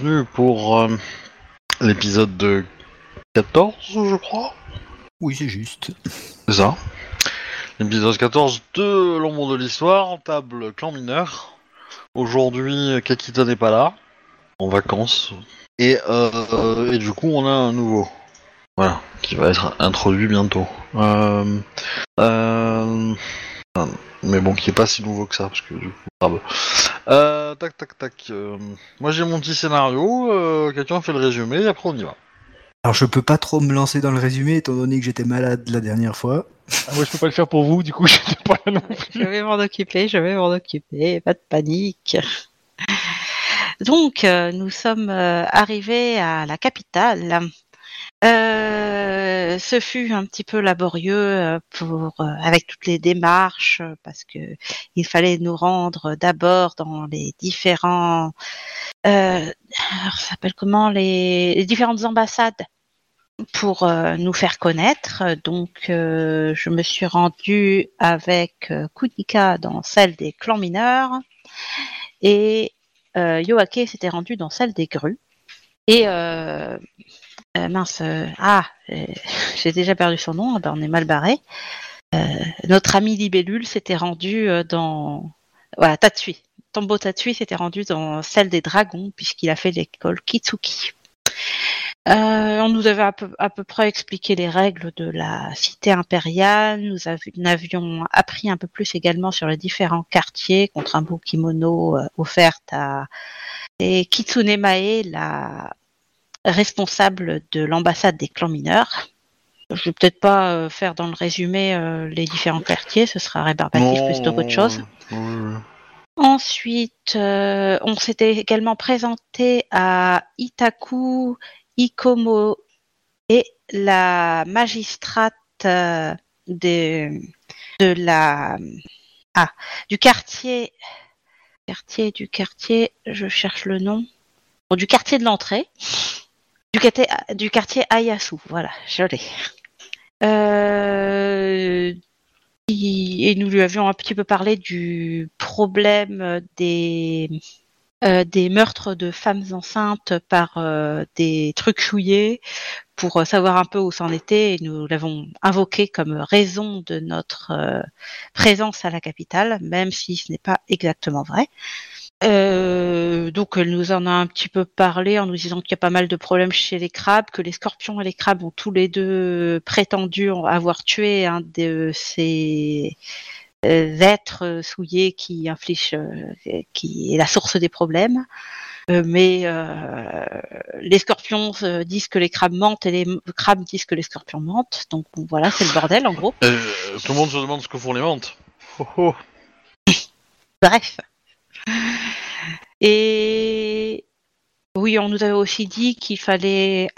bienvenue pour euh, l'épisode de 14, je crois. Oui, c'est juste. C'est ça. L'épisode 14 de L'ombre de l'histoire, table clan mineur. Aujourd'hui, Kakita n'est pas là, en vacances. Et, euh, et du coup, on a un nouveau. Voilà, qui va être introduit bientôt. Euh, euh, mais bon, qui est pas si nouveau que ça, parce que du coup, ah bah. Euh, tac, tac, tac. euh, moi, j'ai mon petit scénario. Euh, Quelqu'un fait le résumé, et après on y va. Alors, je peux pas trop me lancer dans le résumé, étant donné que j'étais malade la dernière fois. Ah, moi, je peux pas le faire pour vous, du coup, pas là non Je vais m'en occuper, je vais m'en occuper, pas de panique. Donc, euh, nous sommes euh, arrivés à la capitale. Euh, ce fut un petit peu laborieux euh, pour euh, avec toutes les démarches parce que il fallait nous rendre d'abord dans les différents euh, ça s'appelle comment les, différentes ambassades pour nous faire connaître. Donc, je me suis rendue avec Kunika dans celle des clans mineurs et Yoake s'était rendu dans celle des grues. Et euh, mince, euh, ah, euh, j'ai déjà perdu son nom, ah ben, on est mal barré. Notre ami Libellule s'était rendu dans voilà, Tatsui. Tombo Tatsui s'était rendu dans celle des dragons puisqu'il a fait l'école Kitsuki. On nous avait à peu, près expliqué les règles de la cité impériale. Nous avi- nous avions appris un peu plus également sur les différents quartiers contre un beau kimono euh, offert à et Kitsune Mae, la responsable de l'ambassade des clans mineurs. Je vais peut-être pas euh, faire dans le résumé euh, les différents quartiers, ce sera rébarbatif plus qu'autre chose. Oui. Ensuite, euh, on s'était également présenté à Itaku Ikomo et la magistrate de, de la ah, du quartier quartier du quartier, je cherche le nom. Bon, du quartier de l'entrée. Du quartier, du Ayasu, voilà, je l'ai. Euh, et nous lui avions un petit peu parlé du problème des euh, des meurtres de femmes enceintes par euh, des trucs chouillés pour savoir un peu où c'en était et nous l'avons invoqué comme raison de notre euh, présence à la capitale, même si ce n'est pas exactement vrai. Euh, donc elle nous en a un petit peu parlé en nous disant qu'il y a pas mal de problèmes chez les crabes, que les scorpions et les crabes ont tous les deux prétendu avoir tué un de ces euh, êtres souillés qui infligent, euh, qui est la source des problèmes. Mais euh, les scorpions disent que les crabes mentent et les crabes disent que les scorpions mentent. Donc bon, voilà, c'est le bordel en gros. Euh, tout le monde se demande ce que font les ventes. Oh, oh. Bref. Et oui, on nous avait aussi dit qu'il fallait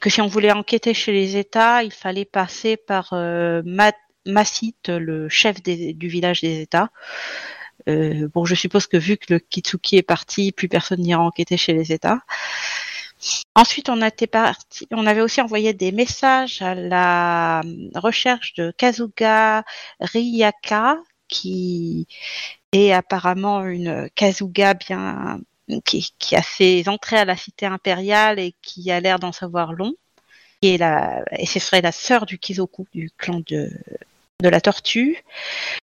que si on voulait enquêter chez les États, il fallait passer par euh, le chef du village des États. Euh, bon, je suppose que vu que le Kitsuki est parti, plus personne n'ira enquêter chez les États. Ensuite, on, a été parti, on avait aussi envoyé des messages à la recherche de Kazuga Ryaka, qui est apparemment une Kazuga bien qui, a ses entrées à la cité impériale et qui a l'air d'en savoir long. Est la, et ce serait la sœur du Kizoku, du clan de, de la tortue.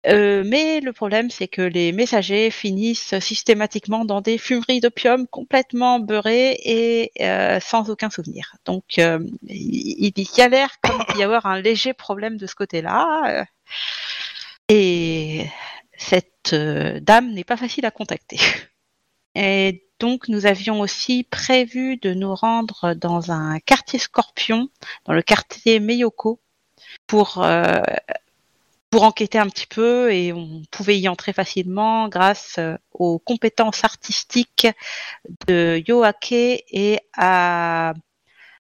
Euh, mais le problème, c'est que les messagers finissent systématiquement dans des fumeries d'opium complètement beurrées et euh, sans aucun souvenir. Donc, euh, il, y a l'air comme d'y avoir un léger problème de ce côté-là. et cette euh, dame n'est pas facile à contacter. Et donc, nous avions aussi prévu de nous rendre dans un quartier scorpion, dans le quartier Meyoko, pour, euh, pour enquêter un petit peu et on pouvait y entrer facilement grâce euh, aux compétences artistiques de Yoake et à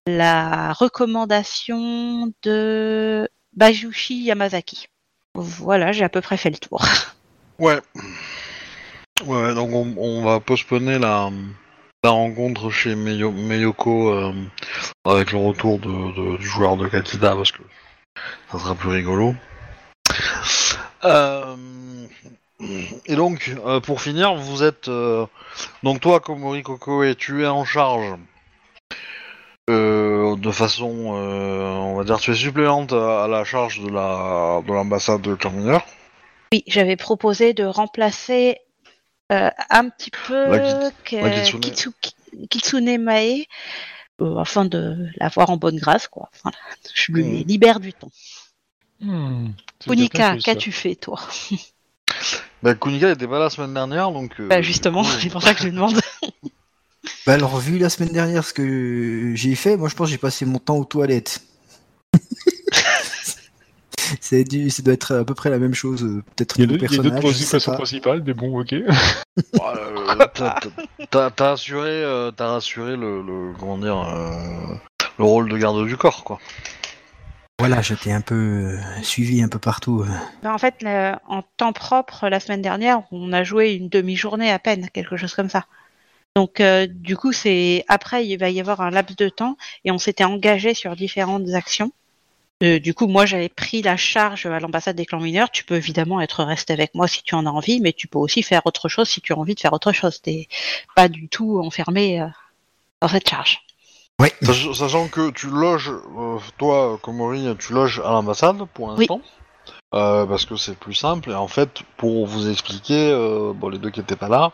la recommandation de Bajushi Yamazaki. Voilà, j'ai à peu près fait le tour. Ouais. Ouais, donc on, va postponer la, rencontre chez Meyo- Meyoko euh, avec le retour de, du joueur de Kakita parce que ça sera plus rigolo. Euh, et donc, euh, pour finir, vous êtes. donc, toi, Komori Kokoe, tu es en charge. de façon. on va dire, tu es suppléante à, la charge de la de l'ambassade. Oui, j'avais proposé de remplacer euh, un petit peu La que- la Kitsune. Kitsu- Kitsune Mae euh, afin de l'avoir en bonne grâce, quoi. Voilà. Je lui Mhm. libère du temps. Hmm, Kunika, qu'as-tu fait, toi? Bah, Kunika était pas là la semaine dernière, donc. euh, Bah, justement, oui. c'est pour ça que je lui demande. Bah alors, vu la semaine dernière ce que j'ai fait, moi je pense que j'ai passé mon temps aux toilettes. C'est dû, ça doit être à peu près la même chose, euh, peut-être Il y a deux- il y a d'autres personnages, occupations pas. principales, mais bon, ok. Euh, t'as- assuré, euh, t'as assuré le, le- comment dire, euh, le rôle de garde du corps, quoi. Voilà, j'étais un peu euh, suivi un peu partout. Ben, en fait, en temps propre, la semaine dernière, on a joué une demi-journée à peine, quelque chose comme ça. Donc, euh, du coup, c'est après, il va y avoir un laps de temps et on s'était engagé sur différentes actions. Euh, du coup, moi, j'avais pris la charge à l'ambassade des clans mineurs. Tu peux évidemment être resté avec moi si tu en as envie, mais tu peux aussi faire autre chose si tu as envie de faire autre chose. T'es pas du tout enfermé euh, dans cette charge. Sach- Sachant que tu loges, euh, toi, Komori, tu loges à l'ambassade pour Oui. l'instant. Euh, parce que c'est plus simple. Et en fait, pour vous expliquer, euh, bon, les deux qui étaient pas là,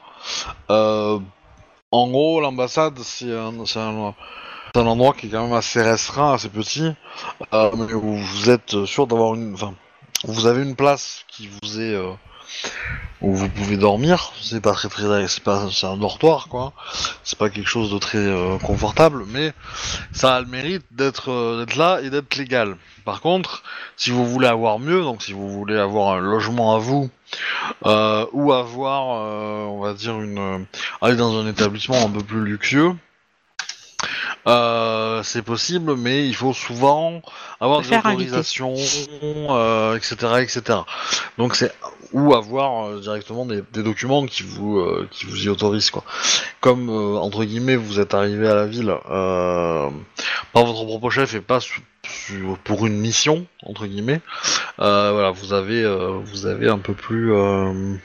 euh, en gros, l'ambassade, c'est un, c'est un, c'est un endroit qui est quand même assez restreint, assez petit, euh, mais où vous êtes sûr d'avoir une, enfin, vous avez une place qui vous est, euh, où vous pouvez dormir. C'est pas très très, c'est pas, c'est un dortoir quoi. C'est pas quelque chose de très euh, confortable, mais ça a le mérite d'être euh, d'être là et d'être légal. Par contre, si vous voulez avoir mieux, donc si vous voulez avoir un logement à vous, euh, ou avoir, euh, on va dire, une aller dans un établissement un peu plus luxueux, euh, c'est possible, mais il faut souvent avoir des faire autorisations, euh, etc., etc. Donc c'est ou avoir euh, directement des, des documents qui vous qui vous y autorisent quoi. Comme entre guillemets vous êtes arrivé à la ville par votre propre chef et pas su- su- pour une mission entre guillemets. voilà, vous avez vous avez un peu plus un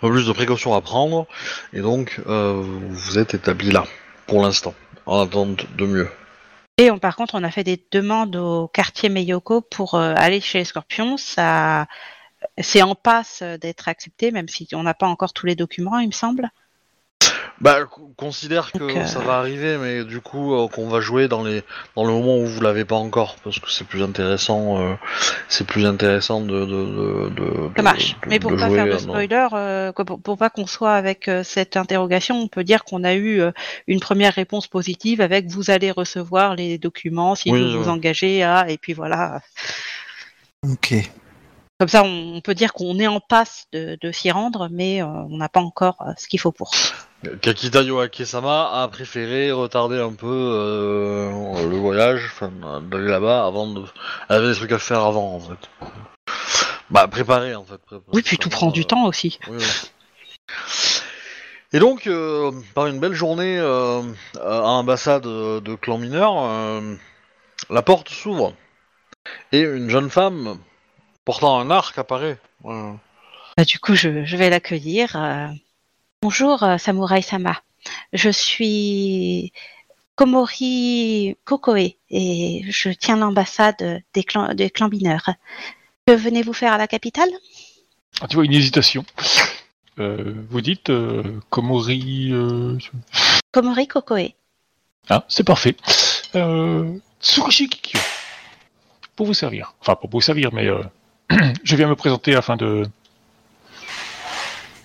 peu plus de précautions à prendre et donc vous êtes établi là pour l'instant en attente de mieux. Et par contre, on a fait des demandes au quartier Meyoko pour euh, aller chez les Scorpions. Ça, c'est en passe d'être accepté, même si on n'a pas encore tous les documents, il me semble. Bah, co- considère que Donc, euh, ça va arriver, mais du coup, euh, qu'on va jouer dans les dans le moment où vous l'avez pas encore, parce que c'est plus intéressant, euh, c'est plus intéressant de de de, de Ça marche. de- Mais pour pas jouer, faire de spoiler, euh, quoi, pour, pour pas qu'on soit avec euh, cette interrogation, on peut dire qu'on a eu euh, une première réponse positive avec vous allez recevoir les documents si Oui, vous vous engagez à, et puis voilà. Ok. Comme ça, on, on peut dire qu'on est en passe de, de s'y rendre, mais euh, on n'a pas encore euh, ce qu'il faut pour. Kakita Yoake-sama a préféré retarder un peu euh, le voyage, enfin, d'aller là-bas avant de. Elle avait des trucs à faire avant, en fait. Bah, préparer, en fait. préparer, Oui, puis tout prend du temps aussi. Oui, oui. Et donc, par une belle journée à l'ambassade de, clan mineur, la porte s'ouvre et une jeune femme portant un arc apparaît. Bah, du coup, je, je vais l'accueillir. euh. Bonjour, euh, Samurai Sama. Je suis Komori Kokoe et je tiens l'ambassade des clans, des clans mineurs. Que venez-vous faire à la capitale? Ah, tu vois, une hésitation. Euh, vous dites euh, Komori. euh, Komori Kokoe. Ah, c'est parfait. Euh, Tsurushi Kikyo. Pour vous servir. Enfin, pour vous servir, mais euh, je viens me présenter afin de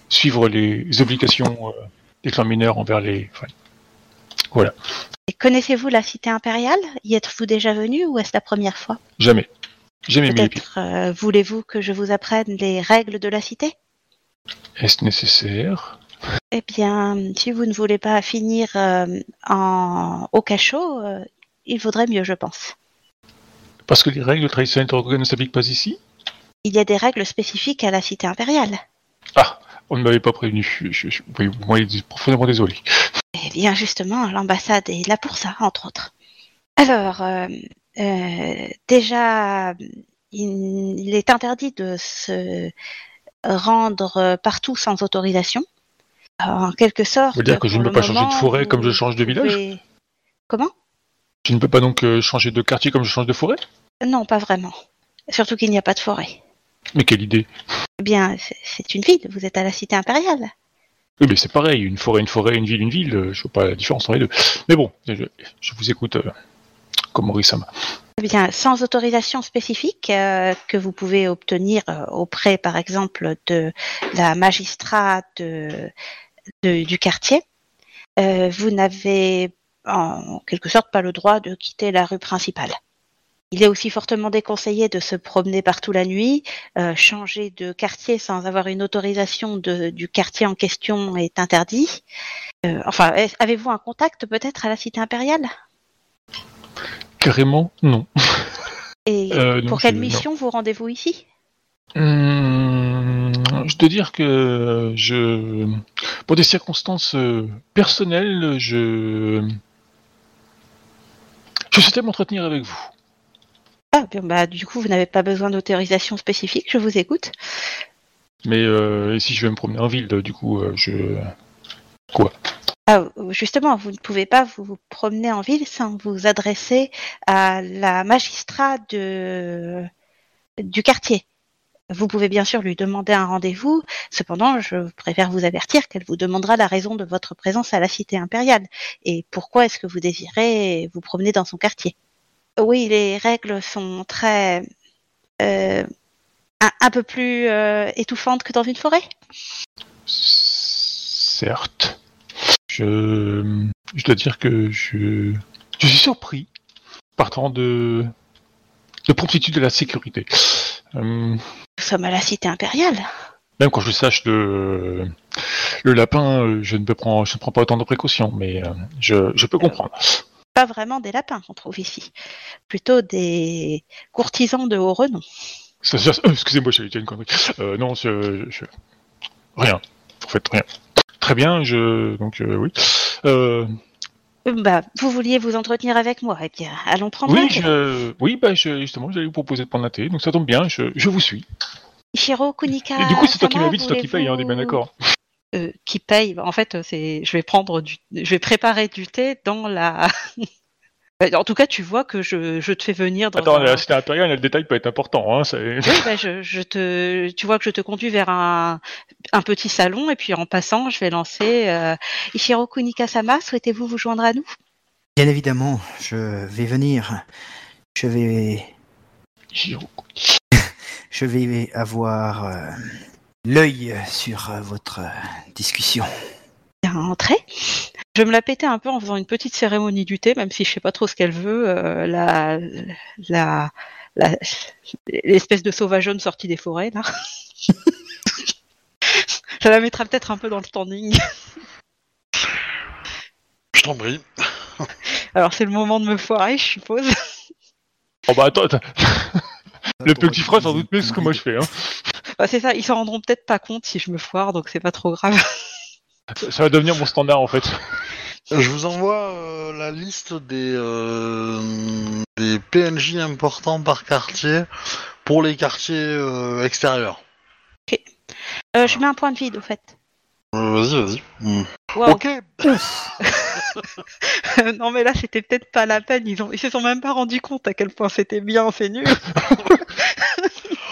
suivre les obligations euh, des clans mineurs envers les. enfin, voilà. Et Connaissez-vous la cité impériale? Y êtes-vous déjà venu ou est-ce la première fois? Jamais. Jamais mis les pieds. Peut-être euh, voulez-vous que je vous apprenne les règles de la cité? Est-ce nécessaire? Eh bien, si vous ne voulez pas finir euh, en... au cachot, il vaudrait mieux, je pense. Parce que les règles traditionnelles Torgogan ne s'appliquent pas ici? Il y a des règles spécifiques à la cité impériale. Ah, on ne m'avait pas prévenu. Je, je, je- oui, moi, je suis profondément désolé. Eh bien, justement, l'ambassade est là pour ça, entre autres. Alors, euh, euh, déjà, il, il est interdit de se rendre partout sans autorisation. En quelque sorte. Ça veut dire que je ne peux pas changer de forêt comme je change de village pouvez- Comment? Je ne peux pas donc euh, changer de quartier comme je change de forêt? Non, pas vraiment. Surtout qu'il n'y a pas de forêt. Mais quelle idée Eh bien, c'est- une ville. Vous êtes à la cité impériale. Oui, mais c'est pareil, une forêt, une forêt, une ville, une ville, je vois pas la différence entre les deux. Mais bon, je, je vous écoute euh, comme Maurice Sama. Eh bien, sans autorisation spécifique euh, que vous pouvez obtenir euh, auprès, par exemple, de la de- de- du quartier, euh, vous n'avez en quelque sorte pas le droit de quitter la rue principale. Il est aussi fortement déconseillé de se promener partout la nuit. Euh, changer de quartier sans avoir une autorisation de- du quartier en question est interdit. Euh, enfin, avez-vous un contact peut-être à la cité impériale? Carrément, non. Et Euh, non, pour quelle je- non. mission vous rendez-vous ici? Hum, je dois dire que je, pour des circonstances personnelles, je, je souhaitais m'entretenir avec vous. Ah, bien, bah, du coup, vous n'avez pas besoin d'autorisation spécifique, je vous écoute. Mais euh, et si je vais me promener en ville, du coup, euh, je, Ah, justement, vous ne pouvez pas vous promener en ville sans vous adresser à la magistrat de... du quartier. Vous pouvez bien sûr lui demander un rendez-vous, cependant, je préfère vous avertir qu'elle vous demandera la raison de votre présence à la cité impériale et pourquoi est-ce que vous désirez vous promener dans son quartier? Oui, les règles sont très... euh, un, un peu plus euh, étouffantes que dans une forêt? Certes, je, je dois dire que je, je suis surpris partant de, de promptitude de la sécurité. Hum, Nous sommes à la cité impériale. Même quand je sache le, le lapin, euh, je ne, peux prendre, je ne prends pas autant de précautions, mais je, je peux comprendre. Pas vraiment des lapins qu'on trouve ici, plutôt des courtisans de haut renom. Euh, Excusez-moi, j'ai une connerie. Euh, non, je, je- rien. En fait, rien. Très bien, je donc euh, oui. Euh, Bah, vous vouliez vous entretenir avec moi, eh bien, allons prendre un oui, thé. je, oui, bah je, justement, j'allais vous proposer de prendre un thé, donc ça tombe bien, je, je vous suis. Ishiro Kunika. Et du coup, c'est toi qui Sama, m'invites, c'est toi qui paye, hein, on est bien d'accord. Euh, qui paye En fait, c'est, je vais prendre du, je vais préparer du thé dans la. Euh, en tout cas, tu vois que je, je te fais venir dans. Attends, un- la cité impériale, le détail peut être important, hein. c'est- Oui, bah, je, je te, tu vois que je te conduis vers un, un petit salon et puis en passant, je vais lancer euh, Ishiro Kunika-sama. Souhaitez-vous vous joindre à nous? Bien évidemment, je vais venir. Je vais, je vais avoir euh, l'œil sur euh, votre euh, discussion. Bien entrée. Je vais me la péter un peu en faisant une petite cérémonie du thé, même si je sais pas trop ce qu'elle veut. euh, la, la, la- l'espèce de sauvageonne sortie des forêts là. Ça la mettra peut-être un peu dans le standing. Je t'en prie. Alors c'est le moment de me foirer, je suppose. Oh bah attends, attends. le petit frère sans doute mieux ce que moi je fais. Hein. Bah, c'est ça, ils s'en rendront peut-être pas compte si je me foire, donc c'est pas trop grave. Ça- va devenir mon standard en fait. Je vous envoie euh, la liste des, euh, des PNJ importants par quartier pour les quartiers euh, extérieurs. Euh, je mets un point de vide au fait. Euh, vas-y, vas-y. Hmm. Ok. non mais là c'était peut-être pas la peine, ils, ont... ils se sont même pas rendus compte à quel point c'était bien, c'est nul.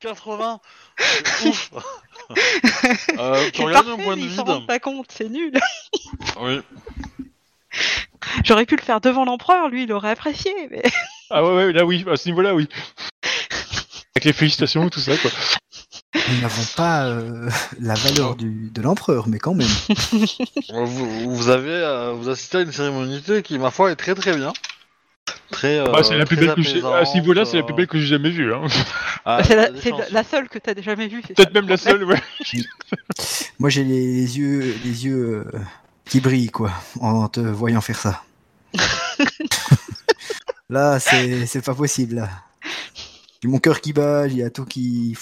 80. c'est Ouf. euh, tu regardes point de rendent pas compte, c'est nul. Oui. J'aurais pu le faire devant l'empereur, lui il aurait apprécié, mais... Ah ouais, ouais, là oui, à ce niveau-là, oui. Avec les félicitations, tout ça, quoi. Nous n'avons pas euh, la valeur du, de l'empereur, mais quand même. Vous, vous avez euh, vous assistez à une cérémonie qui, ma foi, est très très bien. Très. Bah, c'est euh, la plus belle que j'ai. À ce niveau-là, c'est la plus euh, belle que j'ai jamais vue. Hein. ah, c'est la, seule que t'as jamais vue. Peut-être même la seule, ouais. Moi, j'ai les, les yeux, les yeux euh, qui brillent, quoi, en te voyant faire ça. là, c'est c'est pas possible, là. J'ai mon cœur qui bat, il y a tout qui...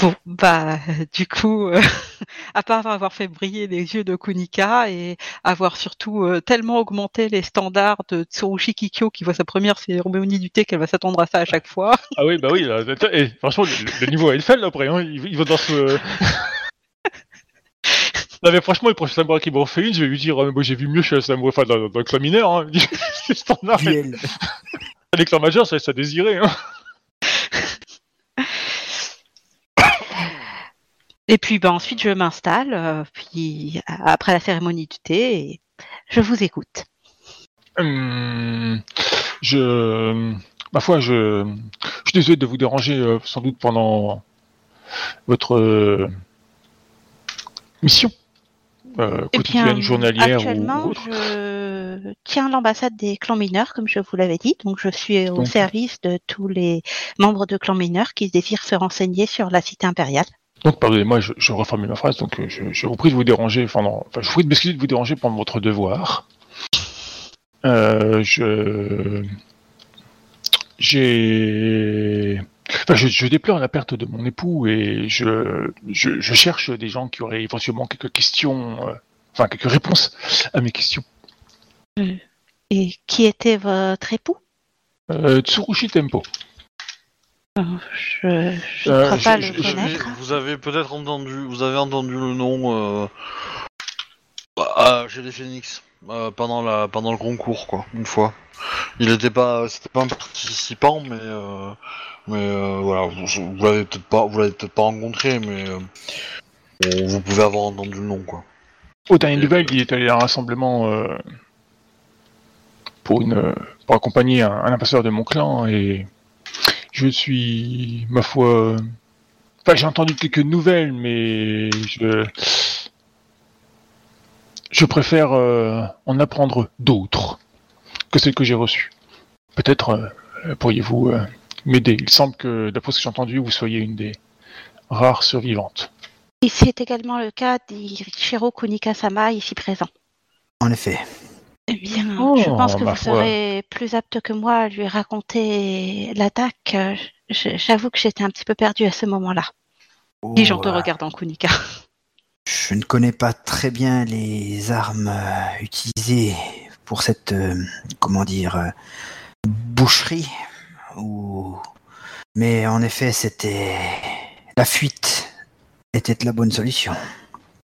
Bon, bah, du coup, euh, à part avoir fait briller les yeux de Kunika et avoir surtout euh, tellement augmenté les standards de Tsurushi Kikyo qui voit sa première cérémonie du thé qu'elle va s'attendre à ça à chaque fois. Ah oui, bah oui, là, eh, franchement, le, le niveau Eiffel, là, après, hein, il, il va dans ce... Non mais franchement, le prochain samouraï qui m'en fait une, je vais lui dire, moi j'ai vu mieux chez le samouraï, enfin, dans, dans le clan mineur, hein. c'est standard, clans majeurs, ça à désirer, hein. Et puis, bah, ensuite, je m'installe, euh, puis après la cérémonie du thé, et je vous écoute. Hum, je... Ma foi, je... je suis désolé de vous déranger, euh, sans doute pendant votre euh, mission euh, Eh quotidienne, bien, journalière actuellement, ou autre. je tiens l'ambassade des clans mineurs, comme je vous l'avais dit, donc je suis au Donc- service de tous les membres de clans mineurs qui désirent se renseigner sur la cité impériale. Donc, pardonnez-moi, je, je reformule ma phrase. Donc, euh, je, je vous prie de vous déranger pendant. Enfin, je vous prie de vous déranger pendant votre devoir. Euh, je. J'ai. Enfin, je, je déplore la perte de mon époux et je, je, je cherche des gens qui auraient éventuellement quelques questions, euh, enfin quelques réponses à mes questions. Et qui était votre époux? Euh, Tsurushi Tempo. Euh, Je ne Euh, crois je- pas je- le je- connaître. Vous avez peut-être entendu, vous avez entendu le nom euh, ah, chez les Phoenix euh, pendant la pendant le concours quoi, une fois. Il était pas, c'était pas un participant, mais euh, mais euh, voilà, vous, vous l'avez peut-être pas, vous l'avez peut-être pas rencontré, mais euh, bon, vous pouvez avoir entendu le nom quoi. Dernières nouvelles, il est allé à un rassemblement euh, pour, une, pour accompagner un, un ambassadeur de mon clan et je suis, ma foi... Enfin, j'ai entendu quelques nouvelles, mais je... Je préfère euh, en apprendre d'autres que celles que j'ai reçues. Peut-être euh, pourriez-vous euh, m'aider. Il semble que, d'après ce que j'ai entendu, vous soyez une des rares survivantes. Et c'est également le cas d'Ichiro Kunika-sama ici présent. En effet. Eh bien, Oh, je pense que vous foi. serez plus apte que moi à lui raconter l'attaque. Euh, J'avoue que j'étais un petit peu perdue à ce moment-là. Dis-je en te Oh, regardant, Kunika. Je ne connais pas très bien les armes euh, utilisées pour cette, euh, comment dire, boucherie. Ou... Mais en effet, c'était la fuite était la bonne solution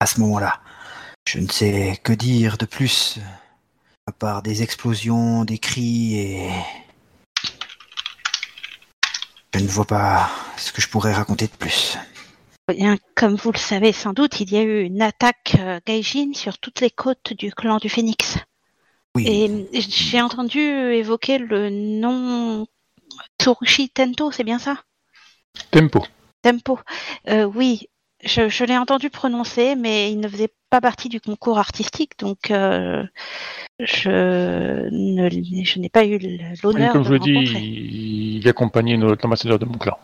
à ce moment-là. Je ne sais que dire de plus, à part des explosions, des cris et... Je ne vois pas ce que je pourrais raconter de plus. Bien, comme vous le savez sans doute, il y a eu une attaque euh, gaijin sur toutes les côtes du clan du Phénix. Oui. Et j'ai entendu évoquer le nom Tsurushi Tento, c'est bien ça? Tempo. Tempo. Euh, oui, je, je l'ai entendu prononcer, mais il ne faisait pas partie du concours artistique, donc euh, je ne- je n'ai pas eu l'honneur comme de je le rencontrer. il, il accompagnait notre ambassadeur de mon clan.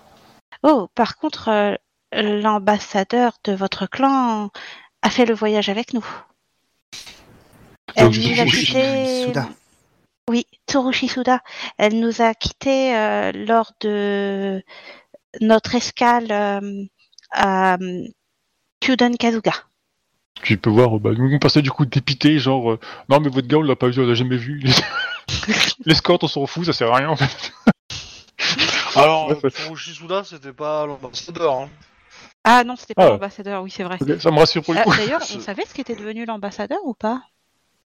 Oh, par contre, euh, l'ambassadeur de votre clan a fait le voyage avec nous. Elle Donc, nous a. Suda. Oui, Tsurushi Suda. Elle nous a quittés euh, lors de notre escale euh, à euh, Kyuden Kazuga. Tu peux voir, bah, nous on passait du coup dépité, genre, euh, non mais votre gars on l'a pas vu, on l'a jamais vu. L'escorte on s'en fout, ça sert à rien en fait. Alors, Ouais, euh, Tsurushi Suda, c'était pas l'ambassadeur. Hein. Ah non, c'était pas Ah. l'ambassadeur, oui, c'est vrai. Ça me rassure pour le Ah, coup. D'ailleurs, on C'est- savait ce qu'était devenu l'ambassadeur ou pas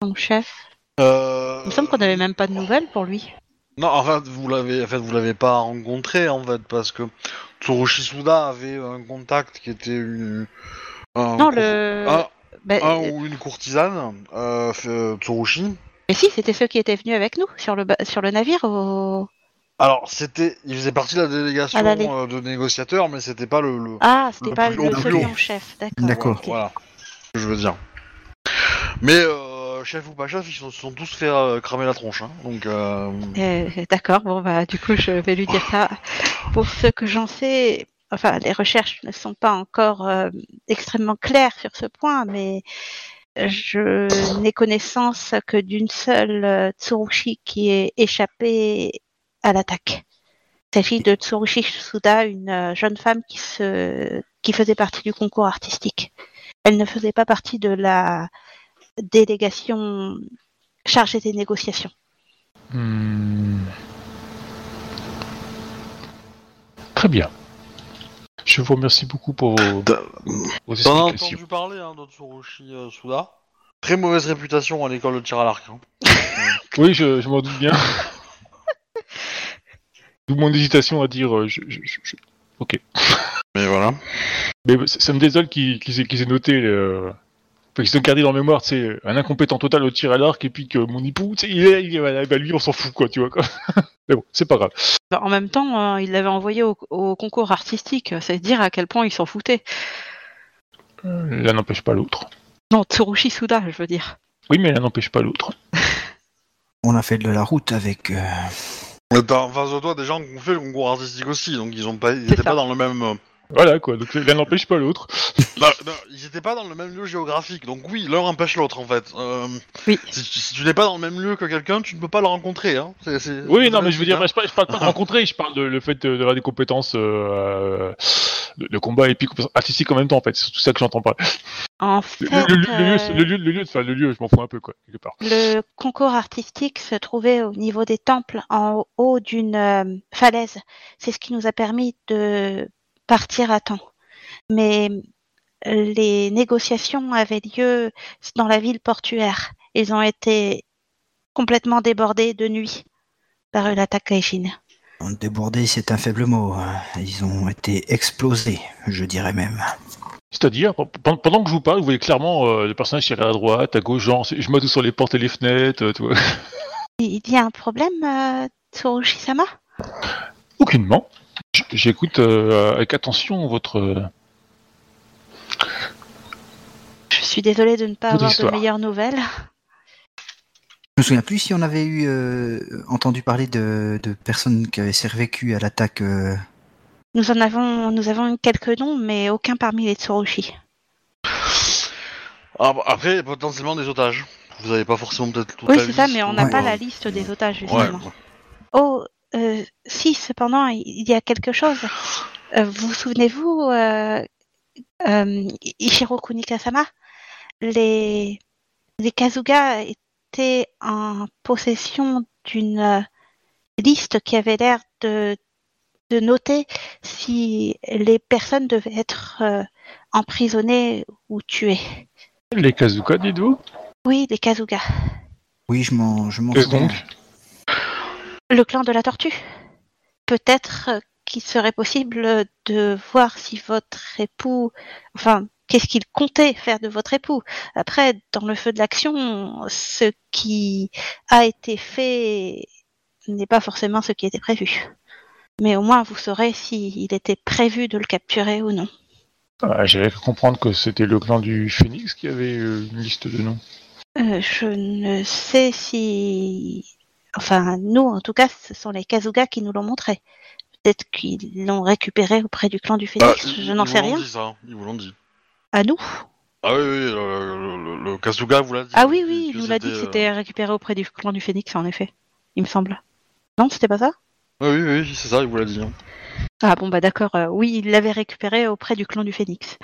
Son chef? Euh, Il me semble qu'on n'avait même pas de nouvelles pour lui. Non, en fait, vous l'avez, en fait, vous l'avez pas rencontré en fait parce que Tsurushi Suda avait un contact qui était une, un Non, le. un, bah, un euh, ou une courtisane, euh, f- euh, Tsurushi. Mais si, c'était ceux qui étaient venus avec nous sur le, sur le navire au... Alors, c'était, il faisait partie de la délégation euh, de négociateurs, mais c'était pas le, le- Ah, c'était Le pas plus le plus en chef, d'accord. Voilà, ce que je veux dire. Mais euh, chef ou pas chef, ils se sont, tous fait euh, cramer la tronche, hein, donc. Euh... Euh, d'accord, bon bah du coup je vais lui dire ça. Pour ce que j'en sais, enfin les recherches ne sont pas encore extrêmement claires sur ce point, mais je n'ai connaissance que d'une seule Tsurushi qui est échappée à l'attaque. Il s'agit de Tsurushi Suda, une jeune femme qui, se... qui faisait partie du concours artistique. Elle ne faisait pas partie de la délégation chargée des négociations. Hmm. Très bien. Je vous remercie beaucoup pour vos, vos t'en as explications. entendu parler hein, de Tsurushi euh, Suda? Très mauvaise réputation à l'école de tir à l'arc. hein. Oui, je, je m'en doute bien. D'où mon hésitation à dire. euh, je- je- je- je- Ok. Mais voilà. Mais ça, ça me désole qu'ils qu'ils aient, qu'ils aient noté. euh, Enfin, qu'ils aient gardé dans la mémoire, tu sais, un incompétent total au tir à l'arc et puis que mon époux, il est, il est- voilà, bah, lui, on s'en fout, quoi, tu vois, quoi. Mais bon, c'est pas grave. Bah, En même temps, euh, il l'avait envoyé au, au concours artistique, c'est dire à quel point il s'en foutait. Euh, L'un n'empêche pas l'autre. Non, Tsurushi Suda, je veux dire. Oui, mais l'un n'empêche pas l'autre. On a fait de la route avec. euh, T'as en face de toi des gens qui ont fait le concours artistique aussi, donc ils ont pas, ils C'est étaient ça. pas dans le même. Voilà, quoi. Donc l'un n'empêche pas l'autre. bah, ils étaient pas dans le même lieu géographique, donc oui, l'un empêche l'autre en fait. Euh, Oui. Si, tu- si tu n'es pas dans le même lieu que quelqu'un, tu ne peux pas le rencontrer. Hein. Oui, non, mais je veux dire, je parle, je parle pas de rencontrer, je parle de le fait de- d'avoir des compétences euh, de, de combat et puis compétences artistiques en même temps, en fait. C'est tout ça que j'entends pas. En Le, fait, le- le- le lieu, euh, le lieu, le lieu, enfin, le lieu, je m'en fous un peu, quoi, quelque part. Le concours artistique se trouvait au niveau des temples, en haut d'une euh, falaise. C'est ce qui nous a permis de partir à temps. Mais les négociations avaient lieu dans la ville portuaire. Ils ont été complètement débordés de nuit par une attaque Kaijin. Débordé, c'est un faible mot. hein. Ils ont été explosés, je dirais même. C'est-à-dire, pe- pe- pendant que je vous parle, vous voyez clairement euh, le personnage tirer à droite, à gauche, genre, je tout sur les portes et les fenêtres, euh, tu vois. Il y a un problème, euh, Tsurushi-sama Aucunement. J'écoute euh, avec attention votre. euh, Je suis désolée de ne pas Votre avoir histoire. de meilleures nouvelles. Je me souviens plus si on avait eu euh, entendu parler de, de personnes qui avaient survécu à l'attaque. euh, Nous en avons, nous avons eu quelques noms, mais aucun parmi les Tsurushi. Ah, bah, après, potentiellement des otages. Vous avez pas forcément peut-être Oui, c'est ça, mais on n'a pas Ouais. la liste des otages, Ouais. justement. Oh, euh, si, cependant, il y a quelque chose. Euh, vous souvenez-vous, euh, euh, Ichiro Kunikasama les, les Kazuga étaient en possession d'une liste qui avait l'air de, de noter si les personnes devaient être euh, emprisonnées ou tuées. Les Kazuka, dites-vous? Oui, les Kazuga. Oui, je m'en, je m'en Qu'est-ce souviens. donc? Le clan de la tortue. Peut-être qu'il serait possible de voir si votre époux, enfin, qu'est-ce qu'il comptait faire de votre époux. Après, dans le feu de l'action, ce qui a été fait n'est pas forcément ce qui était prévu. Mais au moins, vous saurez s'il était prévu de le capturer ou non. ah, J'avais cru comprendre que c'était le clan du Phénix qui avait euh, une liste de noms. Euh, je ne sais si... Enfin, nous, en tout cas, ce sont les Kazuga qui nous l'ont montré. Peut-être qu'ils l'ont récupéré auprès du clan du Phénix, ils- je n'en ils sais vous l'ont rien. dit, ça. Ils vous l'ont dit. À nous Ah oui, oui, le, le, le- le Kazuga vous l'a dit. Ah oui, que- oui, il nous l'a dit que euh, c'était récupéré auprès du clan du Phénix, en effet. Il me semble. Non, c'était pas ça? Ah oui, oui, c'est ça, il vous l'a dit. hein. Ah bon, bah d'accord, euh, oui, il l'avait récupéré auprès du clan du Phénix.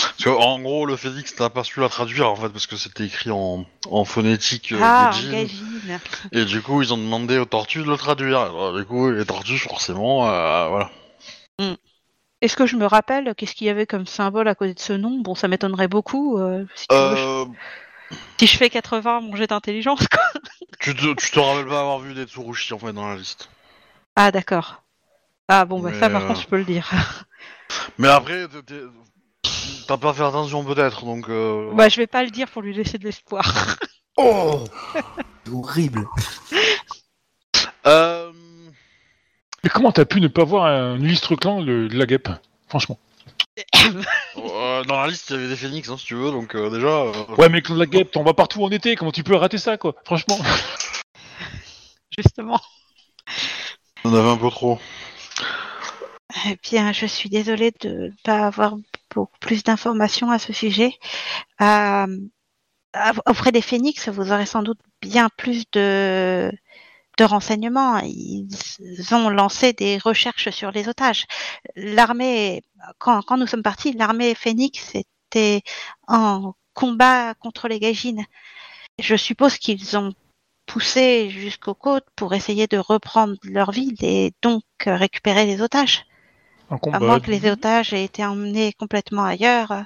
Parce que, en gros, le Phoenix n'a pas su la traduire en fait, parce que c'était écrit en, en phonétique euh, ah, gaijin. Gaijin. Et du coup, ils ont demandé aux tortues de le traduire. Alors, du coup, les tortues, forcément, euh, voilà. Est-ce que je me rappelle qu'est-ce qu'il y avait comme symbole à côté de ce nom? Bon, ça m'étonnerait beaucoup. euh, si, tu veux, je- Euh, si je fais 80, mon jet d'intelligence, quoi. tu, te, tu te rappelles pas avoir vu des Tsurushi en fait dans la liste. Ah, d'accord. Ah bon, bah ça, Mais, par euh, contre, je peux le dire. Mais après, t'es- t'es- t'as pas fait attention peut-être, donc. Euh, Bah, je vais pas le dire pour lui laisser de l'espoir. Oh Horrible. Euh, Mais comment t'as pu ne pas voir un illustre clan de, de la guêpe Franchement? euh, dans la liste, il y avait des phénix, hein, si tu veux, donc euh, déjà. euh, Ouais, mais le clan de la guêpe, on va partout en été, comment tu peux rater ça, quoi Franchement? Justement. On avait un peu trop. Eh bien, je suis désolée de ne pas avoir plus d'informations à ce sujet. Euh, auprès des phénix, vous aurez sans doute bien plus de de renseignement. Ils ont lancé des recherches sur les otages. L'armée, quand, quand nous sommes partis, l'armée Phoenix était en combat contre les Gaijins. Je suppose qu'ils ont poussé jusqu'aux côtes pour essayer de reprendre leur ville et donc récupérer les otages. Un À moins que les otages aient été emmenés complètement ailleurs.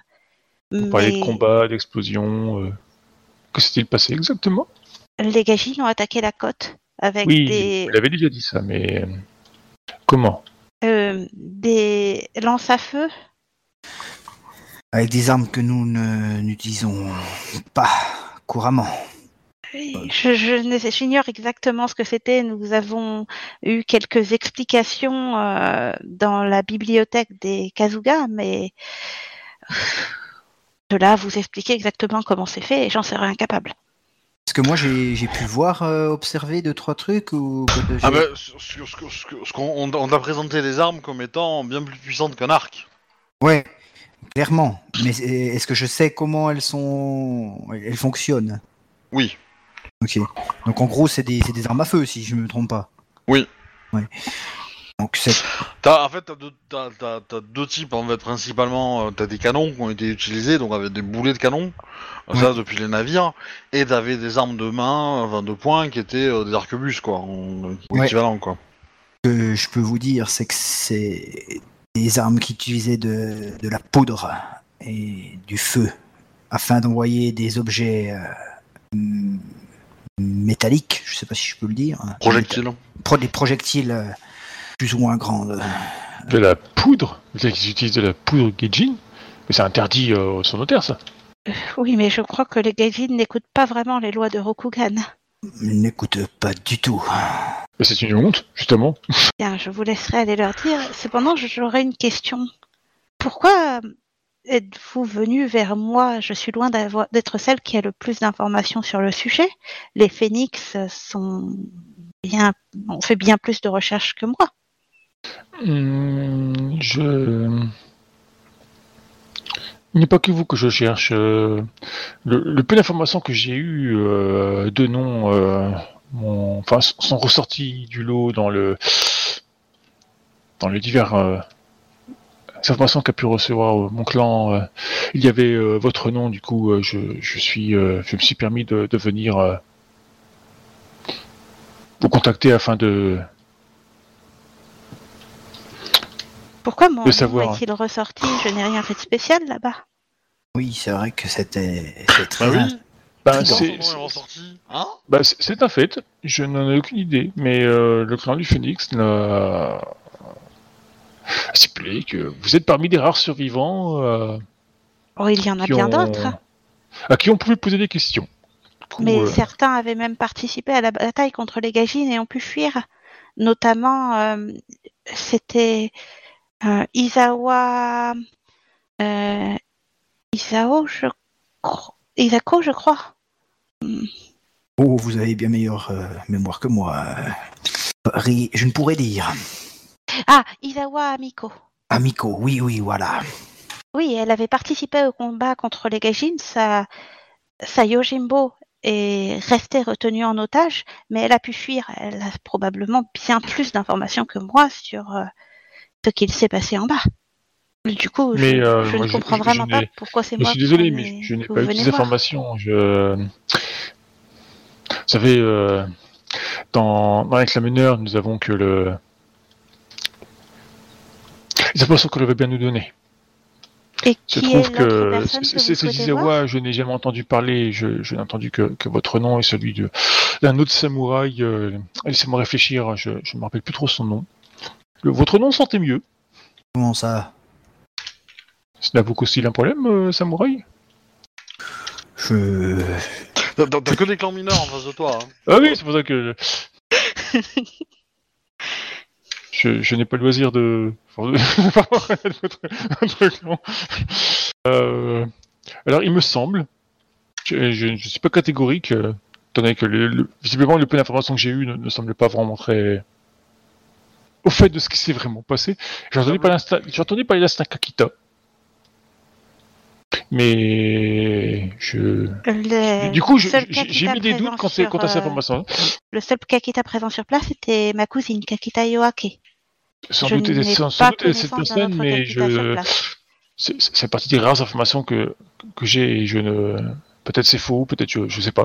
On parlait de Mais combat, d'explosion. euh. Que s'est-il passé exactement? Les Gaijins ont attaqué la côte avec Oui, des, vous l'avez déjà dit ça, mais euh, comment? Euh, des lances à feu. Avec des armes que nous ne- n'utilisons pas couramment. Je, je ne sais- j'ignore exactement ce que c'était. Nous avons eu quelques explications euh, dans la bibliothèque des Kazuga, mais de là vous expliquer exactement comment c'est fait, j'en serais incapable. Est-ce que moi j'ai j'ai pu voir, euh, observer deux, trois trucs ou Ah bah, sur- qu'on on, on t'a présenté les armes comme étant bien plus puissantes qu'un arc. Ouais, clairement. Mais est-ce que je sais comment elles sont, elles fonctionnent? Oui. Ok. Donc en gros, c'est des, c'est des armes à feu, si je me trompe pas. Oui. Ouais. Donc c'est T'as, en fait, t'as deux, t'as, t'as- t'as deux types, en fait, principalement. euh, T'as des canons qui ont été utilisés, donc avec des boulets de canon, euh, ça depuis les navires, et t'avais des armes de main, enfin de poing, qui étaient euh, des arquebuses, quoi, en, Ouais. équivalent, quoi. ce que je peux vous dire, c'est que c'est des armes qui utilisaient de, de la poudre et du feu afin d'envoyer des objets euh, métalliques, je sais pas si je peux le dire. Projectiles. Pro- des projectiles euh, plus ou moins grandes. De la poudre Vous savez qu'ils utilisent de la poudre Gaijin Mais c'est interdit euh, sur nos terres, ça. Oui, mais je crois que les Gaijin n'écoutent pas vraiment les lois de Rokugan. N'écoute pas du tout. Mais c'est une honte, justement. Bien, je vous laisserai aller leur dire. Cependant, j'aurais une question. Pourquoi êtes-vous venu vers moi? Je suis loin d'être celle qui a le plus d'informations sur le sujet. Les phénix bien, ont fait bien plus de recherches que moi. Hmm, je. Il n'est pas que vous que je cherche. euh, Le, peu d'informations que j'ai eues euh, de noms euh, enfin, sont ressorties du lot dans le dans les divers euh, informations qu'a pu recevoir euh, mon clan. euh, il y avait euh, votre nom, du coup, euh, je, je suis, euh, je me suis permis de, de venir euh, vous contacter afin de Pourquoi mon De nom est-il ressorti? Je n'ai rien fait de spécial là-bas. Oui, c'est vrai que c'était c'est très Bah oui. Ben, c'est- Hein? Bah, c'est- c'est un fait, je n'en ai aucune idée, mais euh, le clan du Phoenix l'a stipulé que vous êtes parmi des rares survivants euh, Oh, il y en a bien ont- d'autres. à qui on pouvait poser des questions. Coup, Mais euh, certains avaient même participé à la bataille contre les Gajines et ont pu fuir. Notamment, euh, c'était euh, Isawa... Euh, Isao, je crois... Isako, je crois. Oh, vous avez bien meilleure euh, mémoire que moi. Ri- Je ne pourrais dire. Ah, Isawa Amiko. Amico, oui, oui, voilà. Oui, elle avait participé au combat contre les Gajines. Sa, sa Yojimbo est restée retenue en otage, mais elle a pu fuir. Elle a probablement bien plus d'informations que moi sur euh, ce qu'il s'est passé en bas. Du coup, je, euh, je moi, ne je- comprends je- je vraiment pas pourquoi c'est je moi. suis désolé, mais je, je n'ai pas eu ces informations. Je... Vous savez, euh, dans, dans l'examineur, nous avons que le... Les informations que l'on veut bien nous donner. Et Je qui trouve que c'est c'est voir? Izawa, je n'ai jamais entendu parler, je, je n'ai entendu que, que votre nom et celui de- d'un autre samouraï. euh, Laissez-moi réfléchir, je ne me rappelle plus trop son nom. Le- votre nom sentait mieux. Comment ça? Cela vous cause-t-il un problème, euh, samouraï? Je. T'as t'as que des clans mineurs en face de toi. Hein. Ah oui, c'est pour ça que... je, je n'ai pas le loisir de... enfin. Euh, alors, il me semble, je, je suis pas catégorique, euh, étant donné que le, le- visiblement le peu d'informations que j'ai eues ne, ne semble pas vraiment très au fait de ce qui s'est vraiment passé. J'ai entendu parler d'instinct- j'ai entendu parler d'instinct Kakita. Mais je. Le Du coup, j'ai mis des doutes sur, quant à cette information. Le seul Kakita présent sur place était ma cousine Kakita Yoake. Sans je doute, cette personne, mais je. C'est partie des rares informations que, que j'ai et je ne. Peut-être c'est faux, peut-être je, je sais pas.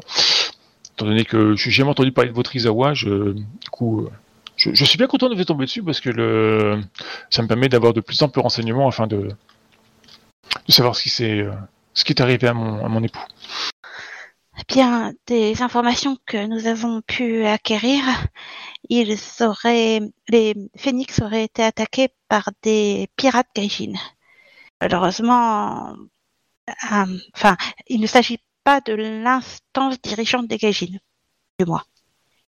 Étant donné que je n'ai jamais entendu parler de votre Izawa, je, du coup, je, je suis bien content de vous tomber dessus parce que le, ça me permet d'avoir de plus amples renseignements afin de, de savoir ce qui s'est, euh, ce qui est arrivé à mon, à mon époux. Eh Bien, des informations que nous avons pu acquérir, ils auraient, les phénix auraient été attaqués par des pirates gaijin. Malheureusement, euh, enfin, il ne s'agit pas de l'instance dirigeante des gaijin, du moins,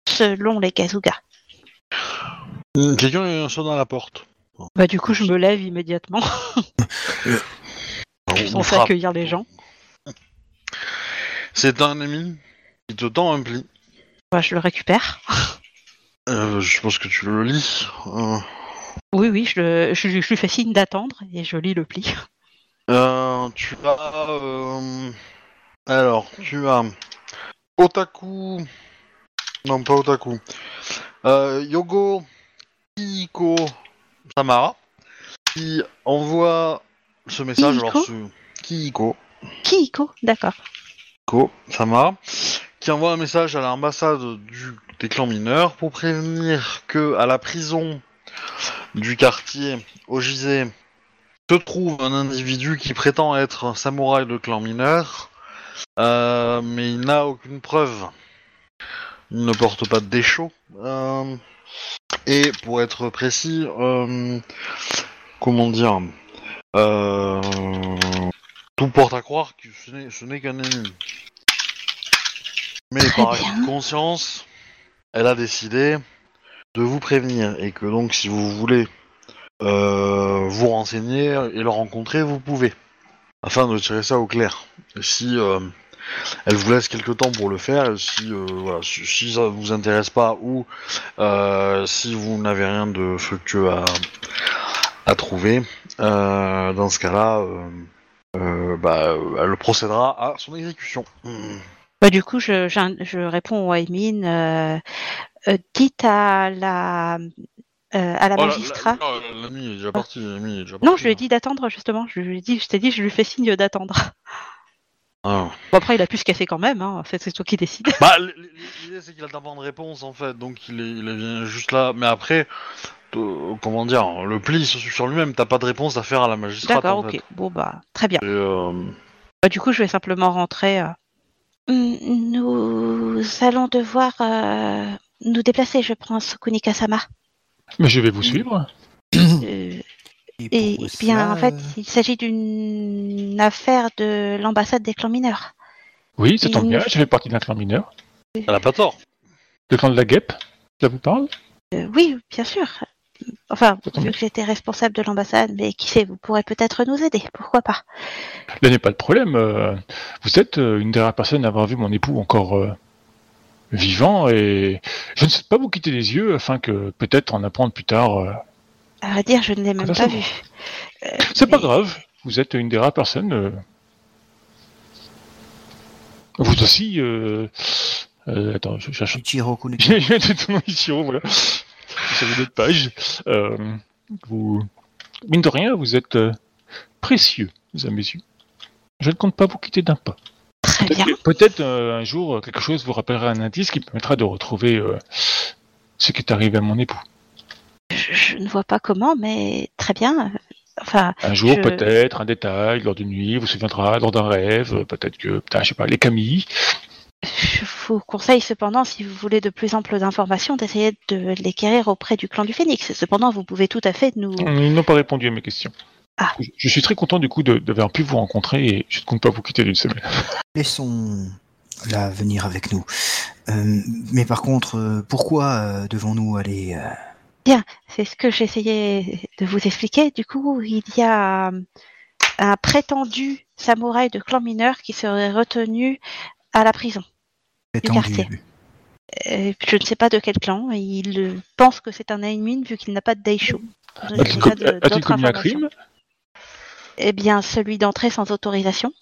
selon les Kazuga. Quelqu'un sonne à la porte. Bah du coup, je me lève immédiatement. Je suis accueillir les gens. C'est un ami qui te tend un pli. Bah, je le récupère. Euh, je pense que tu le lis. Euh, Oui, oui, je, le, je, lui- je lui fais signe d'attendre et je lis le pli. euh, tu as. Alors, tu as. Otaku. Non, pas Otaku. Yogo Kihiko Samara qui envoie ce message. Alors, ce... Kihiko. Kihiko, d'accord. Ko Sama, qui envoie un message à l'ambassade du, des clans mineurs pour prévenir que à la prison du quartier Ogisé se trouve un individu qui prétend être un samouraï de clan mineur, euh, mais il n'a aucune preuve. Il ne porte pas de déchaud. euh, et pour être précis, euh, comment dire, euh, tout porte à croire que ce n'est- qu'un ennemi. Mais Très par acquis bien. de conscience, elle a décidé de vous prévenir et que donc si vous voulez euh, vous renseigner et le rencontrer, vous pouvez. Afin de tirer ça au clair. Et si euh, elle vous laisse quelques temps pour le faire, et si, euh, voilà, si, si ça vous intéresse pas ou si vous n'avez rien de fructueux à, à trouver, euh, dans ce cas-là, euh, euh, bah, elle procédera à son exécution. Hmm. Bah, du coup, je, réponds à. Euh, euh, dites à la, euh, à la Oh, la- magistrat. la- la- L'ami est déjà parti. l'ami est déjà parti, non, je lui ai dit d'attendre justement. Je lui ai dit, je t'ai dit, je lui fais signe d'attendre. Ah. Bon, après, il a pu se casser quand même. Hein. C'est, c'est toi qui décides. Bah, l'idée c'est qu'il attend pas de réponse en fait, donc il, est, il juste là. Mais après, euh, comment dire, le pli se suit sur lui-même. T'as pas de réponse à faire à la magistrate. D'accord, ok. fait. Bon, bah, très bien. Et, euh, Bah, du coup, je vais simplement rentrer. euh. Nous allons devoir euh, nous déplacer, je pense, Kunika-sama. Mais je vais vous suivre. Et bien, en fait, il s'agit d'une affaire de l'ambassade des clans mineurs. Oui, ça tombe bien, je fais partie d'un clan mineur. elle a pas tort. Le clan de la guêpe, ça vous parle? Euh, oui, bien sûr. Enfin, vu que j'étais responsable de l'ambassade, mais qui sait, vous pourrez peut-être nous aider. Pourquoi pas Là n'est pas le problème. euh, vous êtes euh, une des rares personnes à avoir vu mon époux encore vivant et je ne sais pas vous quitter les yeux afin que peut-être en apprendre plus tard. À vrai dire, je ne l'ai même ça pas vu. Euh, C'est pas grave. Vous êtes une des rares personnes. euh, Vous aussi. Euh... euh, attends, je cherche. Ichiro Kuneki. J'ai j'ai tout oh, voilà. Sur une autre page. Euh, vous, mine de rien, vous êtes précieux à mes yeux. Je ne compte pas vous quitter d'un pas. Très bien. Peut-être euh, un jour, quelque chose vous rappellera un indice qui permettra de retrouver euh, ce qui est arrivé à mon époux. Je, ne vois pas comment, mais très bien. Enfin, Un jour, Je- peut-être, un détail, lors d'une nuit, vous souviendra, lors d'un rêve, peut-être que, putain, je sais pas, les Camille. je vous conseille cependant, si vous voulez de plus amples informations, d'essayer de l'équérir auprès du clan du Phénix. Cependant, vous pouvez tout à fait nous... Ils n'ont pas répondu à mes questions. Ah. Je, je suis très content du coup de- d'avoir pu vous rencontrer et je ne compte pas vous quitter d'une semaine. Laissons-la venir avec nous. Euh, mais par contre, euh, pourquoi euh, devons-nous aller euh, C'est ce que j'essayais de vous expliquer. Du coup, il y a euh, un prétendu samouraï de clan mineur qui serait retenu à la prison. prétendu quartier. Euh, je ne sais pas de quel clan. Il pense que c'est un Aimin vu qu'il n'a pas de Daisho. N'ai A-t-il commis un crime Eh bien, celui d'entrée sans autorisation.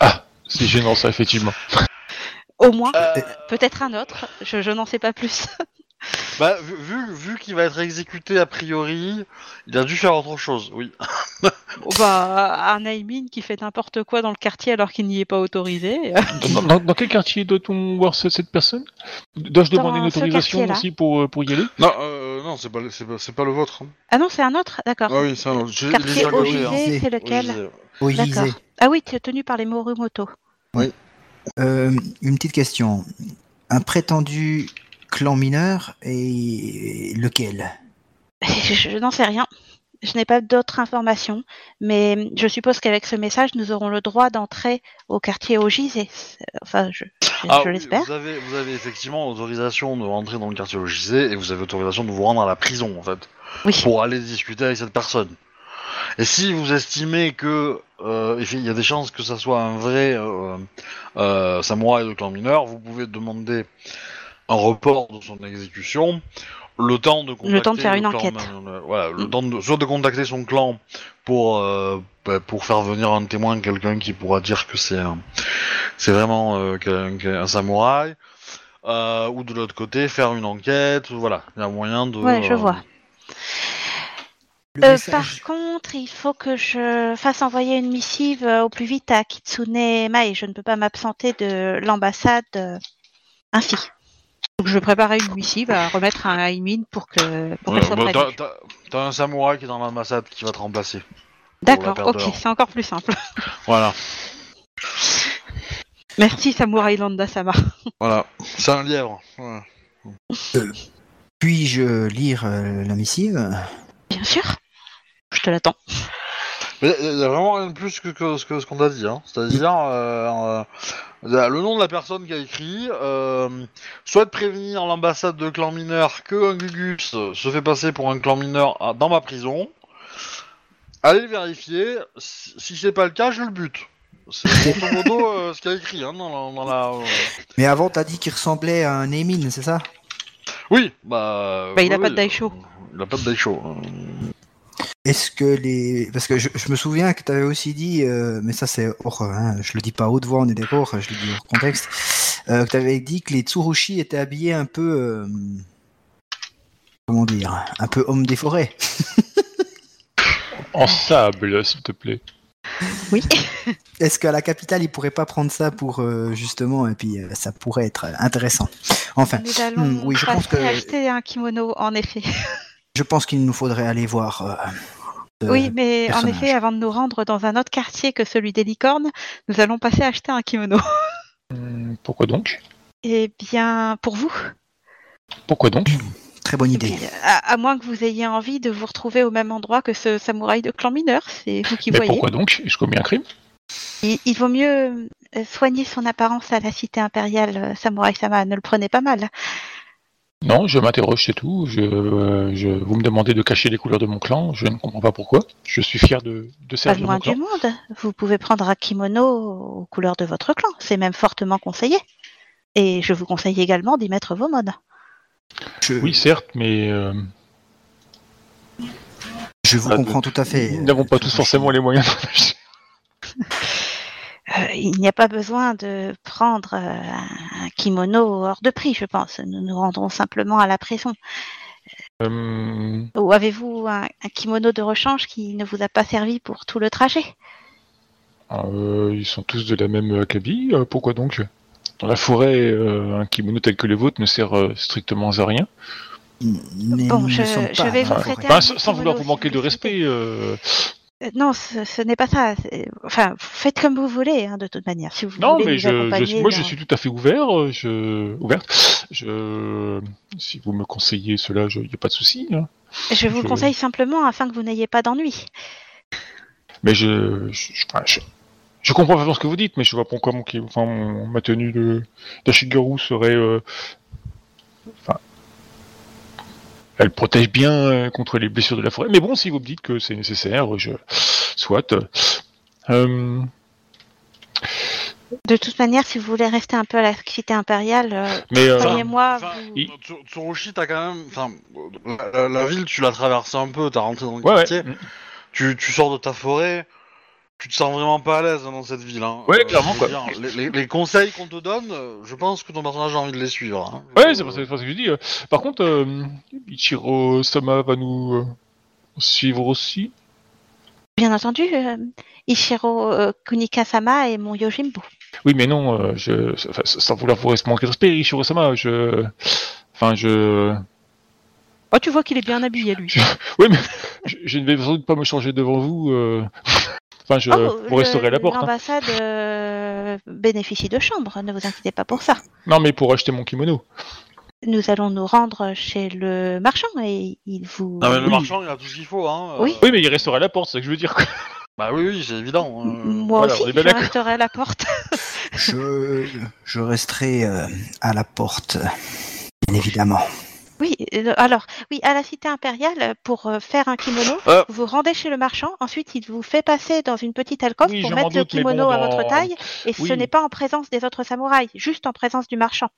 Ah, c'est gênant ça, effectivement. Au moins, Euh, peut-être un autre. Je, je n'en sais pas plus. Bah, vu, vu, vu qu'il va être exécuté a priori, il a dû faire autre chose, oui. Oh, bah, un Aimin qui fait n'importe quoi dans le quartier alors qu'il n'y est pas autorisé. Dans, dans- dans quel quartier doit-on voir ce- cette personne? Dois-je Dans demander une ce autorisation quartier-là. aussi pour, euh, pour y aller? Non, euh, non, c'est pas, le- c'est pas, c'est pas le vôtre. hein. Ah non, c'est un autre, d'accord. Ah oui, c'est un autre. J'ai- Quartier hein. c'est lequel? Au D'accord. Ah oui, tu es tenu par les Morumoto. Euh, une petite question. Un prétendu clan mineur et lequel? Je, je n'en sais rien. Je n'ai pas d'autres informations, mais je suppose qu'avec ce message, nous aurons le droit d'entrer au quartier Ogizé. Enfin, je, je, Ah je oui, l'espère. Vous avez, vous avez effectivement autorisation de rentrer dans le quartier logicé et vous avez autorisation de vous rendre à la prison en fait Oui. pour aller discuter avec cette personne. Et si vous estimez que euh, il y a des chances que ça soit un vrai euh, euh, samouraï de clan mineur, vous pouvez demander un report de son exécution, le temps de contacter Le temps de faire le une clan enquête. euh, voilà, le Mm. temps de soit de contacter son clan pour euh, bah, pour faire venir un témoin, quelqu'un qui pourra dire que c'est un c'est vraiment euh, qu'un samouraï. Euh, ou de l'autre côté, faire une enquête, voilà, il y a moyen de. Ouais, je euh, vois. Euh, par contre, il faut que je fasse envoyer une missive euh, au plus vite à Kitsune Mai. Je ne peux pas m'absenter de l'ambassade euh, ainsi. Donc, je vais préparer une missive à remettre à un Aimin pour que pour Ouais, qu'elle soit bah, t'as- prévenue. t'as t'as un samouraï qui est dans l'ambassade qui va te remplacer. D'accord, ok, c'est encore plus simple. Voilà, Merci Samurai Landa-sama. voilà, c'est un lièvre. ouais. Puis-je lire euh, la missive? Bien sûr. Je te l'attends. Mais il y a vraiment rien de plus que, que ce que- ce qu'on t'a dit, hein. C'est-à-dire, euh, euh, le nom de la personne qui a écrit, euh, souhaite prévenir l'ambassade de clan mineur que un Gugus se fait passer pour un clan mineur à- dans ma prison. Allez le vérifier, si, si c'est pas le cas, je le bute. C'est grosso modo euh, ce qu'il y a écrit hein, dans la... dans la, euh, Mais avant, t'as dit qu'il ressemblait à un Emin, c'est ça? Oui, bah... Bah, il a oui, pas de oui, daisho. Il a pas de daisho. hein. Est-ce que les... Parce que je, je me souviens que tu avais aussi dit, euh, mais ça c'est hors, hein, je le dis pas à haute voix, on est d'accord, je le dis hors contexte, euh, que tu avais dit que les Tsurushi étaient habillés un peu... euh, comment dire Un peu homme des forêts. En sable, s'il te plaît. Oui. Est-ce qu'à la capitale, ils pourraient pas prendre ça pour euh, justement, et puis euh, ça pourrait être intéressant. Enfin, Nous allons Hmm, oui, je pense que- acheter un kimono, en effet. je pense qu'il nous faudrait aller voir... euh, euh, oui, mais en effet, avant de nous rendre dans un autre quartier que celui des licornes, nous allons passer acheter un kimono. Hum, Pourquoi donc? Eh bien, pour vous, Pourquoi donc? Très bonne idée. à, à moins que vous ayez envie de vous retrouver au même endroit que ce samouraï de clan mineur, c'est vous qui Mais voyez. pourquoi donc? Ai-je commis un crime Il, il vaut mieux euh, soigner son apparence à la cité impériale, samouraï Sama. Ne le prenez pas mal. Non, je m'interroge, c'est tout. Je, euh, je, vous me demandez de cacher les couleurs de mon clan. Je ne comprends pas pourquoi. Je suis fier de, de Pas servir loin mon clan. du monde. Vous pouvez prendre un kimono aux couleurs de votre clan. C'est même fortement conseillé. Et je vous conseille également d'y mettre vos modes. Je, Oui, certes, mais euh, je vous Ah, comprends tout à fait. nous n'avons pas tous forcément les moyens. Euh, il n'y a pas besoin de prendre euh, un kimono hors de prix, je pense. Nous nous rendrons simplement à la prison. Euh, Ou avez-vous un, un kimono de rechange qui ne vous a pas servi pour tout le trajet? Euh, ils sont tous de la même euh, pourquoi donc? Dans la forêt, euh, un kimono tel que le vôtre ne sert euh, strictement à rien. Mais Bon, je- vais vous prêter sans vouloir vous manquer de respect. Euh, Non, ce, ce n'est pas ça. Enfin, faites comme vous voulez, hein, de toute manière. Si vous Non, voulez mais je, moi je suis tout à fait ouvert. euh, Je, ouverte. Je, si vous me conseillez cela, il n'y a pas de souci. hein. Je vous je- le conseille simplement afin que vous n'ayez pas d'ennui. Mais je, comprends vraiment ce que vous dites, mais je vois pas pourquoi mon, enfin, ma tenue de d'Ashigaru serait. euh, elle protège bien euh, contre les blessures de la forêt. Mais bon, si vous me dites que c'est nécessaire, je soit. Euh, De toute manière, si vous voulez rester un peu à la cité impériale, euh, mais croyez-moi, vous- Tsurushi, t'as quand même. Enfin, la, la ville, tu l'as traversée un peu, t'as rentré dans le ouais, quartier. ouais. Tu, tu sors de ta forêt. Tu te sens vraiment pas à l'aise dans cette ville. Hein. Ouais, clairement, je veux quoi. dire, les, les- les conseils qu'on te donne, euh, je pense que ton personnage a envie de les suivre. hein. Ouais, c'est pour ça c'est pour ça que je dis. euh. Par contre, euh, Ichiro Sama va nous euh, suivre aussi. Bien entendu, euh, Ishiro euh, Kunika-sama et mon Yojimbo. Oui, mais non, euh, je, enfin, sans vouloir vous manquer de respect, Ichiro Sama, je. Enfin, je. Oh, tu vois qu'il est bien habillé, lui. Oui, mais je, je ne vais sans doute pas me changer devant vous. euh. Enfin, je, Oh, vous resterez à la porte. hein. L'ambassade euh, bénéficie de chambres, ne vous inquiétez pas pour ça. Non, mais pour acheter mon kimono. Nous allons nous rendre chez le marchand et il vous... Non, mais le Oui. marchand, il a tout ce qu'il faut. Hein. Oui. Oui, mais il restera à la porte, c'est ça que je veux dire. quoi. Bah oui, oui, c'est évident. euh. Moi voilà, aussi, je resterai à la porte. Je, je resterai euh, à la porte, bien évidemment. Oui, euh, alors, oui, à la cité impériale, pour euh, faire un kimono, Euh. vous vous rendez chez le marchand, ensuite il vous fait passer dans une petite alcôve Oui, pour je m'en mettre le doute, mais kimono bon, à votre taille, et ce Oui. n'est pas en présence des autres samouraïs, juste en présence du marchand.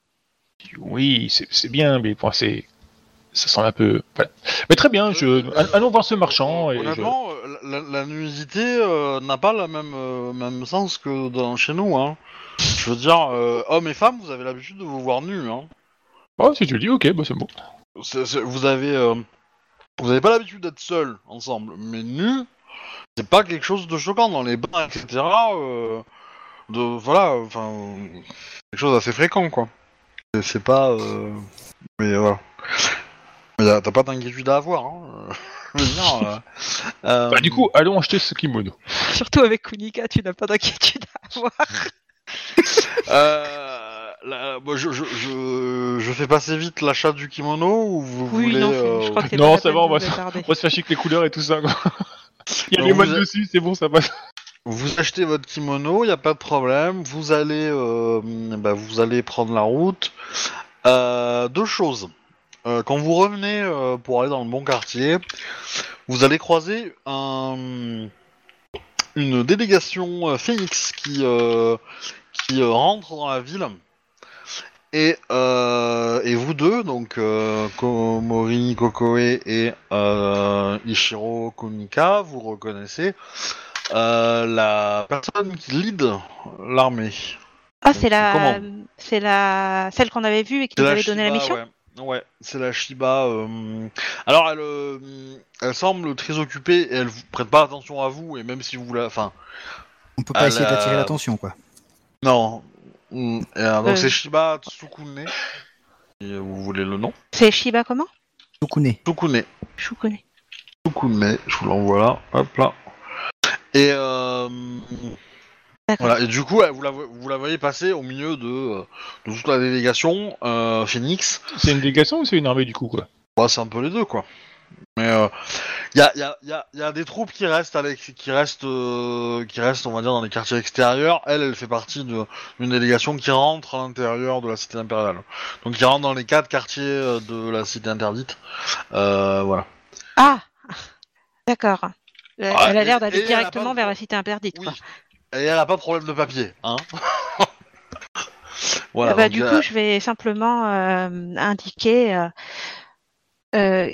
Oui, c'est c'est bien, mais bon, c'est. Ça semble un peu. Voilà. Mais très bien, je... allons voir ce marchand. Et je... Honnêtement, euh, la, la nudité euh, n'a pas le même, euh, même sens que dans, chez nous. Hein. Je veux dire, euh, hommes et femmes, vous avez l'habitude de vous voir nus. Hein. Oh, si tu le dis, ok, bah c'est bon. C'est- c'est- vous avez, euh, vous avez pas l'habitude d'être seuls ensemble, mais nus, c'est pas quelque chose de choquant dans les bains, etc. euh, de voilà, enfin, euh, quelque chose d'assez fréquent, quoi. Et C'est pas, euh, mais voilà. Mais y a- T'as pas d'inquiétude à avoir. Hein. Je veux dire, euh, euh, Bah, du coup, allons acheter ce kimono. Surtout avec Kunika, tu n'as pas d'inquiétude à avoir. Euh, la- bon, je, je, je, je fais passer vite l'achat du kimono ou vous Oui, voulez non, euh, je crois que c'est Non, pas la ça peine va, on va se- attarder. On va se faire chier avec les couleurs et tout ça. quoi. Il y a Donc, les modes dessus, c'est bon, ça passe. Vous achetez votre kimono, il y a pas de problème. Vous allez, euh, bah, vous allez prendre la route. Euh, deux choses. Euh, quand vous revenez euh, pour aller dans le bon quartier, vous allez croiser un, une délégation euh, Phoenix qui, euh, qui euh, rentre dans la ville. Et, euh, et vous deux, donc euh, Komori Kokoe et euh, Ishiro Kunika, vous reconnaissez euh, la personne qui lead l'armée. Ah, c'est la, c'est la, celle qu'on avait vue et qui nous la avait donné la Shiba, mission? ouais. Ouais, c'est la Shiba. euh, Alors, elle, euh, elle semble très occupée et elle vous prête pas attention à vous. Et même si vous la, enfin, On peut pas essayer d'attirer l'attention, quoi. non. Mm, et, euh, donc Euh. c'est Shiba Tsukune. Et vous voulez le nom C'est Shiba comment? Sukune. Tsukune. Je vous connais. Tsukune. Je vous l'envoie là. Hop là. Et euh, D'accord. Voilà, et du coup, vous, la, vo- vous la voyez passer au milieu de, euh, de toute la délégation euh, Phoenix. C'est une délégation ou c'est une armée du coup, quoi? Bah, c'est un peu les deux, quoi. Mais il y, a, y, a, y, a, y a des troupes qui restent, avec, qui, restent, euh, qui restent, on va dire, dans les quartiers extérieurs. Elle, elle fait partie d'une délégation qui rentre à l'intérieur de la cité impériale. Donc, qui rentre dans les quatre quartiers euh, de la cité interdite. Euh, voilà. Ah, d'accord. Euh, Ah, elle a l'air d'aller directement pas- vers la cité interdite. Oui. quoi. Et elle a pas de problème de papier, hein. voilà. Ah bah, du euh, coup, je vais simplement euh, indiquer euh, euh,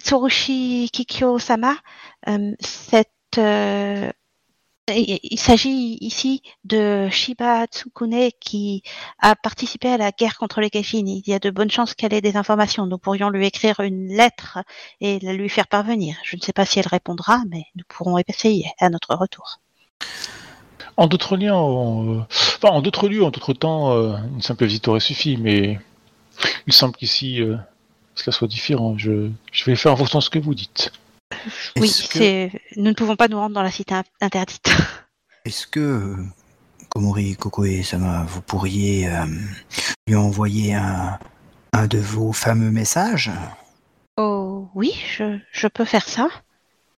Tsurushi Kikyo-sama. euh, euh, il, s'agit ici de Shiba Tsukune qui a participé à la guerre contre les Gaijin. Il y a de bonnes chances qu'elle ait des informations. Nous pourrions lui écrire une lettre et la lui faire parvenir. Je ne sais pas si elle répondra, mais nous pourrons essayer à notre retour. En d'autres liens, en, euh, d'autres lieux, en d'autres temps, une simple visite aurait suffi, mais il semble qu'ici, euh, cela soit différent. Je, je vais faire en fonction de ce que vous dites. Oui, que. Nous ne pouvons pas nous rendre dans la cité in- interdite. est-ce que euh, Komori Kokoe Sama, vous pourriez euh, lui envoyer un, un de vos fameux messages? Oh oui, je, je peux faire ça.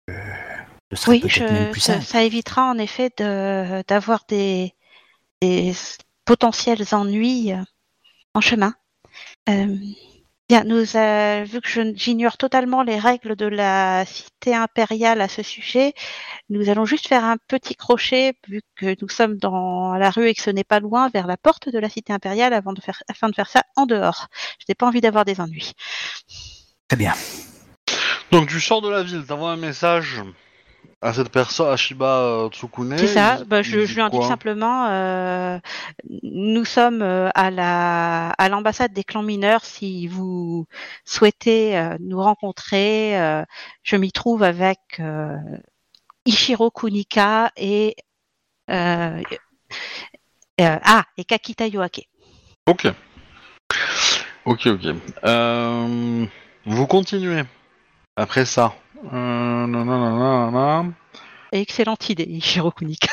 Ce serait Oui, je, plus ça, ça évitera en effet de d'avoir des, des potentiels ennuis euh, en chemin. Euh, bien, nous, euh, vu que j'ignore totalement les règles de la cité impériale à ce sujet, nous allons juste faire un petit crochet, vu que nous sommes dans la rue et que ce n'est pas loin, vers la porte de la cité impériale avant de faire, afin de faire ça en dehors. Je n'ai pas envie d'avoir des ennuis. Très bien. Donc tu sors de la ville, t'envoies un message à cette personne, à Shiba euh, Tsukune. C'est ça. il- Bah, je, lui indique simplement, euh, nous sommes euh, à la à l'ambassade des clans mineurs. Si vous souhaitez euh, nous rencontrer, euh, je m'y trouve avec euh, Ichiro Kunika et euh, euh, ah et Kakita Yoake. Ok. Ok, ok. Euh, vous continuez. Après ça. Euh, nanana. Excellente idée, Ichiro Kunika.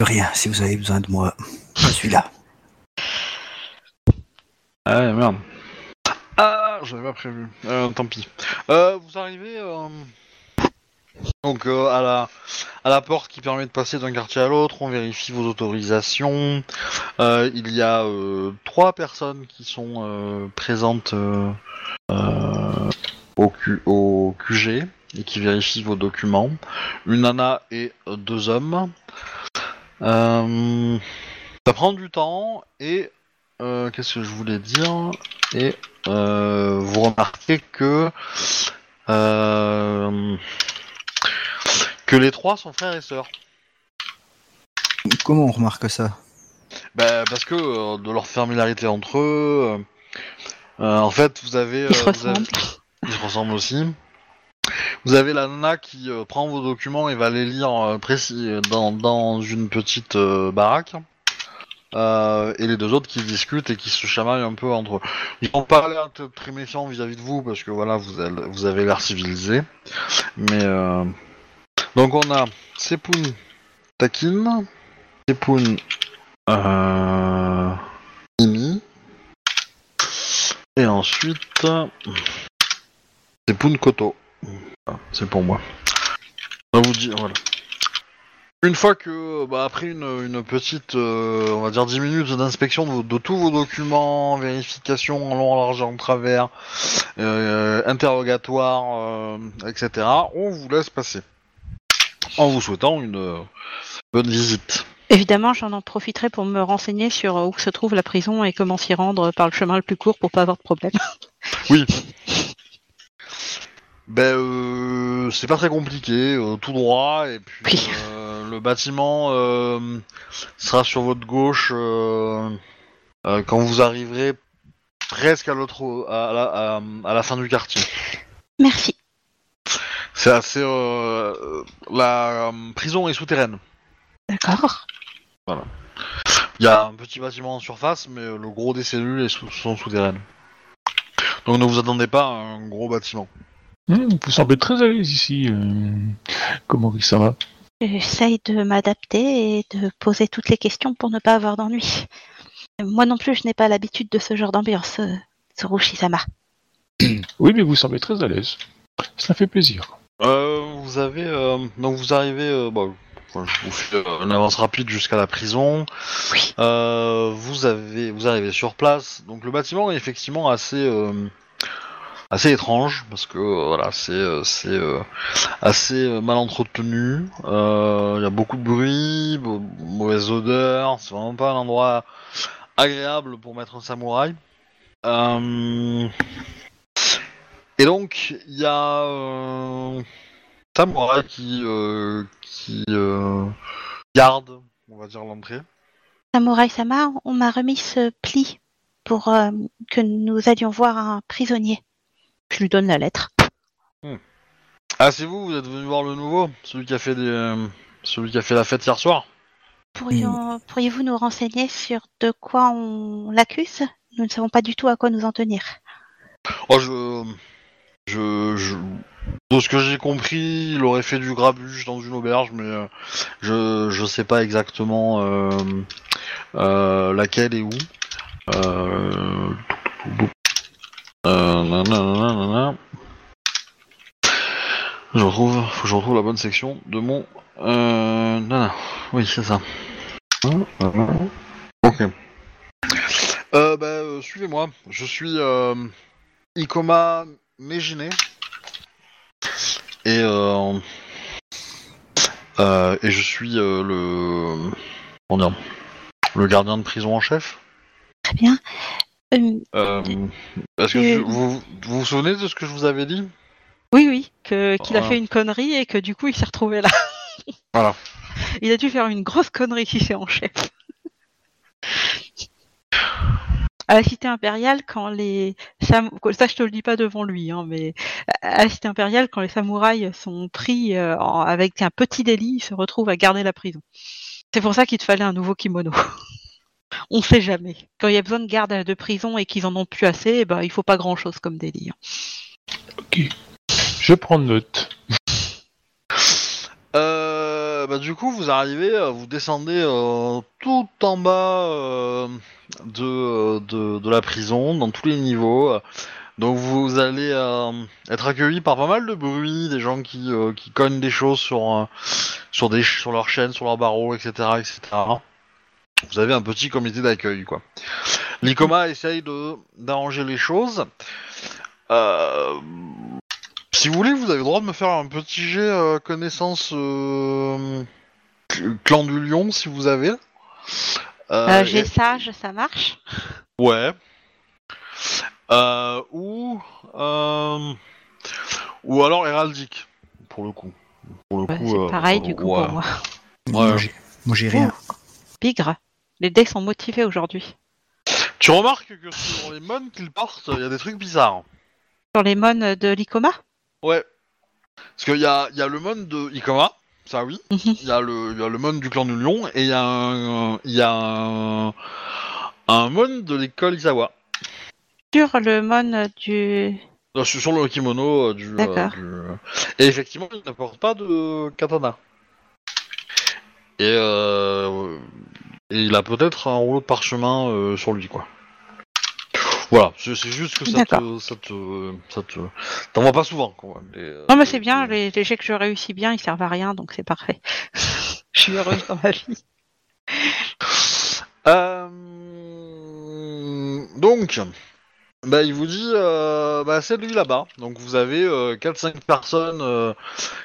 Rien, si vous avez besoin de moi, je suis là. Ah merde. Ah, j'avais pas prévu. Euh, tant pis. Euh, vous arrivez euh, donc euh, à la à la porte qui permet de passer d'un quartier à l'autre. On vérifie vos autorisations. Euh, il y a euh, trois personnes qui sont euh, présentes euh, euh, au, Q- au QG et qui vérifient vos documents. Une nana et deux hommes. Euh, ça prend du temps et euh, qu'est-ce que je voulais dire Et euh, vous remarquez que euh, que les trois sont frères et sœurs. Comment on remarque ça? Bah, parce que euh, de leur familiarité entre eux, en fait, vous avez, vous. Ils se ressemblent aussi. Vous avez la nana qui euh, prend vos documents et va les lire euh, précis dans, dans une petite euh, baraque. Euh, et les deux autres qui discutent et qui se chamaillent un peu entre eux. Ils n'ont pas l'air très méfiants vis-à-vis de vous parce que voilà, vous, avez- vous avez l'air civilisé. Mais euh... donc on a Sepun Takin, Sepun euh... Imi, et ensuite Sepun Koto. Ah, C'est pour moi. Ça vous dit, voilà. Une fois que, bah, après une, une petite, euh, on va dire 10 minutes d'inspection de, tous vos documents, vérification en long, en large en travers, euh, interrogatoire, euh, etc., on vous laisse passer. En vous souhaitant une euh, bonne visite. Évidemment, j'en en profiterai pour me renseigner sur où se trouve la prison et comment s'y rendre par le chemin le plus court pour pas avoir de problème. Oui. Ben, euh, c'est pas très compliqué, euh, tout droit, et puis Oui. euh, le bâtiment sera sur votre gauche quand vous arriverez presque à l'autre, à, la- à- à la fin du quartier. Merci. C'est assez, la prison est souterraine. D'accord. Il y a un petit bâtiment en surface, mais le gros des cellules sont souterraines. Donc ne vous attendez pas à un gros bâtiment. Hmm, vous semblez très à l'aise ici. Euh... Comment ça va J'essaye de m'adapter et de poser toutes les questions pour ne pas avoir d'ennui. Moi non plus, je n'ai pas l'habitude de ce genre d'ambiance, euh, Tsurushi-sama. Oui, mais vous semblez très à l'aise. Cela fait plaisir. Euh, vous avez euh, donc vous arrivez, euh, je vous fais une avance rapide jusqu'à la prison. Oui. Euh, vous avez, vous arrivez sur place. Donc le bâtiment est effectivement assez, euh, assez étrange parce que euh, voilà, c'est, euh, c'est euh, assez mal entretenu. Euh, Il y a beaucoup de bruit, mau- mauvaise odeur. C'est vraiment pas un endroit agréable pour mettre un samouraï. Euh, et donc, il y a euh, Samouraï qui, euh, qui euh, garde, on va dire, l'entrée. Samouraï-sama, on m'a remis ce pli pour euh, que nous allions voir un prisonnier. Je lui donne la lettre. Ah, c'est vous, vous êtes venu voir le nouveau Celui qui a fait des, celui qui a fait la fête hier soir Pourrions- Pourriez-vous nous renseigner sur de quoi on l'accuse? Nous ne savons pas du tout à quoi nous en tenir. Oh, je, de ce que j'ai compris, il aurait fait du grabuge dans une auberge, mais euh, je, je sais pas exactement euh, euh, laquelle et où. Nanana. Je retrouve, faut que je retrouve la bonne section de mon. Nanana. Oui, c'est ça. Ok. Bah, suivez-moi. Je suis Ikoma Mejine. Et, euh, euh, et je suis euh, le. Comment dire Le gardien de prison en chef. Très bien. Euh, Euh, Est-ce que Euh. je- vous, vous vous souvenez de ce que je vous avais dit? Oui, oui, que qu'il a Voilà. fait une connerie et que du coup il s'est retrouvé là. Voilà. Il a dû faire une grosse connerie si c'est en chef. À la cité impériale, quand les ça je te le dis pas devant lui, hein, mais à la cité impériale, quand les samouraïs sont pris euh, avec un petit délit, ils se retrouvent à garder la prison. C'est pour ça qu'il te fallait un nouveau kimono. On sait jamais. Quand il y a besoin de garde de prison et qu'ils en ont plus assez, eh ben, il faut pas grand chose comme délit. hein. Ok. Je prends note. Bah, du coup, vous arrivez, euh, vous descendez euh, tout en bas euh, de, de, la prison, dans tous les niveaux. Donc vous allez être accueillis par pas mal de bruit, des gens qui, qui cognent des choses sur, sur, des, sur leur chaîne, sur leurs barreaux, etc., etc. Vous avez un petit comité d'accueil, quoi. L'ICOMA essaye d'arranger les choses. Euh, si vous voulez, vous avez le droit de me faire un petit jet euh, connaissance euh, cl- clan du lion, si vous avez. Euh, Euh, J'ai et- sage, ça marche Ouais. Euh, ou euh, ou alors héraldique pour le coup. Pour le Ouais, coup, C'est euh, pareil du coup ouais. pour moi. Moi, j'ai- moi, j'ai rien. Bigre, les dés sont motivés aujourd'hui. Tu remarques que sur les mônes qu'ils portent, il y a des trucs bizarres. Sur les mônes de l'Icoma Ouais. Parce qu'il y a, il y a le mon de Ikoma, ça oui. Mhm. Il y a le, il y a le mon du clan du lion et il y a un, il y a un, un mon de l'école Isawa. Sur le mon du. Euh, Sur sur le kimono euh, du, euh, du- Et effectivement, il ne porte pas de katana. Et, euh, et il a peut-être un rouleau de parchemin euh, sur lui, quoi. Voilà, c'est juste que ça te, ça te, ça te, t'en vois pas souvent, quoi. Les, euh, Non, mais c'est bien, les- les, jets que je réussis bien, ils servent à rien, donc c'est parfait. je suis heureuse dans ma vie. Euh, Donc, bah, il vous dit, euh, bah, c'est lui là-bas. Donc, vous avez euh, 4-5 personnes euh,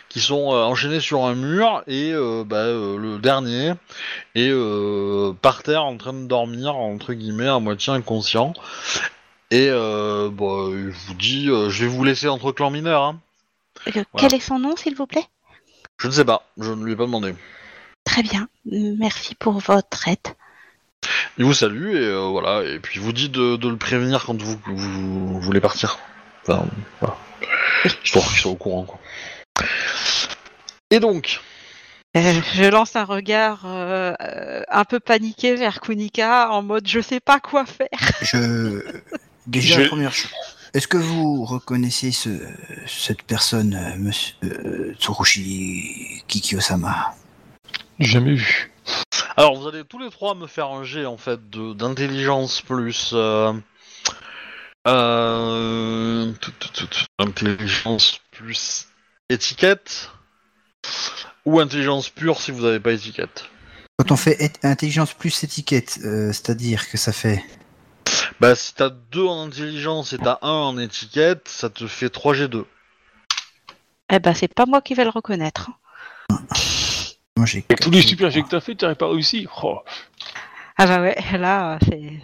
qui sont euh, enchaînées sur un mur et euh, bah, euh, le dernier est euh, par terre en train de dormir, entre guillemets, à moitié inconscient. Et euh, bah, il vous dit, euh, je vais vous laisser entre clans mineurs. Hein. Euh, Quel est son nom, s'il vous plaît? Je ne sais pas, je ne lui ai pas demandé. Très bien, merci pour votre aide. Il vous salue et euh, voilà, et puis il vous dit de, de le prévenir quand vous, vous, voulez partir. Enfin, voilà. Histoire qu'il soit au courant, quoi. Et donc, Euh, je lance un regard euh, euh, un peu paniqué vers Kunika en mode je sais pas quoi faire. Je. Déjà, Je- la première chose. Est-ce que vous reconnaissez ce, cette personne, euh, monsieur euh, Tsurushi Kikyo-sama Jamais vu. alors vous allez tous les trois me faire un jet en fait de- d'intelligence plus euh, euh, tout, tout, tout, tout, intelligence plus étiquette ou intelligence pure si vous n'avez pas étiquette? Quand on fait et- intelligence plus étiquette, c'est-à-dire que ça fait. Bah si t'as deux en intelligence et t'as un en étiquette, ça te fait 3G2. Eh ben c'est pas moi qui vais le reconnaître. Moi, j'ai. Avec tous les super jets que t'as fait, t'aurais pas réussi. Oh. Ah bah ouais, là c'est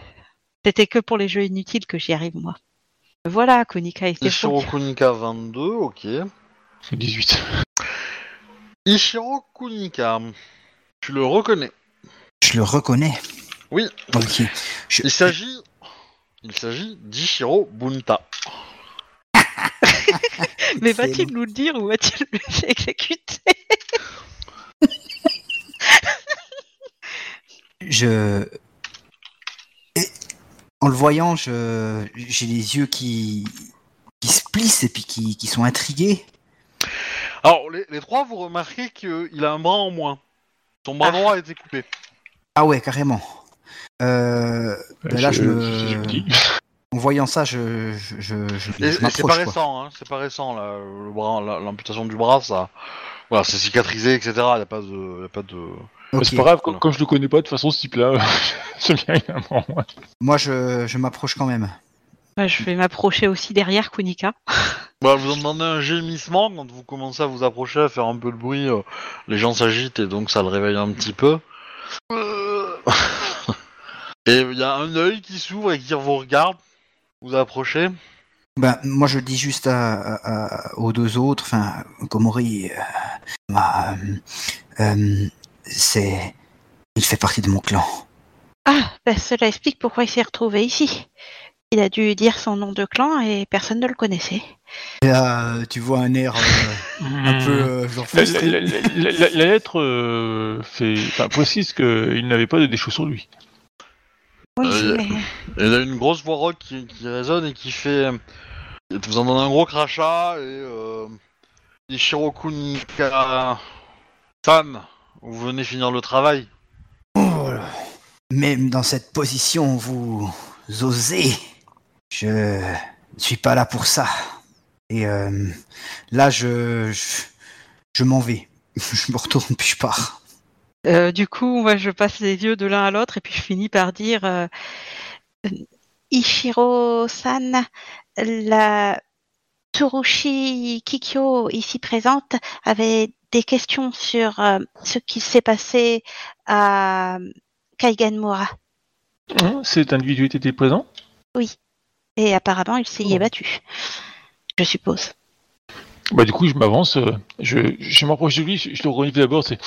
c'était que pour les jeux inutiles que j'y arrive moi. Voilà, Kunika et Ishiro Kunika 22, ok. 18. Ishiro Kunika, tu le reconnais. Je le reconnais. Oui. Ok. Je- Il s'agit, il s'agit d'Ishiro Bunta. Mais va-t-il nous le dire ou va-t-il le exécuter Je. Et en le voyant, je j'ai les yeux qui qui se plissent et puis qui, qui sont intrigués. Alors les, les trois, vous remarquez qu'il a un bras en moins. Son bras Ah. droit a été coupé. Ah ouais, carrément. Euh, Ben là, je je me en voyant ça, je je je, et c'est pas récent, hein, c'est pas récent l'amputation du bras, ça, voilà, c'est cicatrisé, etc. Y a pas de, y a pas de. C'est pas grave, comme, je le connais pas, de toute façon, ce type-là, c'est bien, il moins. Moi, je, je m'approche quand même. Bah, Je vais m'approcher aussi derrière Kunika. Bah, vous entendez un gémissement quand vous commencez à vous approcher, à faire un peu de bruit. euh, les gens s'agitent et donc ça le réveille un petit peu. Euh. Et il y a un œil qui s'ouvre et qui vous regarde. Vous approchez. Ben, moi, je dis juste à, à- à- aux deux autres, enfin, Komori, euh, ma, euh, euh, c'est, il fait partie de mon clan. Ah, ben, cela explique pourquoi il s'est retrouvé ici. Il a dû dire son nom de clan et personne ne le connaissait. Et Là, tu vois un air euh, un peu euh, genre La, frustré. la- la- la- la- la lettre euh, fait, précise qu'il n'avait pas de déchets sur lui. Oui, Euh, mais Et il a une grosse voix rock qui, qui résonne et qui fait. Vous en donnez un gros crachat et. Euh, Ishiroku Nika. San, vous venez finir le travail. Oh, même dans cette position, vous osez. Je ne suis pas là pour ça. Et euh, là, je, je, je m'en vais. Je me retourne puis je pars. Euh, du coup, moi, je passe les yeux de l'un à l'autre et puis je finis par dire euh, Ichiro-san, la Tsurushi Kikyo ici présente avait des questions sur euh, ce qui s'est passé à Kaiganmura. Hein, Cet individu était présent? Et apparemment, il s'y est Oh. battu. Je suppose. Bah du coup, je m'avance, je, je m'approche de lui, je, je le relève d'abord, c'est...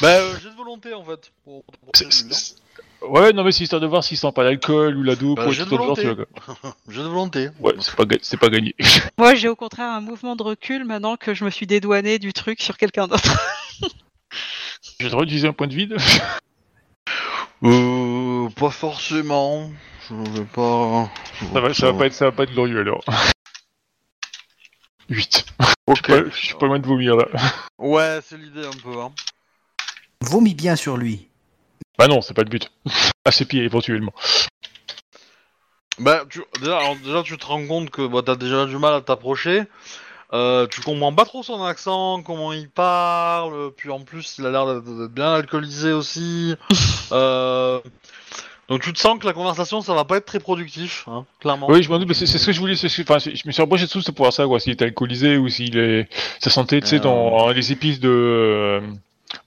Bah, euh, j'ai de volonté en fait. Pour, pour c'est- faire une c'est- Ouais, non mais c'est histoire de voir s'il sent pas l'alcool ou la dope Bah, ou j'ai tout de le genre, tu volonté. vois, quoi. J'ai de volonté. Ouais, c'est pas, ga- c'est pas gagné. Moi, j'ai au contraire un mouvement de recul maintenant que je me suis dédouané du truc sur quelqu'un d'autre. J'ai le droit d'utiliser un point de vide Euh, pas forcément. Je vais pas. ça va, ça va pas être, ça va pas être glorieux alors. 8. Ok. Je suis pas- je suis pas loin de vomir là. Ouais, c'est l'idée un peu. Hein. Vomis bien sur lui. Bah non, c'est pas le but. À ses pieds éventuellement. Bah, tu, déjà, alors, déjà, tu te rends compte que bah, t'as déjà du mal à t'approcher. Euh, tu comprends pas trop son accent, comment il parle, puis en plus il a l'air d'être bien alcoolisé aussi. euh, donc tu te sens que la conversation ça va pas être très productif, hein, clairement. Oui, je m'en doute, mais c'est ce que je voulais. Enfin, je me suis rapproché de tout, c'est pour voir ça, quoi. S'il était alcoolisé ou s'il est. Sa santé, tu sais, Euh. dans les épices de.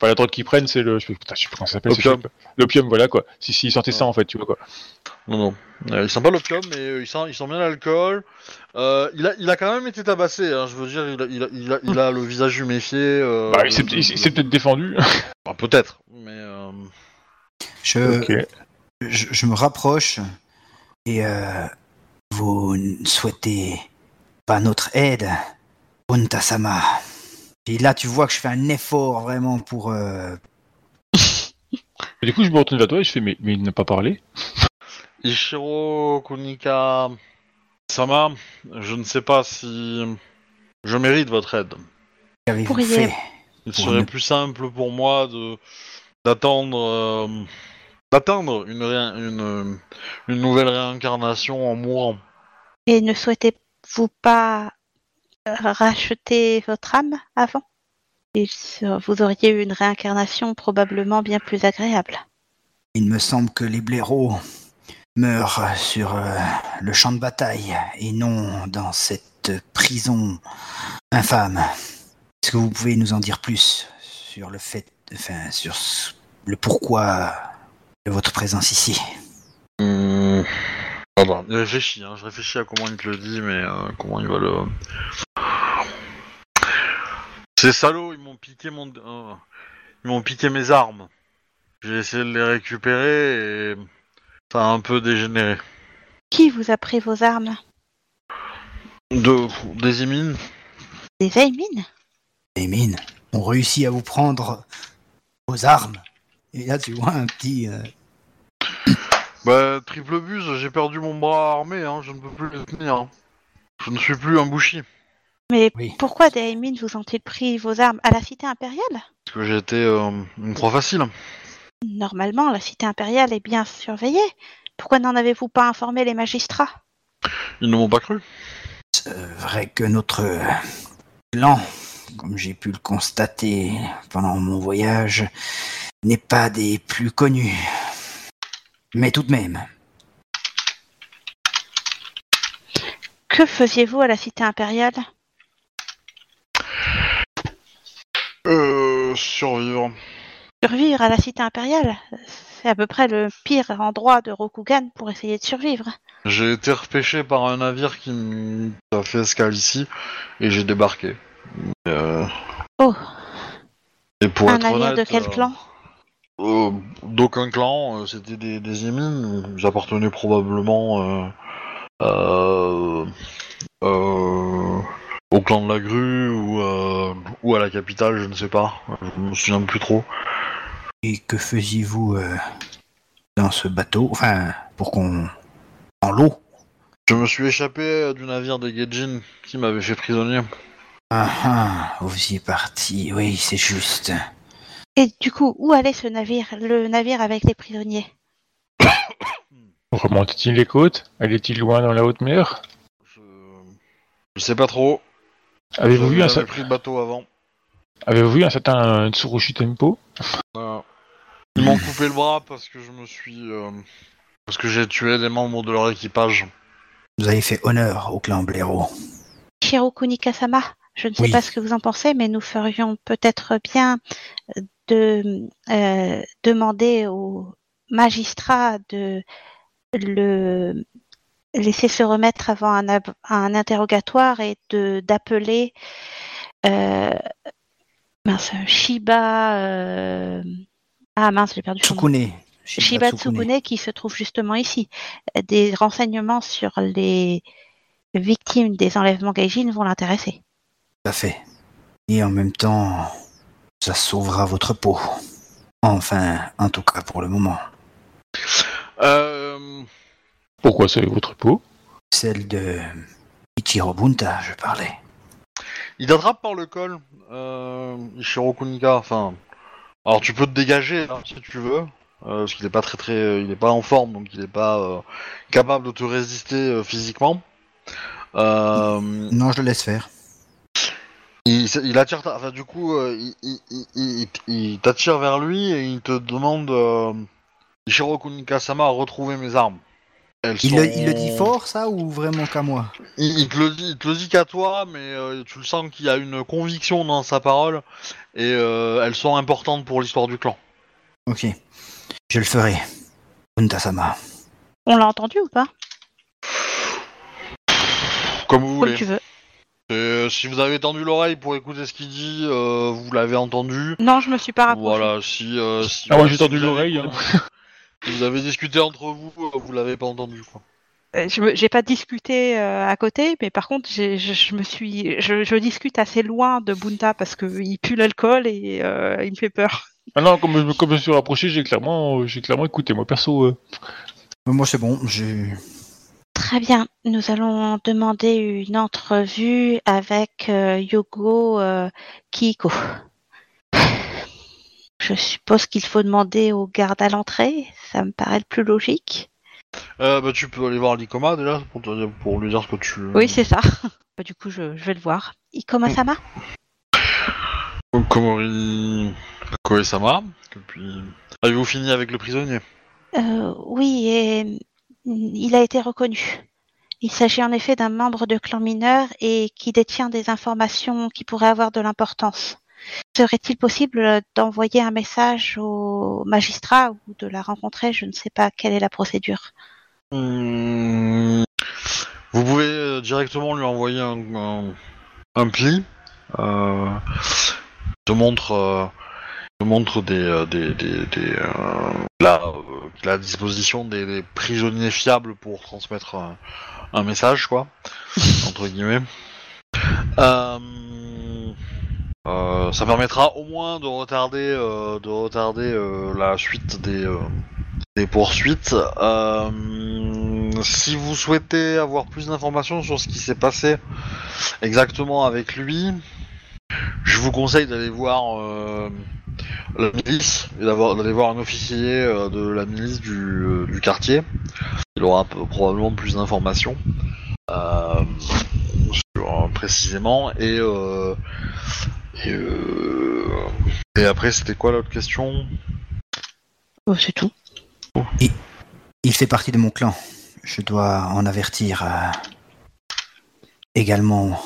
Enfin, la drogue qu'ils prennent, c'est le. Je sais, putain, je sais pas comment ça s'appelle. L'opium. L'opium, voilà, quoi. Si, s'il sortait ça, en fait, tu vois, quoi. Non, non. Euh, il sent pas l'opium, mais euh, il, sent, il sent bien l'alcool. Euh, il, a, il a quand même été tabassé, hein, je veux dire, il a, il a, il a, il a le visage huméfié. Euh, Bah, il s'est de- peut-être défendu. Bah, peut-être, mais. Euh... Je, je, je me rapproche et euh, vous ne souhaitez pas notre aide, Untasama. Et là, tu vois que je fais un effort vraiment pour. euh, Et du coup, je me retourne vers toi et je fais, mais, mais il n'a pas parlé. Ishiro Kunika Sama, je ne sais pas si je mérite votre aide. Qu'avez-vous Pourriez- fait Il Pour serait ne- plus simple pour moi de d'attendre euh, d'attendre une, réin- une une nouvelle réincarnation en mourant. Et ne souhaitez-vous pas racheter votre âme avant se- Vous auriez eu une réincarnation probablement bien plus agréable. Il me semble que les blaireaux meurent sur euh, le champ de bataille et non dans cette prison infâme. Est-ce que vous pouvez nous en dire plus sur le fait, enfin, sur le pourquoi de votre présence ici? Hum, ah bah, il réfléchit, hein, je réfléchis à comment il te le dit, mais euh, comment il va le. Ces salauds, ils m'ont piqué mon, euh, ils m'ont piqué mes armes. J'ai essayé de les récupérer et ça a un peu dégénéré. Qui vous a pris vos armes De des émines Des Aimines Les mines ont réussi à vous prendre vos armes. Et là, tu vois un petit. euh, Bah, triple buse, j'ai perdu mon bras armé, hein, je ne peux plus le tenir. Je ne suis plus un bouchi. Mais Oui. pourquoi des vous ont-ils pris vos armes à la cité impériale? Parce que j'ai été euh, une proie facile. Normalement, la cité impériale est bien surveillée. Pourquoi n'en avez-vous pas informé les magistrats? Ils ne m'ont pas cru. C'est vrai que notre clan, comme j'ai pu le constater pendant mon voyage, n'est pas des plus connus. Mais tout de même, Que faisiez-vous à la cité impériale? Euh, survivre. Survivre à la cité impériale, c'est à peu près le pire endroit de Rokugan pour essayer de survivre. J'ai été repêché par un navire qui m- a fait escale ici et j'ai débarqué. Euh, Oh, et pour un être navire honnête, de quel euh, clan? euh, D'aucun clan, euh, c'était des, des émines. Ils appartenaient probablement euh, euh, au clan de la grue ou, euh, ou à la capitale, je ne sais pas. Je me souviens plus trop. Et que faisiez-vous euh, dans ce bateau? Enfin, pour qu'on... En l'eau? Je me suis échappé du navire des Gaijin qui m'avait fait prisonnier. Ah ah, vous y êtes parti, oui, c'est juste. Et du coup, où allait ce navire Le navire avec les prisonniers? Remonte-t-il les côtes? Allait-il loin dans la haute mer? Je, je sais pas trop. Avez-vous vu, un J'avais cer- pris le bateau avant. Avez-vous vu un certain Tsurushi Tempo? Euh, ils m'ont coupé le bras parce que je me suis. euh, parce que j'ai tué des membres de leur équipage. Vous avez fait honneur au clan Blaireau. Shirokuni Kasama, je ne sais Oui. pas ce que vous en pensez, mais nous ferions peut-être bien de euh, demander au magistrat de le laisser se remettre avant un, ab- un interrogatoire et de d'appeler euh, mince, Shiba euh, ah mince j'ai perdu son nom. Tsukune. Shiba Tsukune qui se trouve justement ici. Des renseignements sur les victimes des enlèvements Gaijin vont l'intéresser. Tout à fait. Et en même temps, ça sauvera votre peau. Enfin, en tout cas pour le moment. Euh, Pourquoi c'est votre peau Celle de Ichiro Bunta, je parlais. il t'attrape par le col, euh, Ishiro Kunika. Enfin, alors tu peux te dégager hein, si tu veux, euh, parce qu'il est pas très très, il est pas en forme, donc il est pas euh, capable de te résister euh, physiquement. Euh, Non, je le laisse faire. il, il attire, ta- enfin du coup, euh, il, il- il- il- il t'attire vers lui et il te demande, euh, Ishiro Kunika-sama, à retrouver mes armes. Elles Il, le, sont- il le dit fort, ça, ou vraiment qu'à moi? Il, il te le dit, il te le dit qu'à toi, mais euh, tu le sens qu'il y a une conviction dans sa parole et euh, elles sont importantes pour l'histoire du clan. Ok. Je le ferai. On l'a entendu ou pas? Comme vous Comme voulez. tu veux. Euh, si vous avez tendu l'oreille pour écouter ce qu'il dit, euh, vous l'avez entendu. Non, je me suis pas rapproché. Voilà, si. euh, si Ah, moi, j'ai si tendu l'oreille, hein. Vous avez discuté entre vous, euh, vous l'avez pas entendu quoi. Euh, Je j'ai pas discuté euh, à côté, mais par contre, je, je me suis, je, je discute assez loin de Bunta parce que il pue l'alcool et euh, il me fait peur. Ah non, comme, je- comme je me suis rapproché, j'ai clairement, j'ai clairement écouté. Moi, perso, euh, Moi, c'est bon. J'ai... Très bien. Nous allons demander une entrevue avec euh, Yogo euh, Kiko. Je suppose qu'il faut demander au garde à l'entrée. Ça me paraît le plus logique. Euh, bah, tu peux aller voir l'Icoma déjà pour, te dire- pour lui dire ce que tu. Oui, c'est ça. Bah, du coup, je, je vais le voir. Ikoma-sama Komori. Koe-sama. Et puis. Avez-vous fini avec le prisonnier? Euh, oui, et mm, il a été reconnu. Il s'agit en effet d'un membre de clan mineur et qui détient des informations qui pourraient avoir de l'importance. Serait-il possible d'envoyer un message au magistrat ou de la rencontrer? Je ne sais pas quelle est la procédure. Hmm, Vous pouvez euh, directement lui envoyer un, un, un pli. Euh, te montre, euh, te montre des, euh, des, des, des, euh, là, euh, qu'il a à disposition des, des prisonniers fiables pour transmettre un, un message, quoi, entre guillemets. Euh, euh, ça permettra au moins de retarder, euh, de retarder euh, la suite des, poursuites. Si vous souhaitez avoir plus d'informations sur ce qui s'est passé exactement avec lui, je vous conseille d'aller voir la milice d'aller voir un officier de la milice du, quartier. Il aura probablement plus d'informations précisément et et, euh, et après c'était quoi l'autre question? Oh, c'est tout. Il fait partie de mon clan. Je dois en avertir euh, également.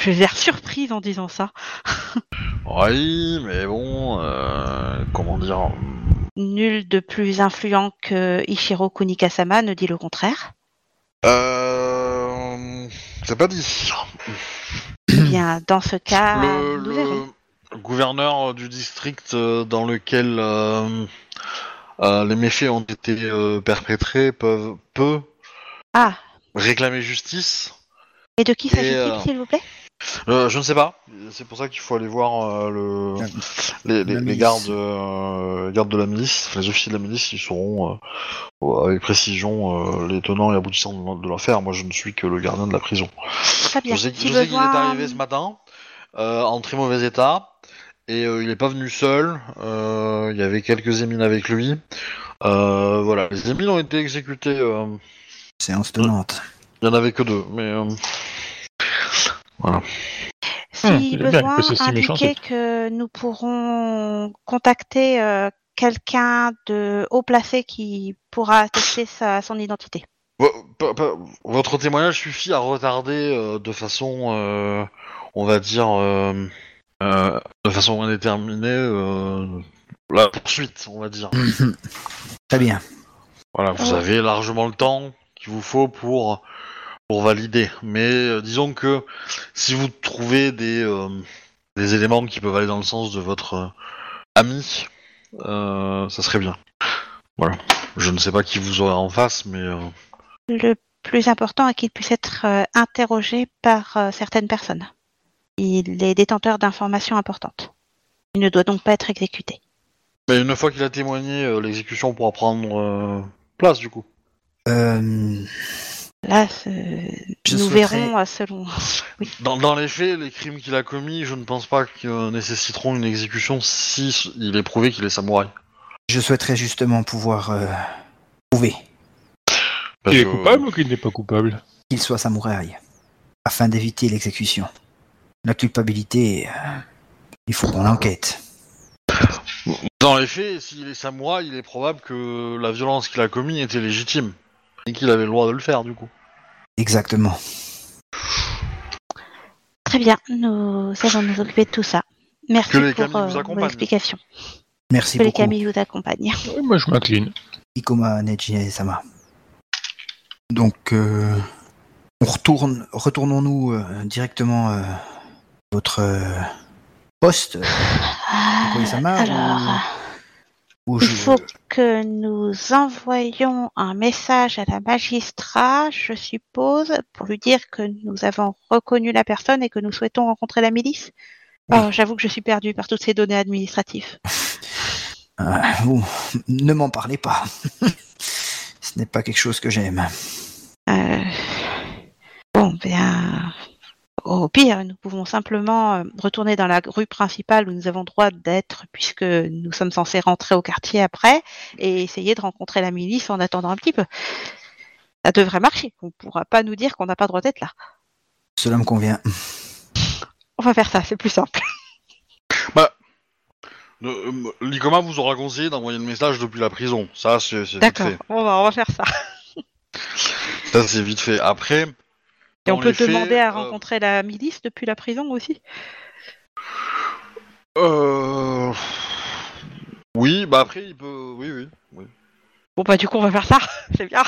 Je vais l'air surprise en disant ça. Oui, mais bon, euh, comment dire? Nul de plus influent que Ichiro Kunikasama ne dit le contraire. Euh, c'est pas dit. Eh bien, dans ce cas, le, nous le verrons. gouverneur du district euh, dans lequel euh, euh, les méfaits ont été euh, perpétrés peuvent, peut Ah, réclamer justice. et de qui s'agit-il, s'il vous plaît? Euh, je ne sais pas. C'est pour ça qu'il faut aller voir euh, le, les, les- les gardes, euh, gardes de la milice, enfin, les officiers de la milice, ils sauront euh, avec précision euh, les tenants et aboutissants de, de l'affaire. Moi, je ne suis que le gardien de la prison. Très bien. Je sais, qu'il est arrivé ce matin euh, en très mauvais état et euh, il n'est pas venu seul. euh, il y avait quelques émines avec lui. Euh, voilà, les émines ont été exécutés. euh, Séance tenante. il y en avait que deux, mais euh, voilà. Si Hum, besoin, indiquez que nous pourrons contacter euh, quelqu'un de haut placé qui pourra attester sa, son identité. Votre témoignage suffit à retarder euh, de façon, euh, on va dire, euh, euh, de façon indéterminée euh, la poursuite, on va dire. Très bien. Voilà, vous Ouais. avez largement le temps qu'il vous faut pour pour valider. Mais euh, disons que si vous trouvez des euh, des éléments qui peuvent aller dans le sens de votre euh, ami, euh, ça serait bien. Voilà. Je ne sais pas qui vous aura en face, mais euh, Le plus important est qu'il puisse être euh, interrogé par euh, certaines personnes. Il est détenteur d'informations importantes. Il ne doit donc pas être exécuté. mais une fois qu'il a témoigné, euh, l'exécution pourra prendre euh, place du coup. Euh, Là, Je nous verrons euh, selon. Dans, dans les faits, les crimes qu'il a commis, je ne pense pas qu'ils nécessiteront une exécution si il est prouvé qu'il est samouraï. je souhaiterais justement pouvoir euh, prouver Parce Il est que- coupable ou qu'il n'est pas coupable? qu'il soit samouraï, afin d'éviter l'exécution. La culpabilité, euh, il faut qu'on l'enquête. Dans les faits, s'il est samouraï, il est probable que la violence qu'il a commise était légitime. Et qu'il avait le droit de le faire, du coup. Exactement. Très bien, nous allons nous occuper de tout ça. Merci Que les pour vous euh, vos explications. Merci Que les beaucoup. Camille vous accompagnent. Oui, Moi, je m'incline. Ikoma Neji-sama. Donc, euh, on retourne, retournons-nous euh, directement euh, à votre euh, poste, Ah, Ikoe-sama, alors, ou il je- faut que nous envoyions un message à la magistrat, je suppose, pour lui dire que nous avons reconnu la personne et que nous souhaitons rencontrer la milice. Oui. Oh, J'avoue que je suis perdue par toutes ces données administratives. Euh, vous, ne m'en parlez pas. Ce n'est pas quelque chose que j'aime. Euh, Bon, bien. Au pire, nous pouvons simplement euh, retourner dans la rue principale où nous avons droit d'être, puisque nous sommes censés rentrer au quartier après, et essayer de rencontrer la milice en attendant un petit peu. Ça devrait marcher. On ne pourra pas nous dire qu'on n'a pas droit d'être là. Cela me convient. On va faire ça, c'est plus simple. De- euh, L'ICOMA vous aura conseillé d'envoyer le message depuis la prison. Ça, c'est D'accord, fait. on va, on va faire ça. Ça, c'est vite fait. Après... Et on peut faits, demander à euh, rencontrer la milice depuis la prison aussi. Euh... Oui, bah après, il peut... Oui, oui. oui. Bon, bah, du coup, on va faire ça. C'est bien.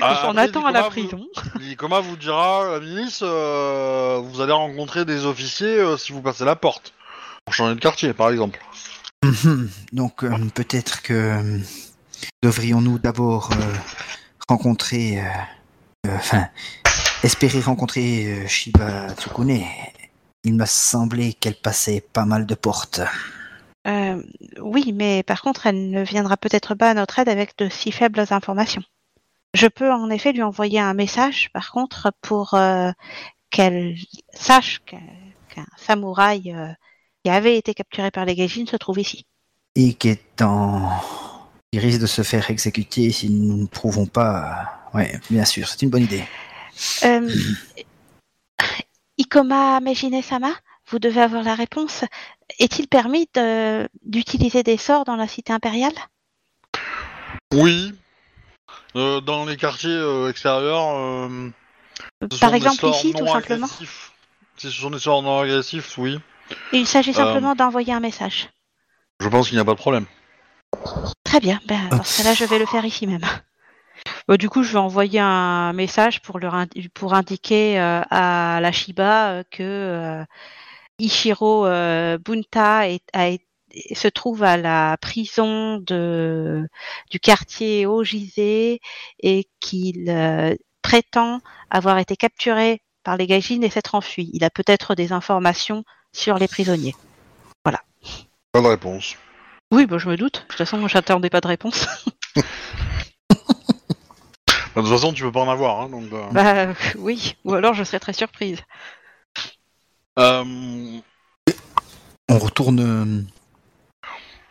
Ah, on après, attend à la prison. L'ICOMA vous dira, la milice, euh, vous allez rencontrer des officiers euh, si vous passez la porte. Pour changer de quartier, par exemple. Donc, euh, peut-être que devrions-nous d'abord euh, rencontrer, euh, euh, enfin, espérer rencontrer euh, Shiba Tsukune. Il m'a semblé qu'elle passait pas mal de portes. Euh, oui, mais par contre, elle ne viendra peut-être pas à notre aide avec de si faibles informations. Je peux en effet lui envoyer un message, par contre, pour euh, qu'elle sache qu'un samouraï euh, qui avait été capturé par les Gaijin se trouve ici. Et qui est en... qui risque de se faire exécuter si nous ne prouvons pas. Ouais, bien sûr, c'est une bonne idée. Euh, Ikoma Mejine-sama, vous devez avoir la réponse. Est-il permis de- d'utiliser des sorts dans la cité impériale? Oui. Euh, dans les quartiers euh, extérieurs... Par exemple ici, tout simplement? agressifs. Si ce sont des sorts non agressifs, oui. Il s'agit simplement d'envoyer un message. Je pense qu'il n'y a pas de problème. Très bien, ben, dans ce cas-là, je vais le faire ici même. Bah, du coup, je vais envoyer un message pour, leur indi- pour indiquer euh, à la Shiba euh, que euh, Ichiro euh, Bunta est- a été- se trouve à la prison de, du quartier Ogisé et qu'il euh, prétend avoir été capturé par les gaijins et s'être enfui. Il a peut-être des informations sur les prisonniers. Pas de réponse. Oui, bah, je me doute. De toute façon, moi, j'attendais pas de réponse. De toute façon, tu peux pas en avoir, hein, donc. euh, Bah oui, ou alors je serais très surprise. euh, On retourne. euh,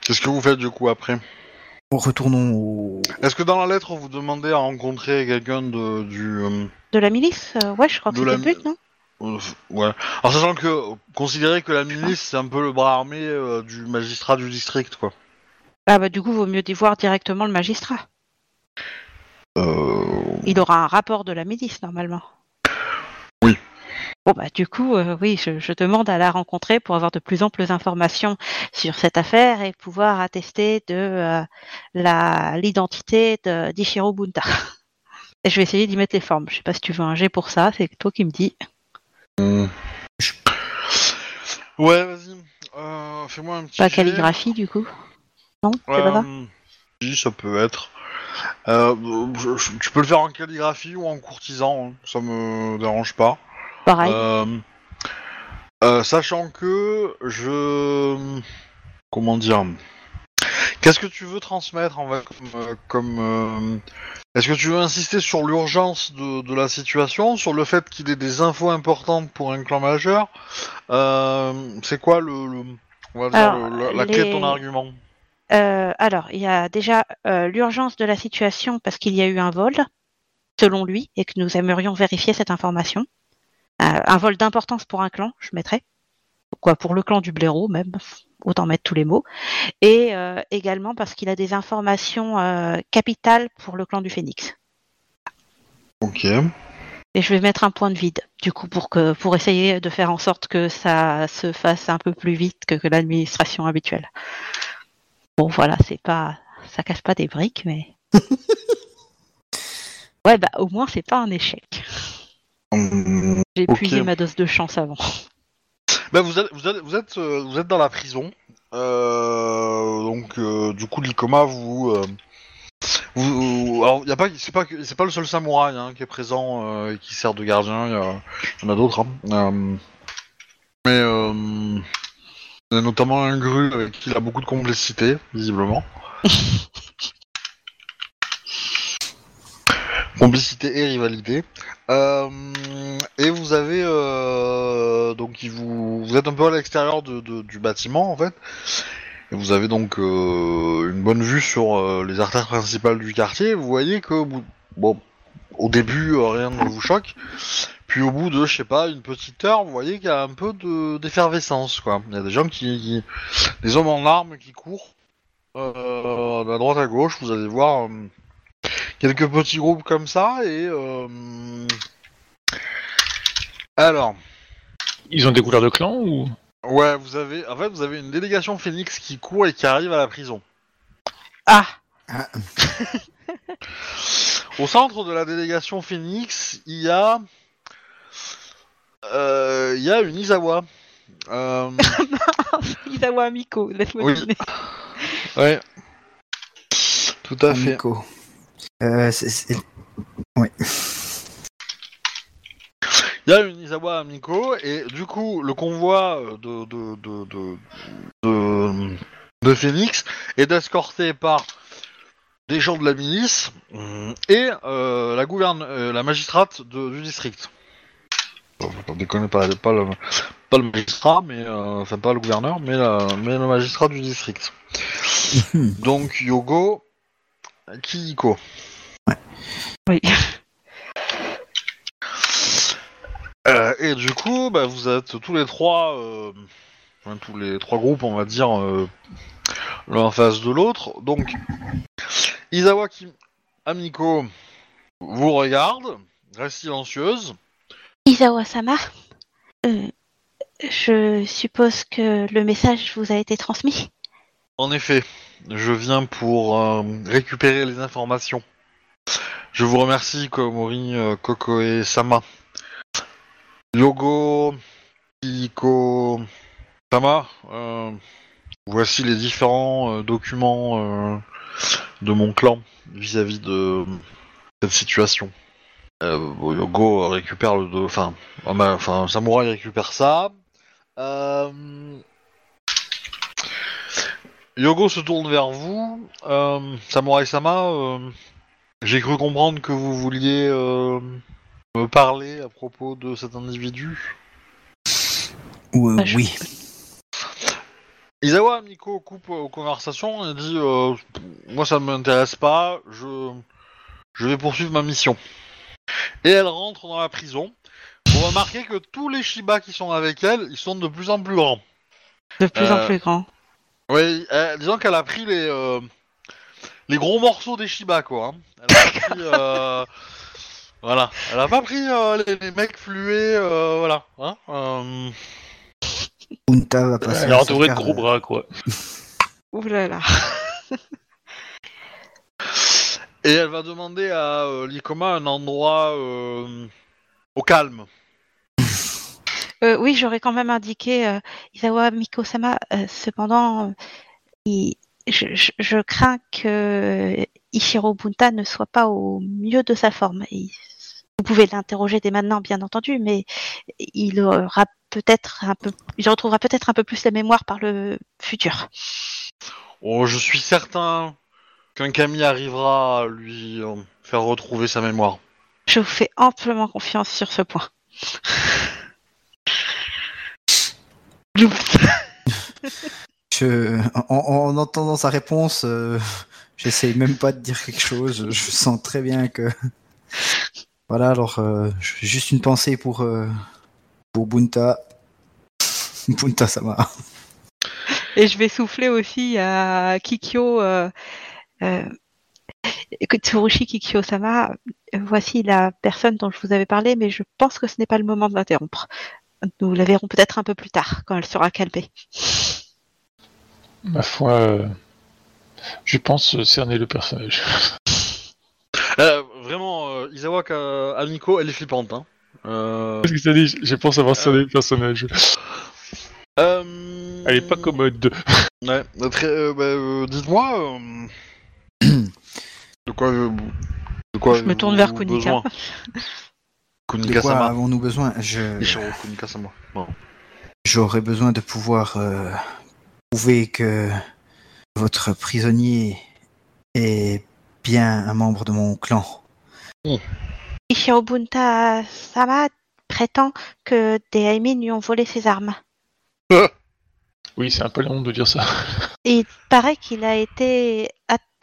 Qu'est-ce que vous faites du coup après? Retournons au. Est-ce que dans la lettre vous demandez à rencontrer quelqu'un de du euh, De la milice euh, Ouais, je crois que De la le but, non? Euh, ouais. Alors sachant que considérez que la milice c'est un peu le bras armé euh, du magistrat du district quoi. Ah bah du coup, vaut mieux y voir directement le magistrat. Euh... Il aura un rapport de la milice, normalement. Oui. Bon bah du coup, euh, oui, je, je demande à la rencontrer pour avoir de plus amples informations sur cette affaire et pouvoir attester de euh, la l'identité de d'Ichiro Bunta. Et je vais essayer d'y mettre les formes. Je sais pas si tu veux un G pour ça, c'est toi qui me dis. hmm. Ouais, vas-y. Euh, Fais-moi un petit. Pas calligraphie du coup. Non, c'est pas ça Si, ça peut être. Euh, je- je- tu peux le faire en calligraphie ou en courtisan, hein, ça me dérange pas. Pareil. Euh, euh, sachant que je. Comment dire Qu'est-ce que tu veux transmettre en fait comme. euh, comme, euh, Est-ce que tu veux insister sur l'urgence de, de la situation, sur le fait qu'il ait des infos importantes pour un clan majeur? Euh, C'est quoi le, le- on va dire Alors, le- la, la clé de ton argument? Euh, alors, il y a déjà euh, l'urgence de la situation parce qu'il y a eu un vol, selon lui, et que nous aimerions vérifier cette information. Euh, un vol d'importance pour un clan, je mettrais. Quoi, pour le clan du blaireau même, autant mettre tous les mots. Et également parce qu'il a des informations capitales pour le clan du phénix. Ok. Et je vais mettre un point de vide, du coup, pour que pour essayer de faire en sorte que ça se fasse un peu plus vite que, que l'administration habituelle. Bon, voilà, c'est pas, ça casse pas des briques, mais. ouais, bah au moins c'est pas un échec. J'ai épuisé ma dose de chance avant. Bah, vous êtes, vous êtes, vous êtes, euh, vous êtes dans la prison. Euh, donc, euh, du coup, l'Ikoma vous, euh, vous, alors, y a pas, c'est pas, que- c'est pas le seul samouraï hein, qui est présent euh, et qui sert de gardien. Il y, en a d'autres. hein. Euh, mais euh, il y a notamment un gru avec qui il a beaucoup de complicité, visiblement. complicité et rivalité. Euh, et vous avez euh, donc il vous vous êtes un peu à l'extérieur de, de- du bâtiment en fait. Et vous avez donc euh, une bonne vue sur les artères principales du quartier. Vous voyez que bon au début rien ne vous choque. Puis au bout de je sais pas une petite heure, vous voyez qu'il y a un peu de d'effervescence quoi. Il y a des gens qui, qui- des hommes en armes qui courent euh, à droite à gauche. Vous allez voir. euh, quelques petits groupes comme ça et euh, alors Ils ont des couleurs de clan ou? Ouais vous avez en fait vous avez une délégation Phoenix qui court et qui arrive à la prison Ah, au centre de la délégation Phoenix il y a euh, il y a une Izawa euh, Isawa Miko, laisse-moi Oui. deviner. ouais tout à fait Amico. Euh, c'est- c'est- Il y a une Izawa Amiko et du coup le convoi euh, de de de de, de, de Phoenix est escorté par des gens de la milice euh, et euh, la gouverne euh, la magistrate de- du district. Bon, faut pas pas, pas le pas le magistrat mais euh, enfin pas le gouverneur mais la, mais le magistrat du district. Donc Yogo Kihiko. Oui. Euh, et du coup, bah, vous êtes tous les trois, euh, enfin, tous les trois groupes, on va dire, euh, l'un en face de l'autre. Donc, Isawa Kim Amiko vous regarde, reste silencieuse. Isawa Sama, Euh, je suppose que le message vous a été transmis. En effet, je viens pour euh, récupérer les informations. Je vous remercie, Komori, euh, Koko et Sama. Yogo, Iko, Sama, euh, voici les différents documents de mon clan vis-à-vis de cette situation. Euh, Yogo récupère le... do- Enfin, euh, ma- enfin, Samouraï récupère ça. Euh, Yogo se tourne vers vous. Euh, Samurai Sama, euh, j'ai cru comprendre que vous vouliez euh, me parler à propos de cet individu. Ou, je- oui. Isawa Miko coupe aux conversations et dit euh, Moi ça ne m'intéresse pas, je, je vais poursuivre ma mission. Et elle rentre dans la prison. Vous remarquez que tous les Shiba qui sont avec elle, ils sont de plus en plus grands. De plus Euh, en plus grand. Oui, euh, disons qu'elle a pris les, euh, les gros morceaux des Shiba, quoi. hein. Elle a pas pris, euh, voilà. Elle a pas pris euh, les, les mecs flués, euh, voilà. Hein euh, Punta va passer. Elle est entourée de gros euh, bras, quoi. Ouh là là. Et elle va demander à euh, Likoma un endroit euh, au calme. Euh, oui, j'aurais quand même indiqué euh, Isawa Mikosama. cependant, il- je, je- je crains que Ichiro Bunta ne soit pas au mieux de sa forme. Il- vous pouvez l'interroger dès maintenant, bien entendu, mais il aura peut-être un peu, il retrouvera peut-être un peu plus la mémoire par le futur. Oh, je suis certain qu'un Kami arrivera à lui euh, faire retrouver sa mémoire. Je vous fais amplement confiance sur ce point. Je, en, en entendant sa réponse, euh, j'essaye même pas de dire quelque chose. Je sens très bien que. Voilà, alors euh, j'ai juste une pensée pour, euh, pour Bunta. Bunta Sama. Et je vais souffler aussi à Kikyo, Tsurushi Kikyo-sama. euh, Voici la personne dont je vous avais parlé, mais je pense que ce n'est pas le moment de l'interrompre. Nous la verrons peut-être un peu plus tard, quand elle sera calmée. Ma foi, euh, je pense cerner le personnage. Euh, vraiment, euh, Isawa Amiko, elle est flippante. Hein. Euh, Qu'est-ce que ça dit? Je pense avoir cerné le personnage. euh, Elle est pas commode. Ouais, euh, euh, bah, euh, dites-moi. De quoi, euh, de quoi Je me tourne vers Kunika. besoin De Kunika quoi sama. avons-nous besoin? Je- Kunika sama. Bon. J'aurais besoin de pouvoir euh, prouver que votre prisonnier est bien un membre de mon clan. Ishiro Bunta-sama prétend que des Aimin lui ont volé ses armes. Oui, c'est un peu long de dire ça. Il paraît qu'il a été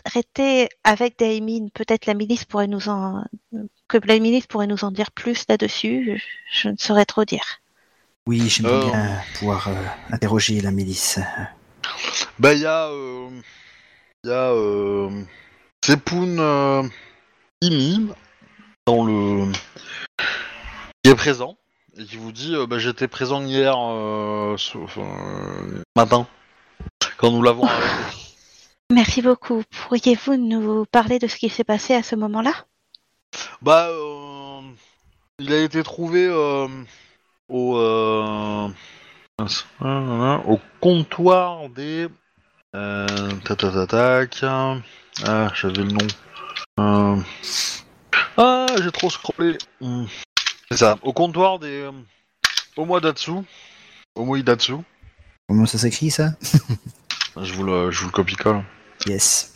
arrêté avec des Aimin. Peut-être la milice pourrait nous en... que la milice pourrait nous en dire plus là-dessus. Je, je ne saurais trop dire. Oui, j'aimerais Oh. bien pouvoir euh, interroger la milice. Bah, il y a. euh, Il y a. Euh, Sepun euh, Imi, dans le. qui est présent, et qui vous dit euh, bah, J'étais présent hier euh, ce- euh, matin, quand nous l'avons arrêté. Merci beaucoup. Pourriez-vous nous parler de ce qui s'est passé à ce moment-là? Bah, euh, il a été trouvé euh, au, euh, mince, euh, euh, au comptoir des. Euh, tac, tac, tac, tac. Ah, j'avais le nom. Euh, Ah, j'ai trop scrollé. Hmm. C'est ça, au comptoir des. Omoidatsu. Omoidatsu. Comment ça s'écrit ça? Je vous le, je vous le copie-colle. Yes.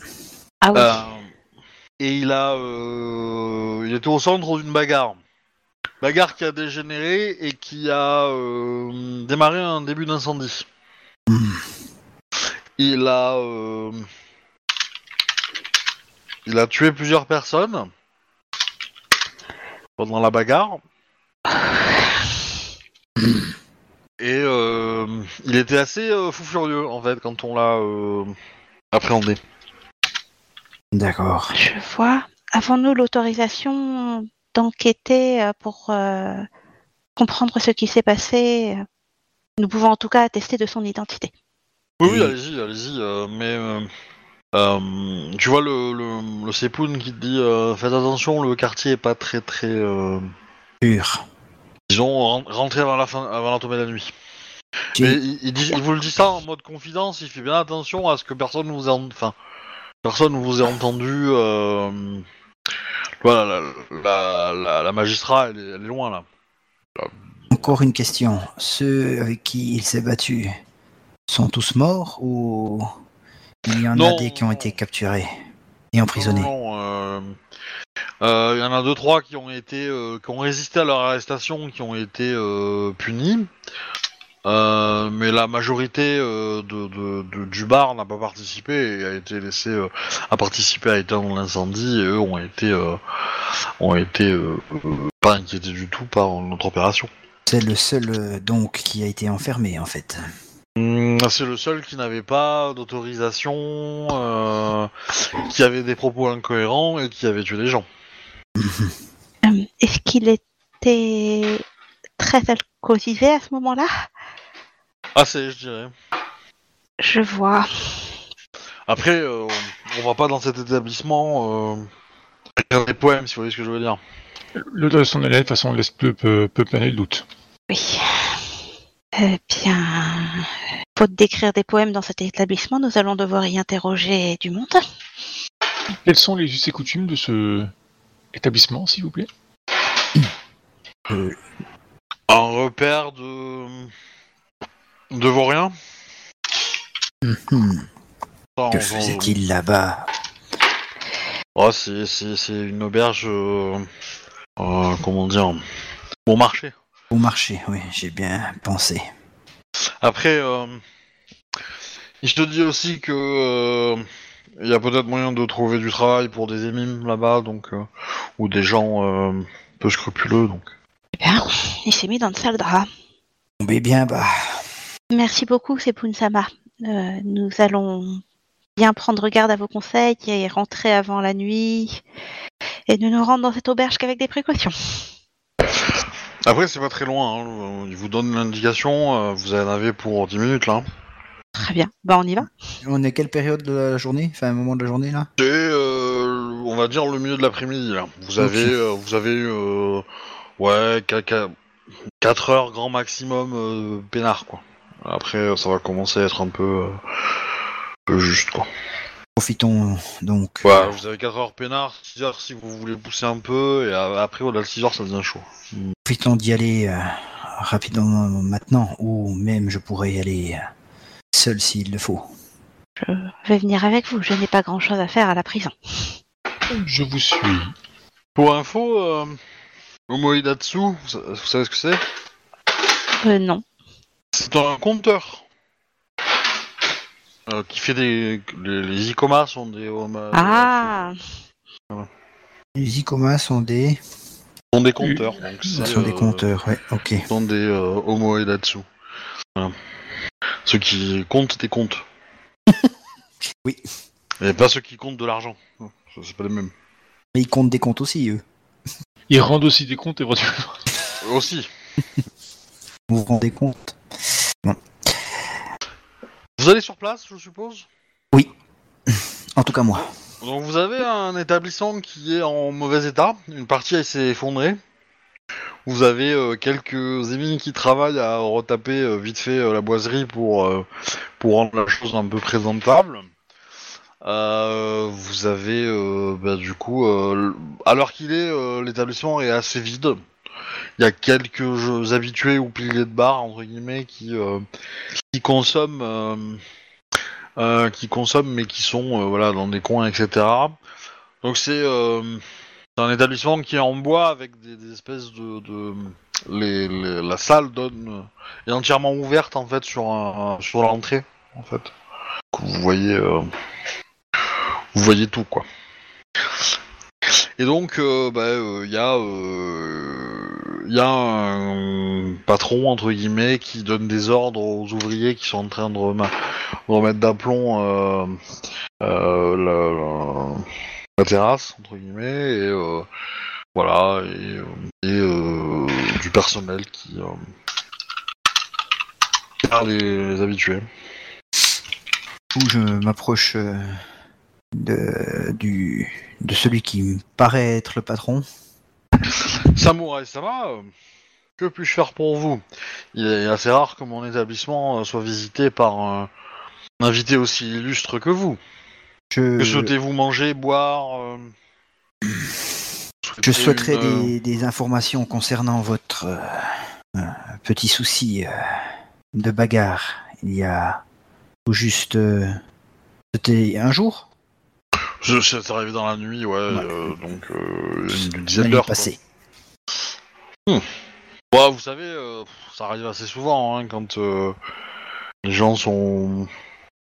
Ah oui. Euh, et il a, euh, il était au centre d'une bagarre. Bagarre qui a dégénéré et qui a euh, démarré un début d'incendie. Il a, euh, il a tué plusieurs personnes pendant la bagarre. Et euh, il était assez euh, fou furieux en fait quand on l'a euh, appréhendé. D'accord. Je vois. Avons-nous l'autorisation d'enquêter euh, pour euh, comprendre ce qui s'est passé, nous pouvons en tout cas attester de son identité. Oui, allez-y, allez-y. euh, mais euh, euh, tu vois le, le, le Sepoun qui te dit euh, faites attention, le quartier est pas très très. euh, Sûr. disons, ren- rentrez avant la, fin, avant la tombée de la nuit. Mais il, il dit, il vous le dit ça en mode confidence, il fait bien attention à ce que personne vous ait, en- enfin, personne vous ait entendu. euh, voilà, la, la, la, la magistrat, elle est, elle est loin là. Encore une question. Ceux avec qui il s'est battu sont tous morts ou il y en Non. a des qui ont été capturés et emprisonnés? Non, euh, euh, Il y en a deux trois qui ont été, euh, qui ont résisté à leur arrestation, qui ont été punis. Euh, mais la majorité euh, de, de- de- du bar n'a pas participé et a été laissé euh, à participer à éteindre l'incendie et eux ont été euh, ont été euh, euh, pas inquiétés du tout par notre opération. C'est le seul euh, donc qui a été enfermé en fait. Hum, C'est le seul qui n'avait pas d'autorisation, euh, qui avait des propos incohérents et qui avait tué des gens. Euh, Est-ce qu'il était très alcoolisé à ce moment-là? Assez, je dirais. Je vois. Après, euh, on va pas dans cet établissement euh, écrire des poèmes, si vous voyez ce que je veux dire. Le de son élève, de toute façon, laisse peu, peu, peu planer le doute. Oui. Eh bien, faute d'écrire des poèmes dans cet établissement, nous allons devoir y interroger du monde. Quels sont les us et coutumes de ce établissement, s'il vous plaît? Euh, Un repère de de vauriens. mhm. Enfin, Que faisait-il là-bas Oh, c'est c'est c'est une auberge. euh, euh, comment dire Bon marché. Au marché, oui, j'ai bien pensé. Après, euh, je te dis aussi que euh, il y a peut-être moyen de trouver du travail pour des émimes là-bas, donc euh, ou des gens euh, peu scrupuleux, donc. Eh bien, il s'est mis dans le sale drap. Tombez bien bas. Merci beaucoup, Sepun-sama. Euh, nous allons bien prendre garde à vos conseils et rentrer avant la nuit et ne nous rendre dans cette auberge qu'avec des précautions. Après, c'est pas très loin. Hein. Il vous donne l'indication. euh, vous en avez pour 10 minutes là. Très bien. Bah, on y va. On est quelle période de la journée? Enfin, un moment de la journée là? C'est, euh, on va dire, le milieu de l'après-midi là. Vous avez, euh, vous avez, euh, ouais, 4 heures grand maximum euh, peinard quoi. Après, euh, ça va commencer à être un peu, euh, un peu juste quoi. Profitons donc. Ouais, vous avez 4 heures peinard, 6 heures si vous voulez pousser un peu, et euh, après au-delà de 6 heures ça devient chaud. Profitons d'y aller euh, rapidement maintenant, ou même je pourrais y aller euh, seul s'il le faut. Je vais venir avec vous. Je n'ai pas grand-chose à faire à la prison. Je vous suis. Pour info, euh, Omoidatsu, vous savez ce que c'est? Euh, non. C'est un conteur. Euh, qui fait des. Les, les Icoma sont des. homa- Ah, Les Icoma sont des, sont des compteurs. Donc sont des euh, compteurs, ouais, ok. sont des euh, Homo Edatsu. Voilà. Ceux qui comptent des comptes. Oui. Et pas ceux qui comptent de l'argent. C'est pas les mêmes. Mais ils comptent des comptes aussi, eux. Ils rendent aussi des comptes éventuellement. Aussi. Vous vous rendez compte Vous allez sur place, je suppose? En tout cas, moi. Donc vous avez un établissement qui est en mauvais état. Une partie s'est effondrée. Vous avez euh, quelques émines qui travaillent à retaper euh, vite fait euh, la boiserie pour, pour rendre la chose un peu présentable. Vous avez bah, du coup, euh, à l'heure qu'il est, l'établissement est assez vide. Il y a quelques habitués ou piliers de bar entre guillemets qui euh, consomment euh, euh, qui consomment mais qui sont voilà dans des coins etc. Donc c'est un établissement qui est en bois avec des, espèces de, la salle donne est entièrement ouverte en fait sur sur l'entrée en fait. Vous voyez vous voyez tout quoi. Et donc bah, il y a il y a un patron entre guillemets qui donne des ordres aux ouvriers qui sont en train de remettre d'aplomb euh, euh, la, la- la terrasse entre guillemets et euh, voilà et, et, du personnel qui garde les habitués. Où je m'approche de, du, de celui qui me paraît être le patron. Samouraï Sama, euh, que puis-je faire pour vous? Il est assez rare que mon établissement euh, soit visité par un invité aussi illustre que vous. Je, Que souhaitez-vous manger, boire euh, je souhaiterais une, euh, des, des informations concernant votre euh, euh, petit souci euh, de bagarre. Il y a tout juste... euh, C'était un jour? C'est arrivé dans la nuit, ouais, Ouais. euh, donc euh, une dizaine d'heures. Ouais, vous savez, euh, ça arrive assez souvent hein, quand euh, les gens sont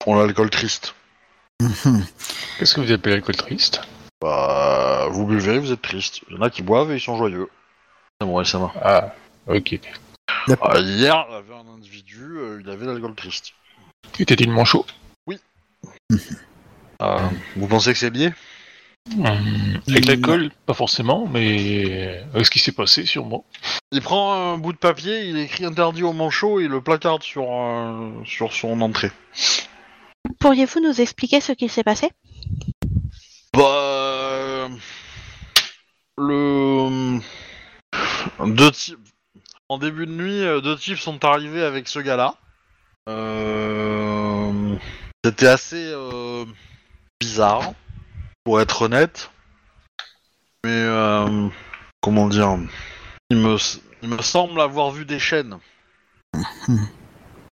ont l'alcool triste. Qu'est-ce que vous appelez l'alcool triste? Bah, vous buvez, vous êtes triste. Il y en a qui boivent et ils sont joyeux. Samouraï Sama. Ah, ok. Ah, hier, il y avait un individu, euh, il avait l'alcool triste. Était-il manchot? Euh, vous pensez que c'est lié Hum, Avec l'alcool, pas forcément, mais avec ce qui s'est passé, sûrement. Il prend un bout de papier, il écit interdit au manchot et le placarde sur, euh, sur son entrée. Pourriez-vous nous expliquer ce qu'il s'est passé? Bah, le deux types en début de nuit, deux types sont arrivés avec ce gars-là. Euh, C'était assez euh, bizarre, pour être honnête. Mais euh, comment dire, il me il me semble avoir vu des chaînes.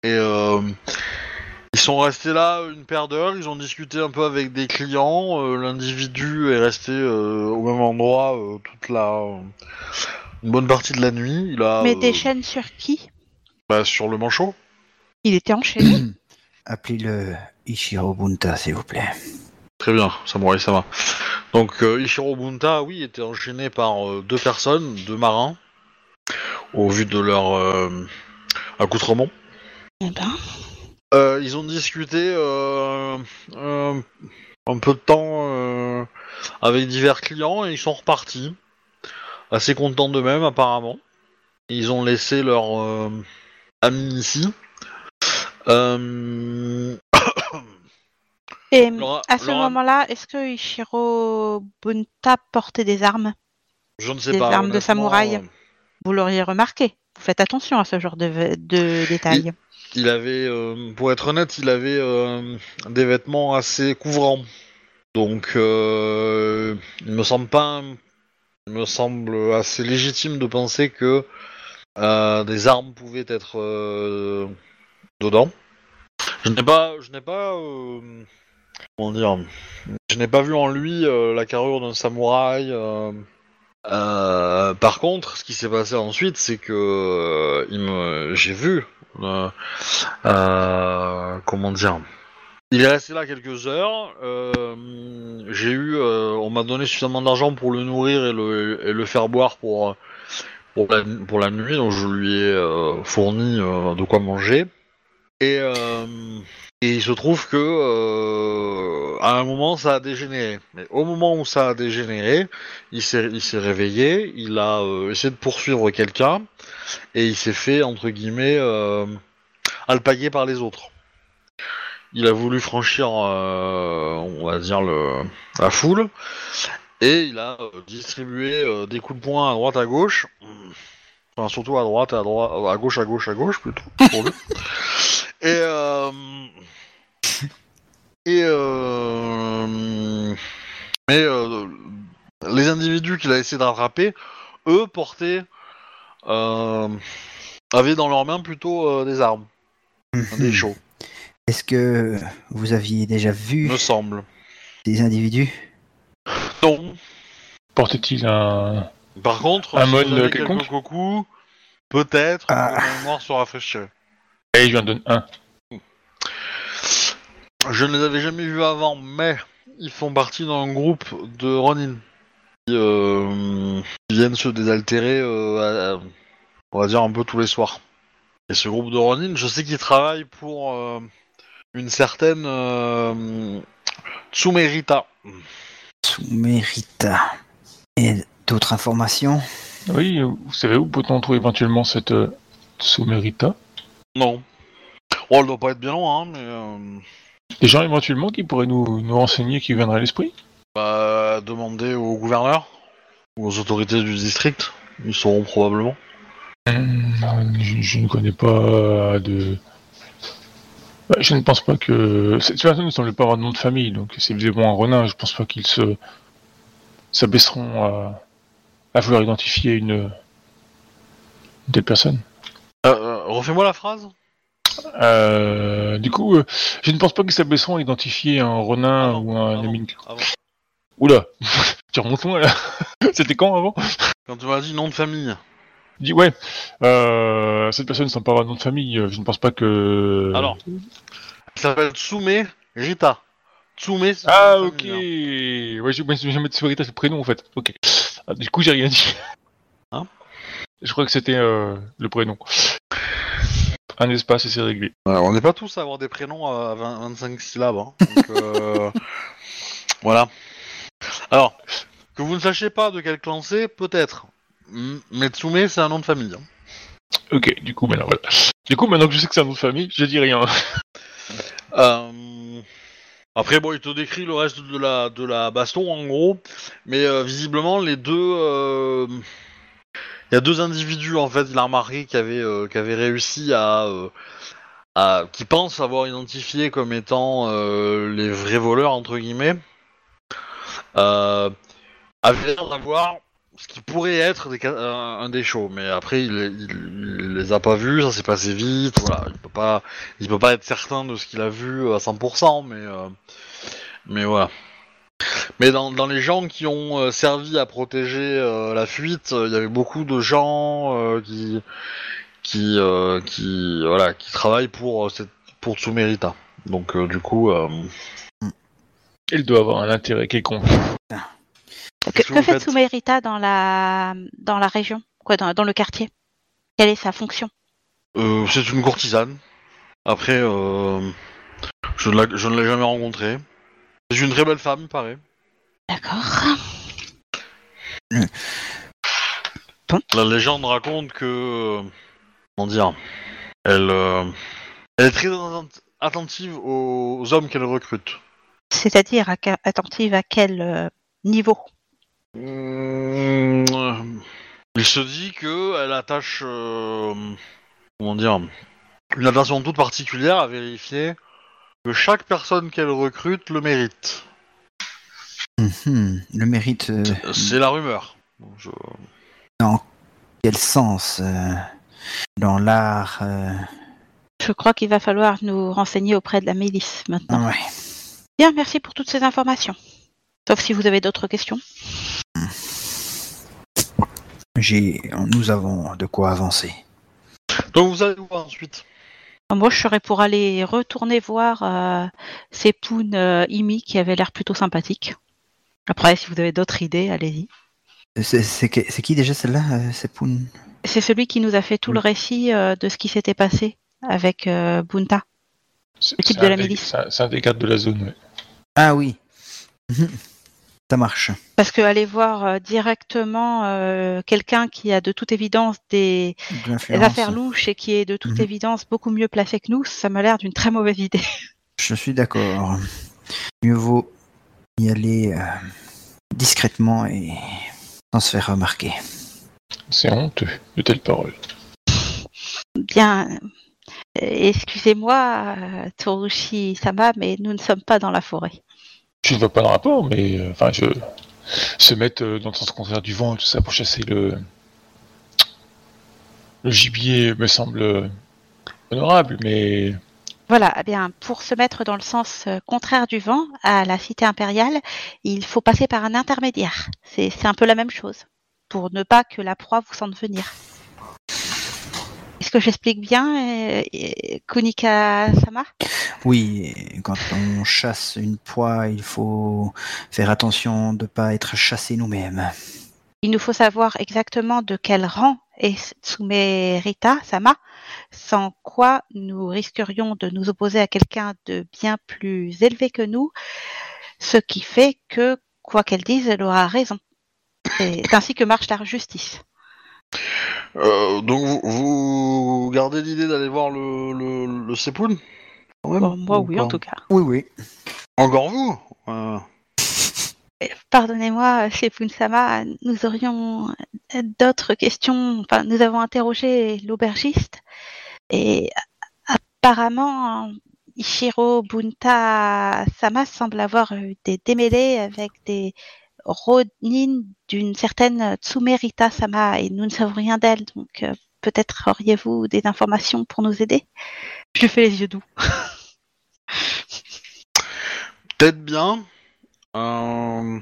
Et euh, ils sont restés là une paire d'heures, ils ont discuté un peu avec des clients. euh, L'individu est resté euh, au même endroit euh, toute la une bonne partie de la nuit. Il a Mais euh, des chaînes sur qui? Bah, sur le manchot. Il était enchaîné. Appelez-le Ichiro Bunta, s'il vous plaît. Très bien, Samurai Sama. Donc euh, Ichiro Bunta, oui, était enchaîné par euh, deux personnes, deux marins, au vu de leur euh, accoutrement. Eh ben, Euh, ils ont discuté un peu de temps avec divers clients et ils sont repartis. Assez contents d'eux-mêmes apparemment. Ils ont laissé leur ami ici. Euh, Et à ce moment-là, est-ce que Ishiro Bunta portait des armes? Je ne sais des pas. armes de samouraï. euh, Vous l'auriez remarqué. Vous faites attention à ce genre de, de détails. Il avait, euh, pour être honnête, il avait euh, des vêtements assez couvrants. Donc, euh, il me semble pas, il me semble assez légitime de penser que des armes pouvaient être dedans. Je n'ai pas, je n'ai pas, comment dire, je n'ai pas vu en lui euh, la carrure d'un samouraï. euh, euh, par contre, ce qui s'est passé ensuite, c'est que j'ai vu, comment dire, il est resté là quelques heures. j'ai eu, on m'a donné suffisamment d'argent pour le nourrir et le, faire boire pour la, nuit, donc je lui ai fourni de quoi manger. Et, euh, et il se trouve que euh, à un moment ça a dégénéré. Mais au moment où ça a dégénéré, il s'est il s'est réveillé, il a euh, essayé de poursuivre quelqu'un et il s'est fait entre guillemets alpaguer par les autres. Il a voulu franchir, on va dire le la foule et il a distribué des coups de poing à droite à gauche. Enfin, surtout à droite, à droite, à gauche, à gauche, à gauche plutôt pour lui. Et euh, et euh, mais euh, les individus qu'il a essayé de rattraper, eux portaient euh, avaient dans leurs mains plutôt euh, des armes, des chauds, Est-ce que vous aviez déjà vu me semble. des individus? Non. Portait-il un... Par contre, Un si mode quelconque? peut-être Ah. mémoire se rafraîchirait. Allez, je lui en donne un. Je ne les avais jamais vus avant, mais ils font partie d'un groupe de Ronin qui, euh, qui viennent se désaltérer, euh, à- on va dire un peu tous les soirs. Et ce groupe de Ronin, je sais qu'ils travaillent pour euh, une certaine euh, Tsumerita. Sumerita. Et d'autres informations? Oui, vous savez où peut-on trouver éventuellement cette euh, Sumerita Non. Oh, elle doit pas être bien loin, hein, mais... euh, Des gens éventuellement qui pourraient nous, nous renseigner, qui viendraient à l'esprit? Bah, demander au gouverneur ou aux autorités du district. Ils sauront probablement. Hum, je, je ne connais pas de... Je ne pense pas que... Cette personne ne semble pas avoir de nom de famille, donc c'est évidemment un renin. Je pense pas qu'ils se... s'abaisseront à... à vouloir identifier une... une telle personne. Euh, euh, refais-moi la phrase. Euh, du coup, euh, je ne pense pas qu'ils s'abaisseront à identifier un renin Ah ou un ah ami. Avant. Oula, tu remontes loin là. C'était quand avant? Quand tu m'as dit nom de famille. Dis ouais. Euh, cette personne ne semble pas avoir de nom de famille. Je ne pense pas que. Alors, elle s'appelle Tsume Rita. Tsume, c'est Ah de ok. famille, hein. Ouais, vais mettre sur Rita, c'est le prénom en fait. Ok. Ah, du coup, j'ai rien dit. Hein? Je crois que c'était euh, le prénom. Un espace et c'est réglé. On n'est pas tous à avoir des prénoms à 20 25 syllabes. hein. Donc, euh, voilà. Alors, que vous ne sachiez pas de quel clan c'est, peut-être. M- Mais Tsume, c'est un nom de famille. hein. Ok. Du coup, maintenant voilà. Du coup, maintenant que je sais que c'est un nom de famille, je dis rien. Euh, Après, bon, il te décrit le reste de la, de la baston, en gros. Mais euh, visiblement, les deux... euh, Il y a deux individus, en fait, il a remarqué, qui avaient, euh, qui avaient réussi à... euh, à- qui pensent avoir identifié comme étant euh, les vrais voleurs, entre guillemets. Euh, avaient l'air d'avoir ce qui pourrait être des, un, des shows, mais après il, il- il les a pas vus, ça s'est passé vite, voilà, il peut pas, il peut pas être certain de ce qu'il a vu à 100%, mais mais voilà. Mais dans, dans les gens qui ont euh, servi à protéger euh, la fuite, euh, il y avait beaucoup de gens euh, qui qui euh, qui voilà qui travaillent pour euh, cette pour Tsumerita. Donc euh, du coup, euh, Il doit avoir un intérêt quelconque. Que, fait faites Sumerita dans la dans la région? Quoi, dans, dans le quartier? Quelle est sa fonction? Euh, c'est une courtisane. Après, euh, je ne la- je ne l'ai jamais rencontrée. C'est une très belle femme, il paraît. D'accord. La légende raconte que. euh, comment dire Elle, euh, elle est très attent- attentive aux, hommes qu'elle recrute. C'est-à-dire attentive à quel euh, niveau? Mmh, euh, il se dit que elle attache. euh, comment dire Une attention toute particulière à vérifier que chaque personne qu'elle recrute le mérite. Mhm. Le mérite, euh, C'est la rumeur. Bon, je- dans quel sens euh, Dans l'art euh, Je crois qu'il va falloir nous renseigner auprès de la milice maintenant. Ouais. Bien, merci pour toutes ces informations. Sauf si vous avez d'autres questions. J'ai, nous avons de quoi avancer. Donc vous allez voir ensuite? Moi, je serais pour aller retourner voir euh, ces poons euh, Imi qui avaient l'air plutôt sympathiques. Après, si vous avez d'autres idées, allez-y. C'est, c'est qui déjà celle-là euh, C'est Poun C'est celui qui nous a fait tout le récit euh, de ce qui s'était passé avec euh, Bunta. C'est Le type de un la des- milice. C'est un, des gardes de la zone. Ah oui. Ça marche. Parce que aller voir euh, directement euh, quelqu'un qui a de toute évidence des De affaires louches et qui est de toute Mhm. évidence beaucoup mieux placé que nous, ça m'a l'air d'une très mauvaise idée. Je suis d'accord. Mieux vaut y aller euh, discrètement et sans se faire remarquer. C'est honteux de telles paroles. Bien, excusez-moi, Torushi Sama, mais nous ne sommes pas dans la forêt. Je ne vois pas le rapport, mais euh, enfin, je se mettre euh, dans le sens contraire du vent et tout ça pour chasser le gibier me semble euh, honorable, mais Voilà, eh bien, pour se mettre dans le sens contraire du vent, à la cité impériale, il faut passer par un intermédiaire. C'est un peu la même chose, pour ne pas que la proie vous sente venir. Est-ce que j'explique bien, euh, euh, Kunika-sama Oui, quand on chasse une proie, il faut faire attention de ne pas être chassé nous-mêmes. Il nous faut savoir exactement de quel rang est Tsumerita Sama, sans quoi nous risquerions de nous opposer à quelqu'un de bien plus élevé que nous, ce qui fait que, quoi qu'elle dise, elle aura raison. C'est ainsi que marche la justice. Euh, donc vous, vous gardez l'idée d'aller voir le, le, Bon, moi, Ou oui, pas en tout cas. Oui, oui. Encore vous Euh, Pardonnez-moi, chez Punsama, nous aurions d'autres questions. Enfin, nous avons interrogé l'aubergiste et apparemment, Ishiro Bunta Sama semble avoir eu des démêlés avec des Ronin d'une certaine Tsumerita Sama et nous ne savons rien d'elle. Donc, euh, peut-être auriez-vous des informations pour nous aider? Je lui fais les yeux doux. Peut-être bien. Euh,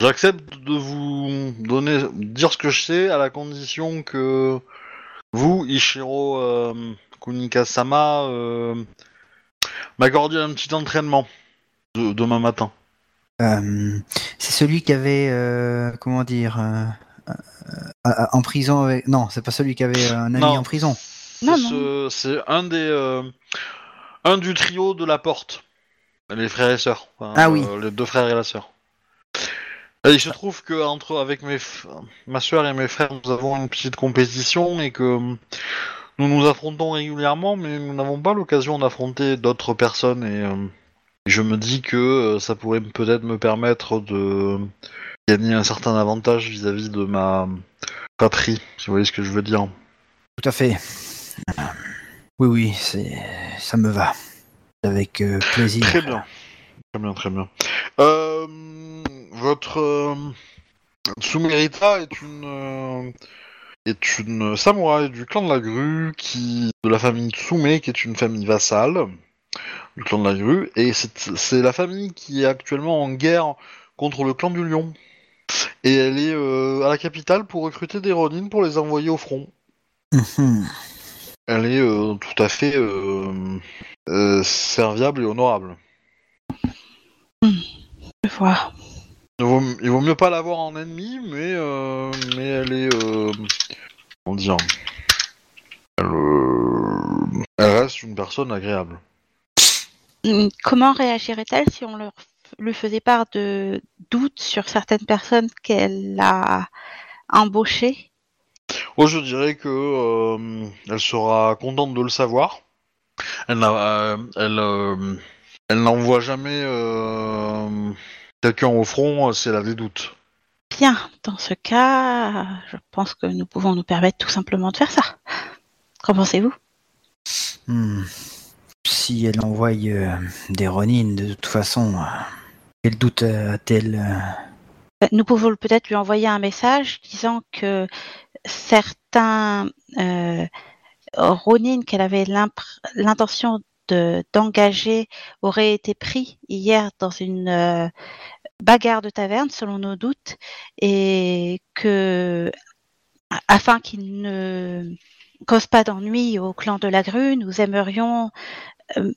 J'accepte de vous donner, dire ce que je sais à la condition que vous, Ishiro euh, Kunika-sama, euh, m'accordiez un petit entraînement de- demain matin. Euh, c'est celui qui avait, euh, comment dire, euh, en prison avec... Non, c'est pas celui qui avait un ami Non. en prison. C'est Non, ce- c'est un des, euh, un du trio de la porte, les frères et sœurs. Enfin, Ah oui. les deux frères et la sœur. Et il se trouve que entre avec mes, f- ma sœur et mes frères, nous avons une petite compétition et que nous nous affrontons régulièrement, mais nous n'avons pas l'occasion d'affronter d'autres personnes et euh, je me dis que euh, ça pourrait peut-être me permettre de gagner un certain avantage vis-à-vis de ma patrie, si vous voyez ce que je veux dire. Tout à fait. Oui, oui, c'est, ça me va. Avec euh, plaisir. Très bien. Très bien, très bien. Euh, votre euh, Tsumerita est une est une samouraï du clan de la grue qui de la famille Tsume qui est une famille vassale du clan de la grue et c'est la famille qui est actuellement en guerre contre le clan du lion et elle est euh, à la capitale pour recruter des Ronin pour les envoyer au front. Elle est euh, tout à fait euh, serviable et honorable. Je vois. Il vaut, il vaut mieux pas l'avoir en ennemi, mais, mais elle est. Comment dire elle, elle reste une personne agréable. Comment réagirait-elle si on leur lui faisait part de doutes sur certaines personnes qu'elle a embauchées? Oh, je dirais que euh, elle sera contente de le savoir. Elle euh, elle, euh, elle n'envoie jamais euh, quelqu'un au front si elle a des doutes. Bien, dans ce cas, je pense que nous pouvons nous permettre tout simplement de faire ça. Qu'en pensez-vous? Hmm. Si elle envoie euh, des Ronin, de toute façon, euh, quel doute a-t-elle euh, Nous pouvons peut-être lui envoyer un message disant que certains euh, Ronin qu'elle avait l'intention de- d'engager auraient été pris hier dans une euh, bagarre de taverne, selon nos doutes, et que afin qu'ils ne causent pas d'ennui au clan de la grue, nous aimerions euh,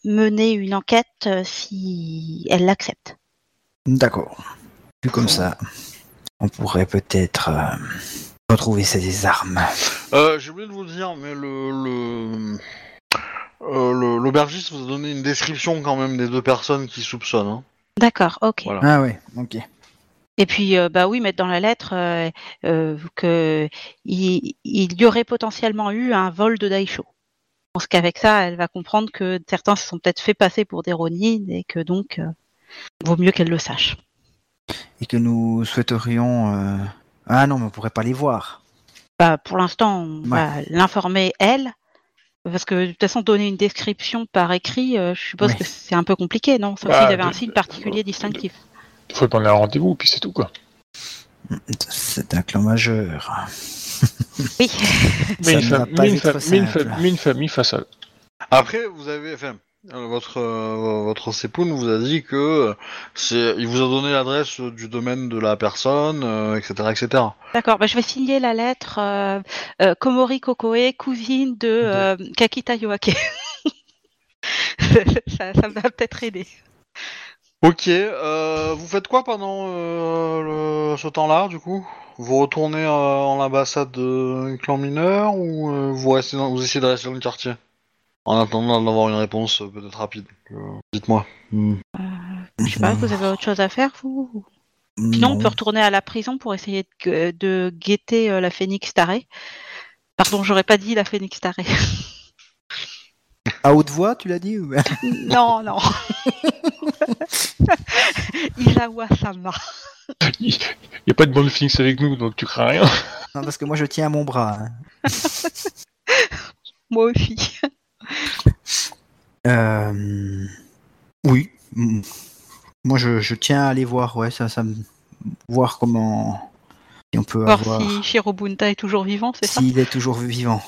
mener une enquête euh, si elle l'accepte. D'accord. Vu comme ça, on pourrait peut-être euh, retrouver ces armes. Euh, J'ai oublié de vous dire, mais le le- euh, le- l'aubergiste vous a donné une description quand même des deux personnes qui soupçonnent. hein. D'accord, ok. Voilà. Ah ouais, ok. Et puis, euh, bah oui, mettre dans la lettre euh, euh, que il, il y aurait potentiellement eu un vol de Daisho. Pense qu'avec ça, elle va comprendre que certains se sont peut-être fait passer pour des Ronin et que donc, euh, vaut mieux qu'elle le sache. Et que nous souhaiterions... euh, Ah non, mais on pourrait pas les voir. Bah, pour l'instant, on va l'informer elle, parce que de toute façon, donner une description par écrit, euh, je suppose Oui. que c'est un peu compliqué, non? Sauf Bah, s'il y avait un signe particulier distinctif. Il faut prendre un rendez-vous, puis c'est tout, quoi. C'est un clan majeur. Oui. Ça Mais une, pas mais une fa- mais une simple. mais une famille face à... Après, vous avez, enfin, votre euh, votre Sepoun vous a dit que euh, c'est, il vous a donné l'adresse du domaine de la personne, euh, etc., etc. D'accord, bah, je vais signer la lettre euh, euh, Komori Kokoe, cousine de euh, Kakita Yoake. ça, ça va peut-être aider. Ok, euh, vous faites quoi pendant euh, le- ce temps-là, du coup? Vous retournez euh, en l'ambassade de clan mineur ou euh, vous, restez dans- vous essayez de rester dans le quartier? En attendant d'avoir une réponse euh, peut-être rapide. Euh, Dites-moi. Hmm. Je sais pas, vous avez autre chose à faire, vous? Sinon, on peut retourner à la prison pour essayer de, de guetter euh, la phénix tarée. Pardon, j'aurais pas dit la phénix tarée. À haute voix, tu l'as dit ou... non, non. Isawa Sama. Il n'y a pas de bonne phoenix avec nous, donc tu crains rien. Non, parce que moi je tiens à mon bras. hein. Moi aussi. Euh, Oui. Mm. Moi je, je tiens à aller voir, ouais, ça, ça me... voir comment si on peut Voir avoir si Shirobunta est toujours vivant, c'est ça? S'il est toujours vivant.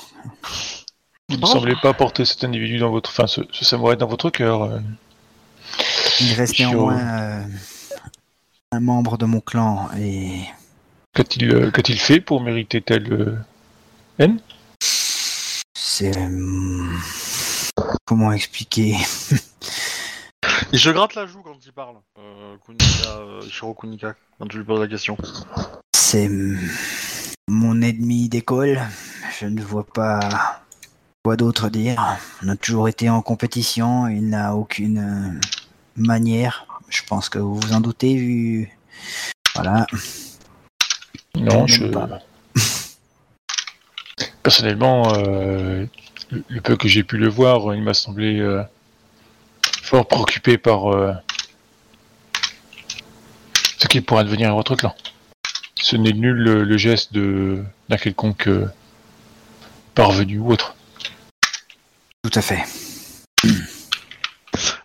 Vous ne Bon. semblez pas porter cet individu dans votre, enfin, ce, ce samouraï dans votre cœur. euh. Il reste néanmoins euh, un membre de mon clan et Qu'a-t-il, euh, qu'a-t-il fait pour mériter telle euh, haine? C'est euh, comment expliquer? Il se gratte la joue quand il parle, euh, Kunika, euh, Ishiro Kunika, quand tu lui poses la question. C'est mon ennemi d'école. Je ne vois pas quoi d'autre dire. On a toujours été en compétition. Il n'a aucune manière. Je pense que vous vous en doutez vu. Voilà. Non, Je pas. Personnellement, euh, le, peu que j'ai pu le voir, il m'a semblé euh, fort préoccupé par euh, ce qui pourrait devenir votre clan. Ce n'est nul le, le geste de d'un quelconque euh, parvenu ou autre. Tout à fait.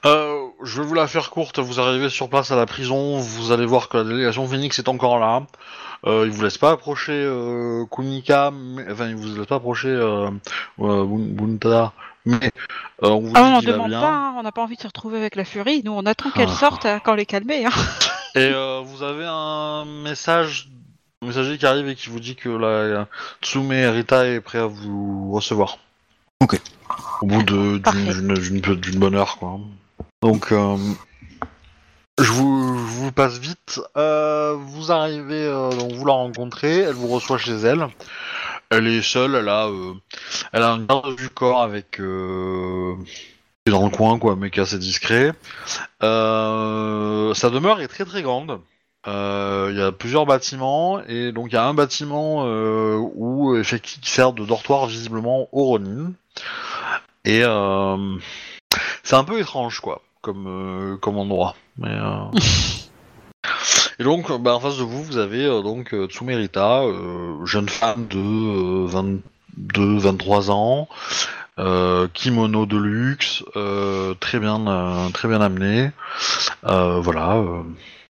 Euh, je vais vous la faire courte. Vous arrivez sur place à la prison. Vous allez voir que la délégation Phoenix est encore là. Euh, il vous laisse pas approcher euh, Kunika, mais, enfin il vous laisse pas approcher euh, euh, Bun- Buntada, mais euh, on vous Ah, dit on n'en qu'il va demande bien. pas, hein, on n'a pas envie de se retrouver avec la furie. Nous, on attend qu'elle Ah. sorte euh, quand les calmer. Hein. Et euh, vous avez un message, un messager qui arrive et qui vous dit que la Tsume Rita est prêt à vous recevoir. Ok. Au bout d'une bonne heure, quoi. Donc, euh, je, vous, passe vite. Euh, vous arrivez, euh, vous la rencontrez, elle vous reçoit chez elle. Elle est seule, elle a, elle a un garde du corps avec. Qui est dans le coin, quoi, mais qui est assez discret. Sa demeure est très très grande. Il y a plusieurs bâtiments et donc il y a un bâtiment où effectivement qui sert de dortoir visiblement au Ronin. Et c'est un peu étrange quoi, comme euh, comme endroit. Mais euh, et donc bah, en face de vous vous avez euh, donc Tsumerita, euh, jeune femme de euh, 22-23 ans. Euh, kimono de luxe, euh, très bien, euh, très bien amené. Euh, voilà. euh.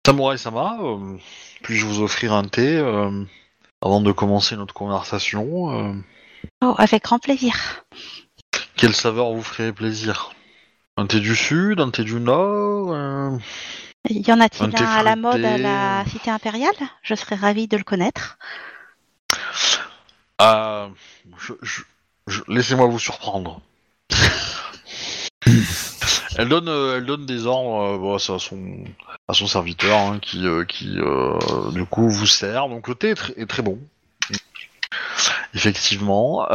Samurai Sama, euh, puis-je vous offrir un thé euh, avant de commencer notre conversation euh, Oh, avec grand plaisir. Quelle saveur vous ferait plaisir? Un thé du sud, un thé du nord euh, Y en a-t-il un à la mode à la cité impériale? Je serais ravie de le connaître. ah, je- je- je- Laissez-moi vous surprendre. elle donne, euh, elle donne des ordres euh, bon, à son, à son serviteur hein, qui, euh, qui euh, du coup vous sert. Donc le thé est, tr- est très bon, effectivement.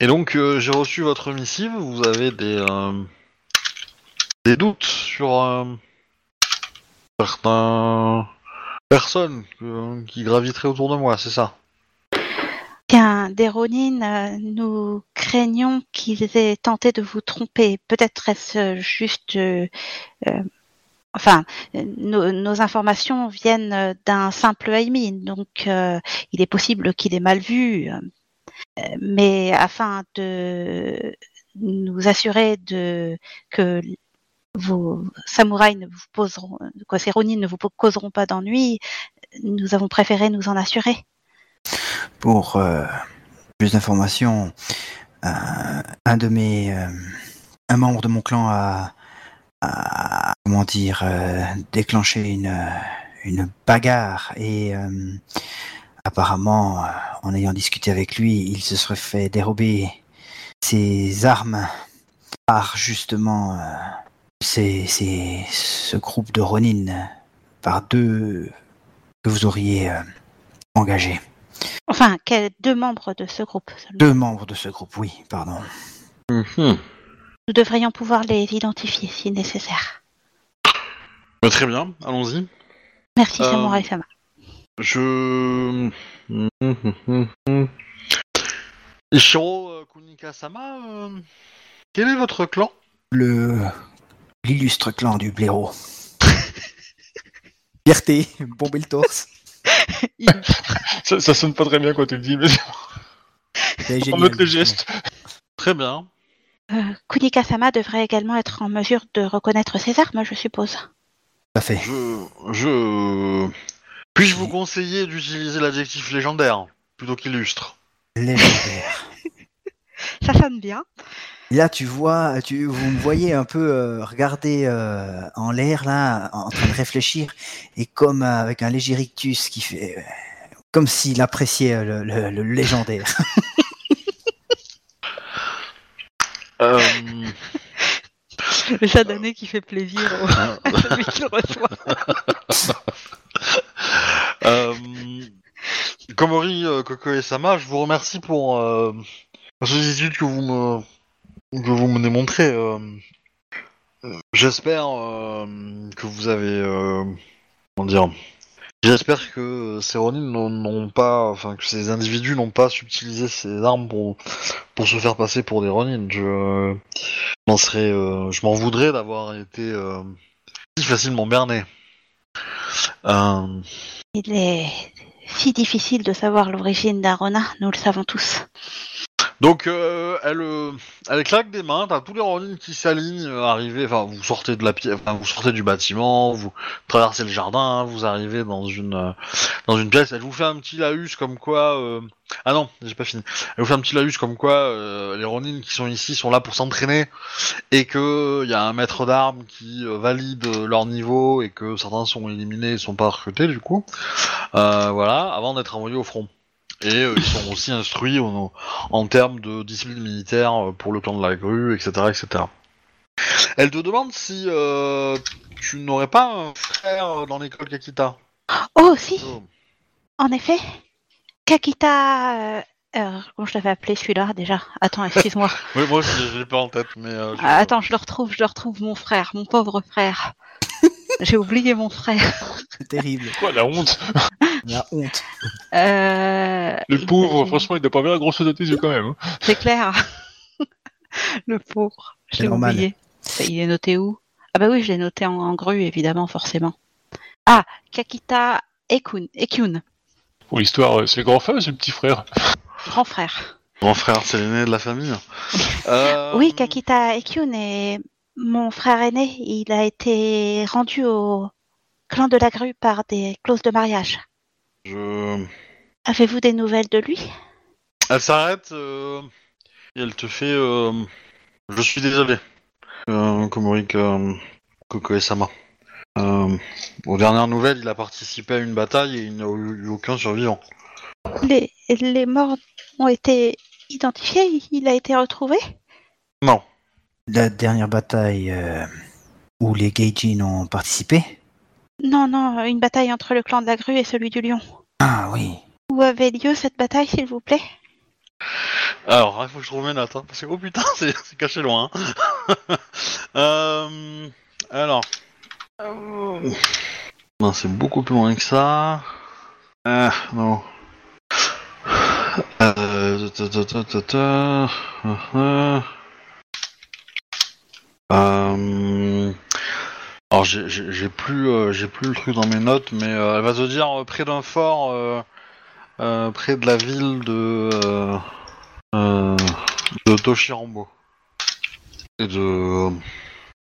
Euh, Et donc euh, j'ai reçu votre missive. Vous avez des euh, des doutes sur euh, certaines personnes que- qui graviteraient autour de moi, c'est ça? Bien, des euh, nous craignons qu'ils aient tenté de vous tromper. Peut-être est-ce euh, juste... euh, euh, enfin, euh, nos, informations viennent euh, d'un simple Aimi, donc euh, il est possible qu'il ait mal vu. euh, euh, mais afin de nous assurer que vos samouraïs ne vous poseront, causeront pas d'ennui, nous avons préféré nous en assurer. Pour euh, plus d'informations, euh, un membre de mon clan a, comment dire, euh, déclenché une, une bagarre et apparemment, euh, en ayant discuté avec lui, il se serait fait dérober ses armes par justement euh, ces, ces- ce groupe de Ronin, par deux que vous auriez euh, engagés. Enfin, deux membres de ce groupe seulement. Deux membres de ce groupe, oui, pardon. Mhm. Nous devrions pouvoir les identifier si nécessaire. Bah, Très bien, allons-y. Merci, Euh, Samurai Sama. Je. Ishiro euh, Kunika-sama, euh, quel est votre clan? Le l'illustre clan du blaireau. Fierté, bomber le torse. Ça, ça sonne pas très bien quand tu le dis, mais C'est on note le geste. Très bien. Euh, Kunika-sama devrait également être en mesure de reconnaître ses armes, je suppose. Tout à fait. Je. Je. Puis-je vous conseiller d'utiliser l'adjectif légendaire plutôt qu'illustre? Légendaire. Ça sonne bien. Là, tu vois, tu, vous me voyez un peu euh, regarder euh, en l'air là, en train de réfléchir, et comme euh, avec un léger rictus qui fait, euh, comme s'il appréciait euh, le, le- le légendaire. Euh, Le sadané qui fait plaisir au- à celui qui le reçoit. euh, Komori euh, Koko et Sama, je vous remercie pour euh, la sollicitude que vous me que vous me démontrez. euh. Euh, J'espère euh, que vous avez comment dire. J'espère que ces Ronin n'ont pas, enfin que ces individus n'ont pas subtilisé ces armes pour pour se faire passer pour des Ronin. Je m'en serais, euh, je m'en voudrais d'avoir été euh, si facilement berné. Euh, Il est si difficile de savoir l'origine d'un nous le savons tous. Donc euh, elle, euh, elle claque des mains, t'as tous les Ronin qui s'alignent, euh, arrivez, enfin vous sortez de la pièce, enfin vous sortez du bâtiment, vous traversez le jardin, vous arrivez dans une euh, dans une pièce, elle vous fait un petit laïus comme quoi, euh... ah non, j'ai pas fini, elle vous fait un petit laïus comme quoi les Ronin qui sont ici sont là pour s'entraîner et que y a un maître d'armes qui valide leur niveau et que certains sont éliminés, et sont pas recrutés du coup, voilà, avant d'être envoyés au front. Et euh, ils sont aussi instruits en termes de discipline militaire euh, pour le clan de la grue, etc. etc. Elle te demande si euh, tu n'aurais pas un frère dans l'école Kakita. Oh, si, Oh. en effet. Kakita... Euh, euh, comment je l'avais appelé celui-là déjà? Attends, excuse-moi. Oui, moi je l'ai pas en tête, mais... euh, je- Ah, Attends, je le retrouve, je le retrouve, mon frère, mon pauvre frère. J'ai oublié mon frère. C'est terrible. Quoi, la honte La honte. Euh, Le pauvre, franchement, il doit pas bien la grosse de tes yeux quand même. hein. C'est clair. le pauvre. Je C'est l'ai normal. oublié. Il est noté où? Ah bah oui, je l'ai noté en, en grue, évidemment, forcément. Ah, Kakita Ekun, Ekyun, Pour l'histoire, euh, c'est le grand frère ou c'est le petit frère? Grand frère. Grand frère, c'est l'aîné de la famille. Euh, Oui, Kakita Ekyun est mon frère aîné. Il a été rendu au clan de la grue par des clauses de mariage. Je... Avez-vous des nouvelles de lui? Elle s'arrête euh, et elle te fait... euh, Je suis désolé. Euh, euh, Koko et Sama. Aux dernières nouvelles, il a participé à une bataille et il n'a eu aucun survivant. les, les morts ont été identifiés? Il a été retrouvé? Non. La dernière bataille euh, où les Gaijin ont participé? Non, non, une bataille entre le clan de la grue et celui du lion. Ah oui. Où avait lieu cette bataille, s'il vous plaît? Alors, il faut que je trouve mes notes, hein, parce que oh putain, c'est c'est caché loin. hein. Euh, alors, Euh, non, c'est beaucoup plus loin que ça. Ah, non. Euh, ta, ta, ta, ta, ta, uh-huh. Euh, alors, j'ai- j'ai j'ai plus, euh, j'ai plus le truc dans mes notes, mais euh, elle va te dire euh, près d'un fort, près de la ville de. de Toshirambo et de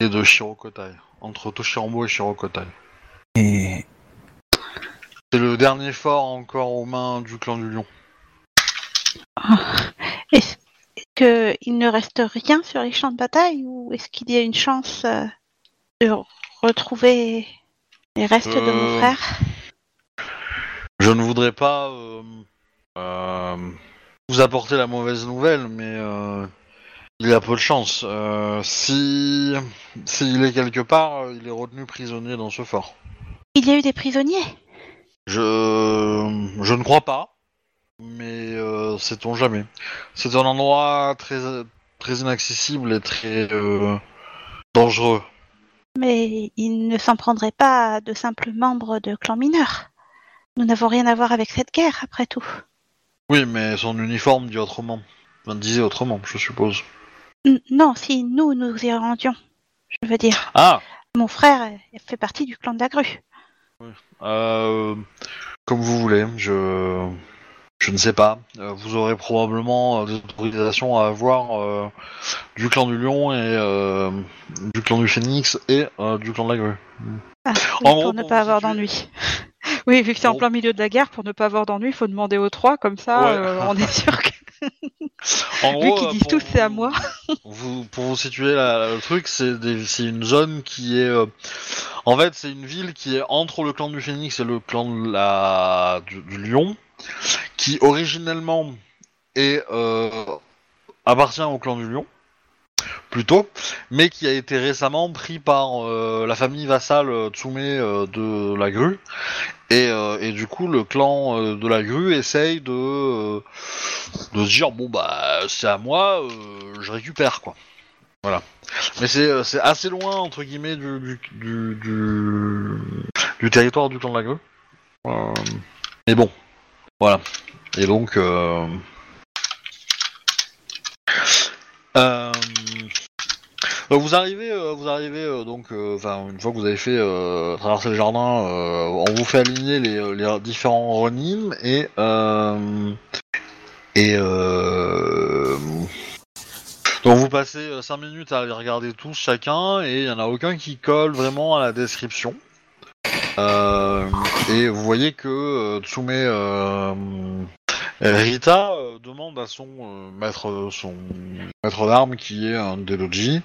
et de Shirokotai entre Toshirambo et Shirokotai. Et C'est le dernier fort encore aux mains du clan du Lion. Est-ce qu'il ne reste rien sur les champs de bataille ou est-ce qu'il y a une chance euh, de retrouver les restes de mon Euh, frère? Je ne voudrais pas euh, vous apporter la mauvaise nouvelle, mais il y a peu de chance. Si s'il est quelque part, il est retenu prisonnier dans ce fort. Il y a eu des prisonniers? Je je ne crois pas, mais euh, sait-on jamais. C'est un endroit très très inaccessible et très euh, dangereux. Mais il ne s'en prendrait pas à de simples membres de clan mineur. Nous n'avons rien à voir avec cette guerre, après tout. Oui, mais son uniforme dit autrement. Enfin, disait autrement, je suppose. N- non, si nous nous y rendions. Je veux dire, Ah mon frère fait partie du clan de la grue. Euh, comme vous voulez, je je ne sais pas. Euh, vous aurez probablement euh, des autorisations à avoir euh, du clan du lion et euh, du clan du phénix et du clan de la grue. Ah, oui, En pour gros, ne pas avoir d'ennui. oui, vu que c'est en plein milieu de la guerre, pour ne pas avoir d'ennui, il faut demander aux trois, comme ça, Ouais. on est sûr que. En Vu gros, qu'ils euh, disent tous c'est à moi. vous, pour vous situer la- le truc, c'est une zone qui est. euh, en fait, c'est une ville qui est entre le clan du Phénix et le clan de la, du, du Lion, qui originellement est, euh, appartient au clan du Lion, plutôt, mais qui a été récemment pris par euh, la famille vassale euh, Tsume de la grue. Et, du coup, le clan de la grue essaye de, se dire bon bah c'est à moi, je récupère quoi. Voilà. Mais c'est assez loin entre guillemets du du, du, territoire du clan de la grue. Euh, mais bon, voilà. Et donc. Euh, euh, donc vous arrivez, euh, vous arrivez euh, donc, euh, enfin une fois que vous avez fait euh, traverser le jardin, on vous fait aligner les, les différents Ronin et euh, et euh, donc vous passez 5 minutes à les regarder tous chacun et il y en a aucun qui colle vraiment à la description. Euh, et vous voyez que euh, Tsume euh, Rita euh, demande à son euh, maître son maître d'armes qui est un des Logi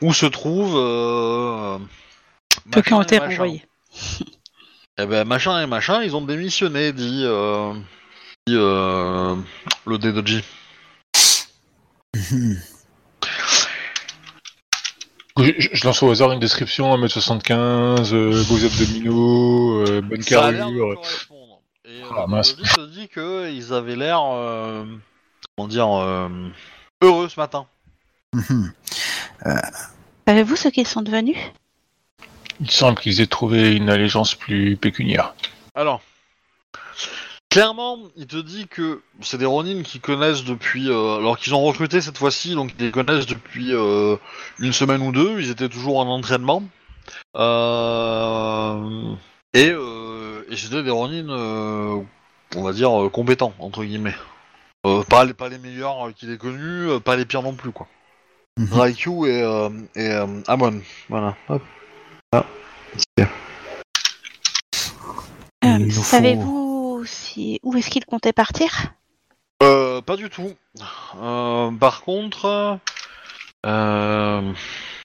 où se trouve euh, machin et été machin. renvoyés. Eh ben machin et machin, ils ont démissionné, dit, euh, dit euh, le Dedoji. Je, je- je lance au hasard une description 1m75, euh, beaux abdominaux, euh, bonne Ça carrure. Et euh, Ah, le mince. Dedoji se dit qu'ils avaient l'air, euh, comment dire, euh, heureux ce matin. Savez-vous ce qu'ils sont devenus? Il semble qu'ils aient trouvé une allégeance plus pécuniaire. Alors, clairement, il te dit que c'est des Ronin qui connaissent depuis, euh, alors qu'ils ont recruté cette fois-ci, donc ils les connaissent depuis euh, une semaine ou deux. Ils étaient toujours en entraînement. Euh, et euh, et c'était des Ronin, euh, on va dire euh, compétents entre guillemets. Euh, pas les pas les meilleurs euh, qu'il ait connus, euh, pas les pires non plus quoi. Mhm. Raikyu et, euh, et euh, Amon, voilà. Hop. Ah. Euh, Savez-vous si où est-ce qu'ils comptaient partir? Euh, pas du tout. Euh, par contre, euh,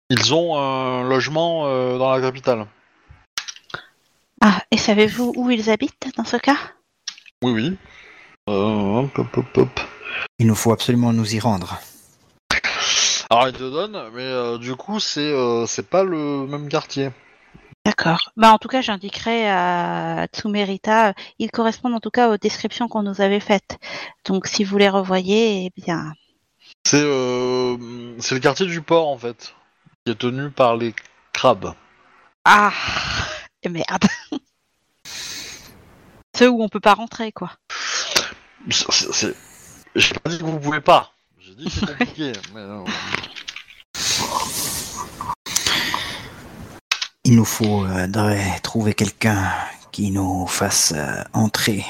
ils ont un logement euh, dans la capitale. Ah, et savez-vous où ils habitent dans ce cas? Oui, oui. Euh, hop, hop, hop. Il nous faut absolument nous y rendre. Alors, ils te donnent, mais euh, du coup, c'est euh, c'est pas le même quartier. D'accord. Bah en tout cas, j'indiquerai à Tsumerita, ils correspondent en tout cas aux descriptions qu'on nous avait faites. Donc si vous les revoyez, eh bien, C'est euh, le quartier du port, en fait, qui est tenu par les crabes. ah, et merde. Ceux où on peut pas rentrer, quoi. J'ai pas dit que vous pouvez pas. J'ai dit que c'est compliqué. mais, euh, Il nous faudrait trouver quelqu'un qui nous fasse euh, entrer.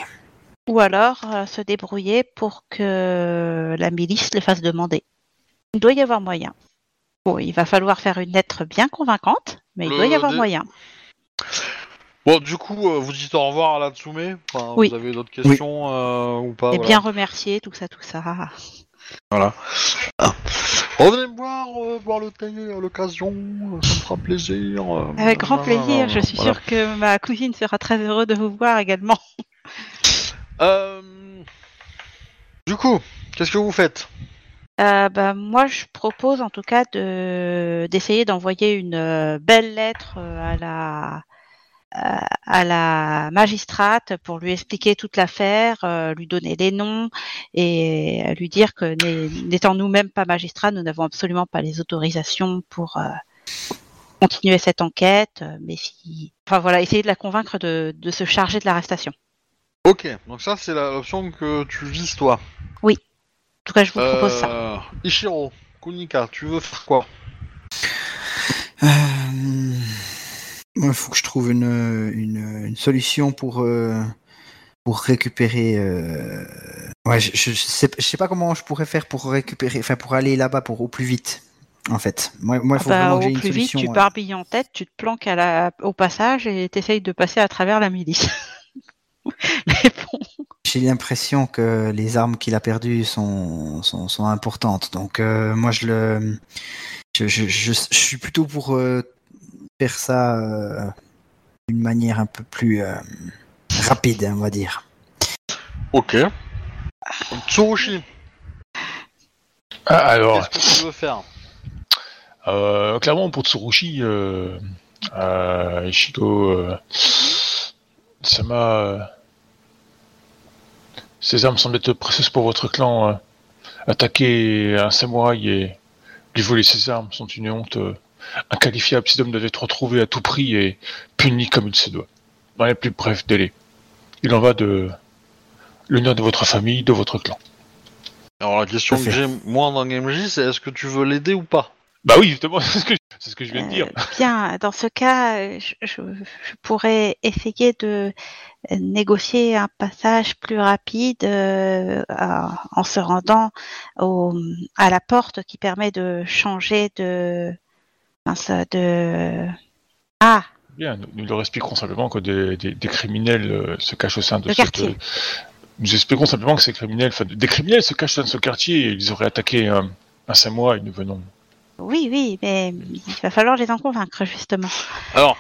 Ou alors euh, se débrouiller pour que la milice les fasse demander. Il doit y avoir moyen. Bon, il va falloir faire une lettre bien convaincante, mais il Le doit y avoir dé- moyen. Bon, du coup, euh, vous dites au revoir à la Tsume. Enfin, Oui. Vous avez d'autres questions euh, ou pas Et voilà. bien remercier, tout ça, tout ça. Voilà. Ah. Revenez me voir, euh, voir le thé à l'occasion, euh, ça me fera plaisir. euh, Avec grand plaisir, je suis voilà. sûre que ma cousine sera très heureuse de vous voir également. Euh, Du coup, qu'est-ce que vous faites? Euh, bah, moi, je propose en tout cas de d'essayer d'envoyer une euh, belle lettre euh, à la à la magistrate pour lui expliquer toute l'affaire, euh, lui donner les noms et euh, lui dire que n'é- n'étant nous-mêmes pas magistrats, nous n'avons absolument pas les autorisations pour euh, continuer cette enquête. Mais si, enfin voilà, essayer de la convaincre de, de se charger de l'arrestation. Ok, donc ça c'est la- l'option que tu vises toi. En tout cas, je vous propose ça. Ichiro, Kunika, tu veux faire quoi? Euh, Il faut que je trouve une, une, une solution pour, euh, pour récupérer. euh, Ouais, je, je, sais, je sais pas comment je pourrais faire pour récupérer, enfin pour aller là-bas pour au plus vite. En fait, moi, moi il Ah faut bah, vraiment au que j'ai une plus vite, solution. tu barbilles en tête, tu te planques à la... au passage et t'essayes de passer à travers la milice. Bon, J'ai l'impression que les armes qu'il a perdues sont, sont, sont importantes. Donc euh, moi je le je, je, je, je suis plutôt pour euh, faire ça euh, d'une manière un peu plus euh, rapide, on va dire. Ok. Tsurushi, Ah, alors, qu'est-ce que tu veux faire euh, clairement pour Tsurushi, euh, euh, Ishiko, euh, ça m'a. Ces armes semblent être précieuses pour votre clan. Attaquer un samouraï et lui voler ses armes sont une honte euh, inqualifiable. Cet homme doit être retrouvé à tout prix et puni comme il se doit, dans les plus brefs délais. Il en va de l'honneur de votre famille, de votre clan. Alors la question que j'ai moi dans GameJ, c'est est-ce que tu veux l'aider ou pas? Bah oui, justement, c'est ce que, c'est ce que je viens de dire. euh, bien, dans ce cas, je, je- je pourrais essayer de négocier un passage plus rapide euh, à- en se rendant au, à la porte qui permet de changer de... mince, de... Ah, Bien, nous, nous leur expliquerons simplement que des, des- des criminels euh, se cachent au sein de Le cette... quartier. nous expliquerons simplement que ces criminels, enfin, des criminels se cachent au sein de ce quartier et ils auraient attaqué un, un samouraï et nous venons. oui, oui, mais il va falloir les en convaincre, justement. Alors,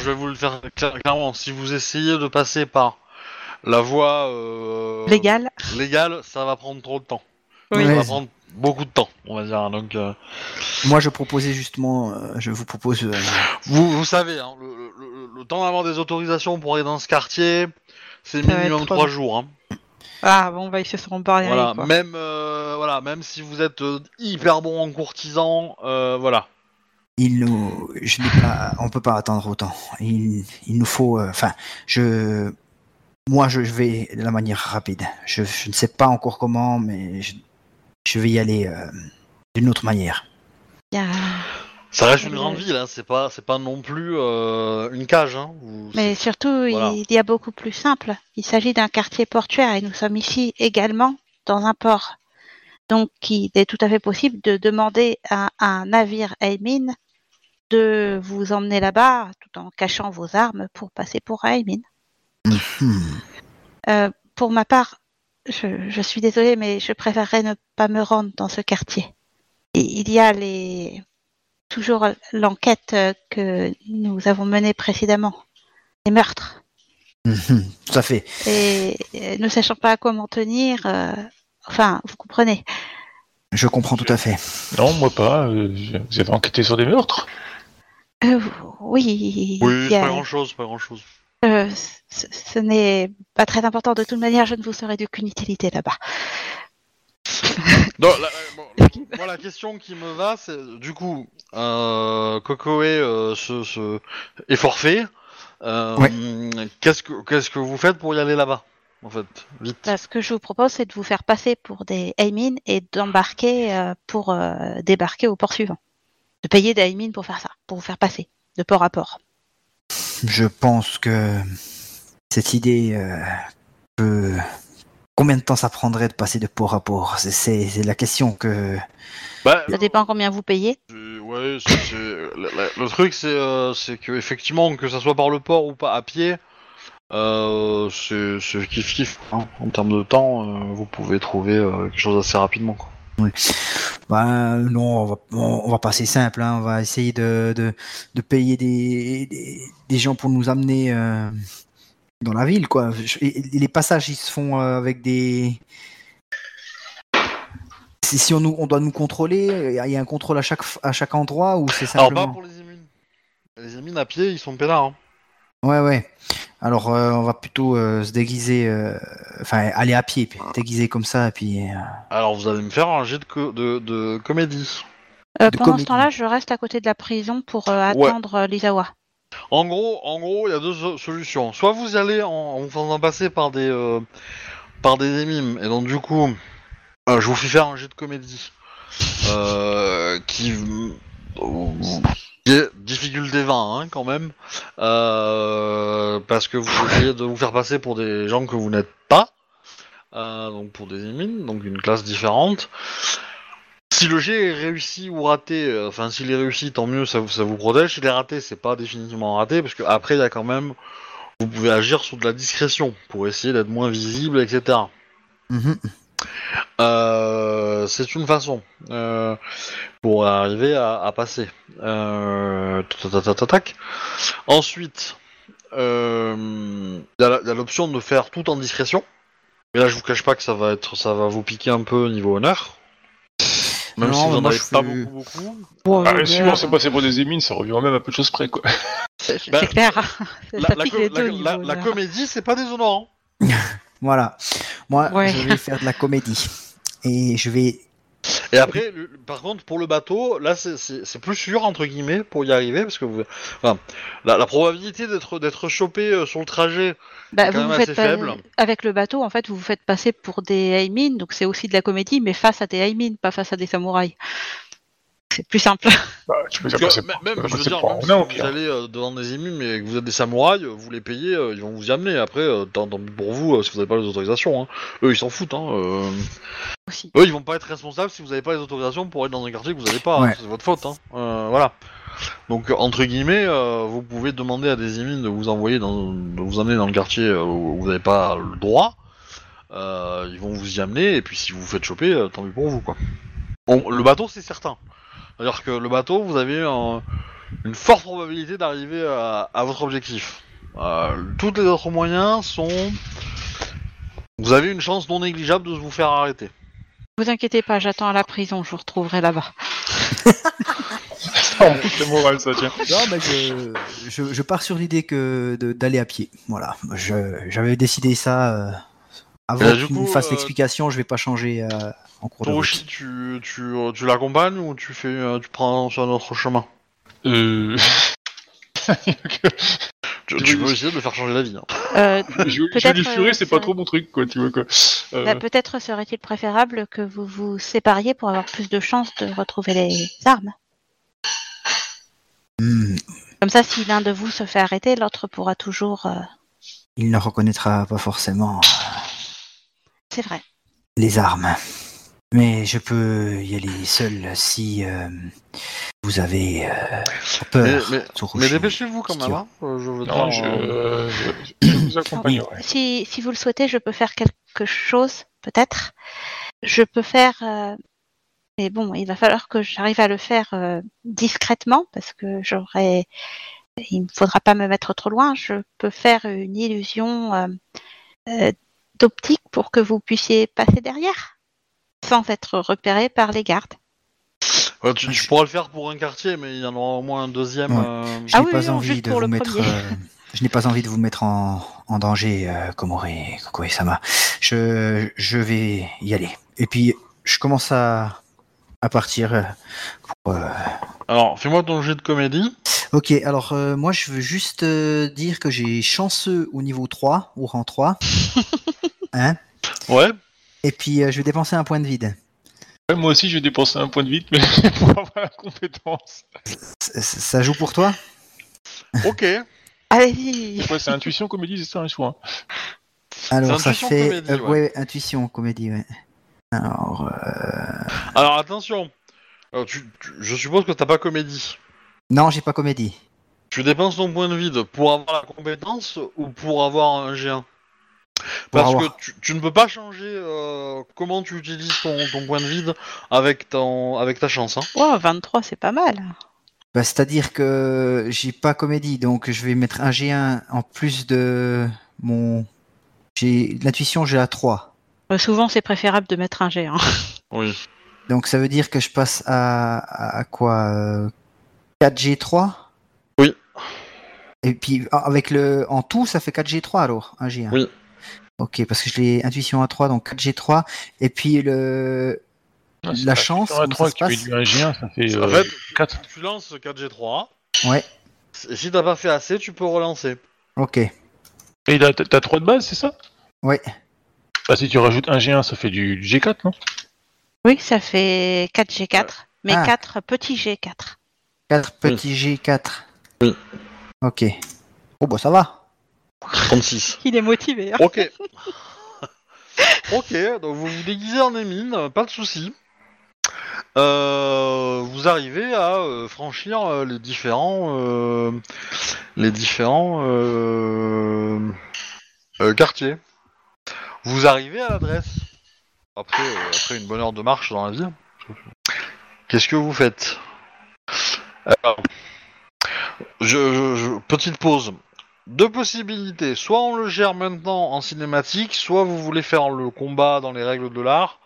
je vais vous le faire cla- clairement. Si vous essayez de passer par la voie euh, Légal légale, ça va prendre trop de temps. Oui. Ça va Ouais. prendre beaucoup de temps, on va dire. Donc, euh, Moi je proposais justement, euh, je vous propose. euh, vous, vous savez, hein, le, le- le- le temps d'avoir des autorisations pour aller dans ce quartier, c'est va minimum être trois trop jours. Hein. Ah, bon, bah, ils se seront barrés. Voilà, quoi. même euh, voilà, même si vous êtes euh, hyper bon en courtisan, euh, voilà. il nous, je n'ai pas, on peut pas attendre autant. Il, il nous faut, euh, enfin, je, moi je vais de la manière rapide. Je, je ne sais pas encore comment, mais je, je vais y aller euh, d'une autre manière. Ça reste une Le- grande ville, hein, c'est pas, c'est pas non plus euh, une cage. Hein, où Mais surtout, Voilà. il y a beaucoup plus simple. Il s'agit d'un quartier portuaire et nous sommes ici également dans un port. Donc, il est tout à fait possible de demander à un navire Aimin de vous emmener là-bas tout en cachant vos armes pour passer pour Aimin. Hmm. Euh, pour ma part, je, je suis désolée, mais je préférerais ne pas me rendre dans ce quartier. Et il y a les toujours l'enquête euh, que nous avons menée précédemment, les meurtres. Mhm, Tout à fait. Et euh, ne sachant pas à quoi m'en tenir, euh, enfin, vous comprenez. Je comprends tout à fait. Non, moi pas. vous avez enquêté sur des meurtres? Euh, oui, Oui, il y c'est a- pas grand chose, pas grand chose. Euh, ce, ce n'est pas très important. De toute manière, je ne vous serai d'aucune utilité là-bas. Non, la, la- bon, moi, la question qui me va, c'est du coup, euh, Kokoe euh, se, se- est forfait. Euh, Qu'est-ce que qu'est-ce que vous faites pour y aller là-bas, en fait, vite? Là, ce que je vous propose, c'est de vous faire passer pour des Aimin et d'embarquer euh, pour euh, débarquer au port suivant. De payer des Aimin pour faire ça, pour vous faire passer de port à port. Je pense que cette idée euh, peut. Combien de temps ça prendrait de passer de port à port? C'est- C'est c'est la question que. Bah, Ça dépend combien vous payez. c'est- ouais, c'est- c'est- le, le- le truc, c'est euh, c'est que effectivement, que ça soit par le port ou pas à pied, euh, c'est c'est kiff kiff. hein. En termes de temps, euh, vous pouvez trouver euh, quelque chose assez rapidement. Quoi. Ben non, on va, on, on va passer simple. hein, On va essayer de, de, de payer des, des, des gens pour nous amener euh, dans la ville, quoi. Et- les passages, ils se font euh, avec des. Si, on, nous, on doit nous contrôler, il y a un contrôle à chaque, f- à chaque endroit ou c'est Alors simplement. pas pour les émines. Les émines à pied, ils sont pédards. Hein. Ouais, ouais. Alors, euh, on va plutôt euh, se déguiser, euh, enfin, aller à pied, puis déguiser comme ça, et puis. euh, Alors vous allez me faire un jet de, co- de, de comédie. Euh, De pendant comédie. ce temps-là, je reste à côté de la prison pour euh, Ouais. attendre euh, l'Isawa. En gros, en gros, il y a deux so- solutions. Soit vous allez en, en vous faisant passer par des euh, par des émimes, et donc du coup, euh, je vous fais faire un jet de comédie euh, qui difficulté 20 hein, quand même, euh, parce que vous essayez de vous faire passer pour des gens que vous n'êtes pas, euh, donc pour des émimes, donc une classe différente. Si le jet est réussi ou raté, euh, enfin s'il est réussi, tant mieux, ça, vous- protège. S'il est raté, c'est pas définitivement raté, parce que après il y a quand même, vous pouvez agir sur de la discrétion pour essayer d'être moins visible, etc. Euh, c'est une façon euh, pour arriver à, à passer. Euh, tac. Ensuite, euh, il y a l'option de faire tout en discrétion. Mais là, je vous cache pas que ça va être, ça va vous piquer un peu au niveau honneur. Même Non, si vous en avez pas beaucoup, beaucoup. Bon, Ah, si on s'est passé pour des émines, ça revient même à peu de choses près, quoi. c'est Bah, c'est clair. La, la co- comédie, c'est pas déshonorant. Voilà. Moi, Ouais. je vais faire de la comédie. Et je vais. Et après, le- par contre, pour le bateau, là, c'est- plus sûr entre guillemets pour y arriver parce que vous, enfin, la, la probabilité d'être d'être chopé euh, sur le trajet, Bah, quand vous même vous assez faites pas- faible. Avec le bateau, en fait, vous vous faites passer pour des Aimin, donc c'est aussi de la comédie, mais face à des Aimin, pas face à des samouraïs. C'est plus simple. Bah, tu peux Parce dire que passer même, je veux dire, si vous allez euh, devant des émules mais que vous êtes des samouraïs, vous les payez, euh, ils vont vous y amener. Après, euh, tant, tant pis pour vous, euh, si vous n'avez pas les autorisations, hein. eux ils s'en foutent. Hein, euh. aussi. Eux ils vont pas être responsables si vous n'avez pas les autorisations pour être dans un quartier que vous n'avez pas. hein. C'est votre faute. Hein. Euh, voilà. Donc entre guillemets, euh, vous pouvez demander à des émines de vous envoyer dans, de vous amener dans le quartier où vous n'avez pas le droit. Euh, ils vont vous y amener et puis si vous vous faites choper, euh, tant pis pour vous quoi. Bon, le bateau c'est certain. C'est-à-dire que le bateau, vous avez un- une forte probabilité d'arriver à, à votre objectif. Euh, tous les autres moyens sont. Vous avez une chance non négligeable de vous faire arrêter. Vous inquiétez pas, j'attends à la prison, je vous retrouverai là-bas. C'est moral, ça, tiens. Non, mais je, je, je pars sur l'idée que de- d'aller à pied. Voilà. Je- J'avais décidé ça. euh, avant qu'il me fasse euh, l'explication, je vais pas changer euh, en cours de route. tu, tu, tu l'accompagnes ou tu fais, euh, tu prends un autre chemin? Euh... Tu, Tu peux essayer de le faire changer la vie. hein. Euh, furer, euh, c'est pas trop mon truc, quoi, tu vois, quoi. Euh, bah, Peut-être serait-il préférable que vous vous sépariez pour avoir plus de chances de retrouver les armes. Hmm, Comme ça, si l'un de vous se fait arrêter, l'autre pourra toujours... euh, il ne reconnaîtra pas forcément C'est vrai. les armes. Mais je peux y aller seul si euh, vous avez euh, peur. Mais, mais, Tsurushi. mais dépêchez-vous quand même. Hein. Je veux Non, dire, je, je, je vous accompagnerai. Si, si vous le souhaitez, je peux faire quelque chose, peut-être. Je peux faire... euh, Mais bon, il va falloir que j'arrive à le faire euh, discrètement, parce que j'aurais... Il ne faudra pas me mettre trop loin. Je peux faire une illusion d'optique pour que vous puissiez passer derrière, sans être repéré par les gardes. ouais, tu, tu pourras le faire pour un quartier, mais il y en aura au moins un deuxième. Ouais. euh, Je Ah n'ai oui, pas oui, envie juste de pour vous le mettre. premier. euh, je n'ai pas envie de vous mettre en, en danger, euh, Komore, Kokoe-sama. Je, je vais y aller. Et puis, je commence à, à partir. euh, pour, euh, Alors, fais-moi ton jet de comédie. Ok, alors euh, moi, je veux juste euh, dire que j'ai chanceux au niveau 3, au rang 3. hein? Ouais. Et puis, euh, je vais dépenser un point de vide. Ouais, moi aussi, je vais dépenser un point de vide, mais pour avoir la compétence. Ça joue pour toi? Ok. Allez-y Ouais, c'est intuition, comédie, c'est ça, un choix. Alors, ça intuition, fait. comédie, euh, ouais. ouais, intuition, comédie, ouais. Alors, euh, Alors attention. Tu- tu- je suppose que t'as pas comédie. non, j'ai pas comédie. Tu dépenses ton point de vide pour avoir la compétence ou pour avoir un G1 Parce avoir. que tu, tu ne peux pas changer euh, comment tu utilises ton, ton point de vide avec, ton, avec ta chance. Hein. Oh, 23, c'est pas mal. Bah, C'est-à-dire que j'ai pas comédie, donc je vais mettre un G1 en plus de mon. J'ai l'intuition, j'ai la 3. Euh, souvent, c'est préférable de mettre un G. Hein. Oui. Donc ça veut dire que je passe à, à, à quoi euh, 4G3 Oui. Et puis ah, avec le en tout, ça fait 4G3 alors, un G1. Oui. Ok, parce que je l'ai intuition à 3, donc 4G3. Et puis le Ah, La chance, sur un comment 3 ça se que tu passe? réduis un G1, ça fait En euh, fait, tu, 4. tu lances 4G3. ouais. Et si t'as pas fait assez, tu peux relancer. Ok. Et là, t'as t'as 3 de base, c'est ça? Ouais. Bah, si tu rajoutes un G1, ça fait du, du G4, non? Oui, ça fait 4 G4, mais Ah. 4 petits G4. 4 petits G4. Oui. Ok. Oh bah ça va. 36. Il est motivé. hein. Ok. ok, donc vous vous déguisez en émine, pas de souci. Euh, vous arrivez à euh, franchir euh, les différents, euh, les différents euh, euh, quartiers. Vous arrivez à l'adresse. Après, euh, après une bonne heure de marche dans la ville? Qu'est-ce que vous faites? Alors, je, je- petite pause. Deux possibilités. Soit on le gère maintenant en cinématique, soit vous voulez faire le combat dans les règles de l'art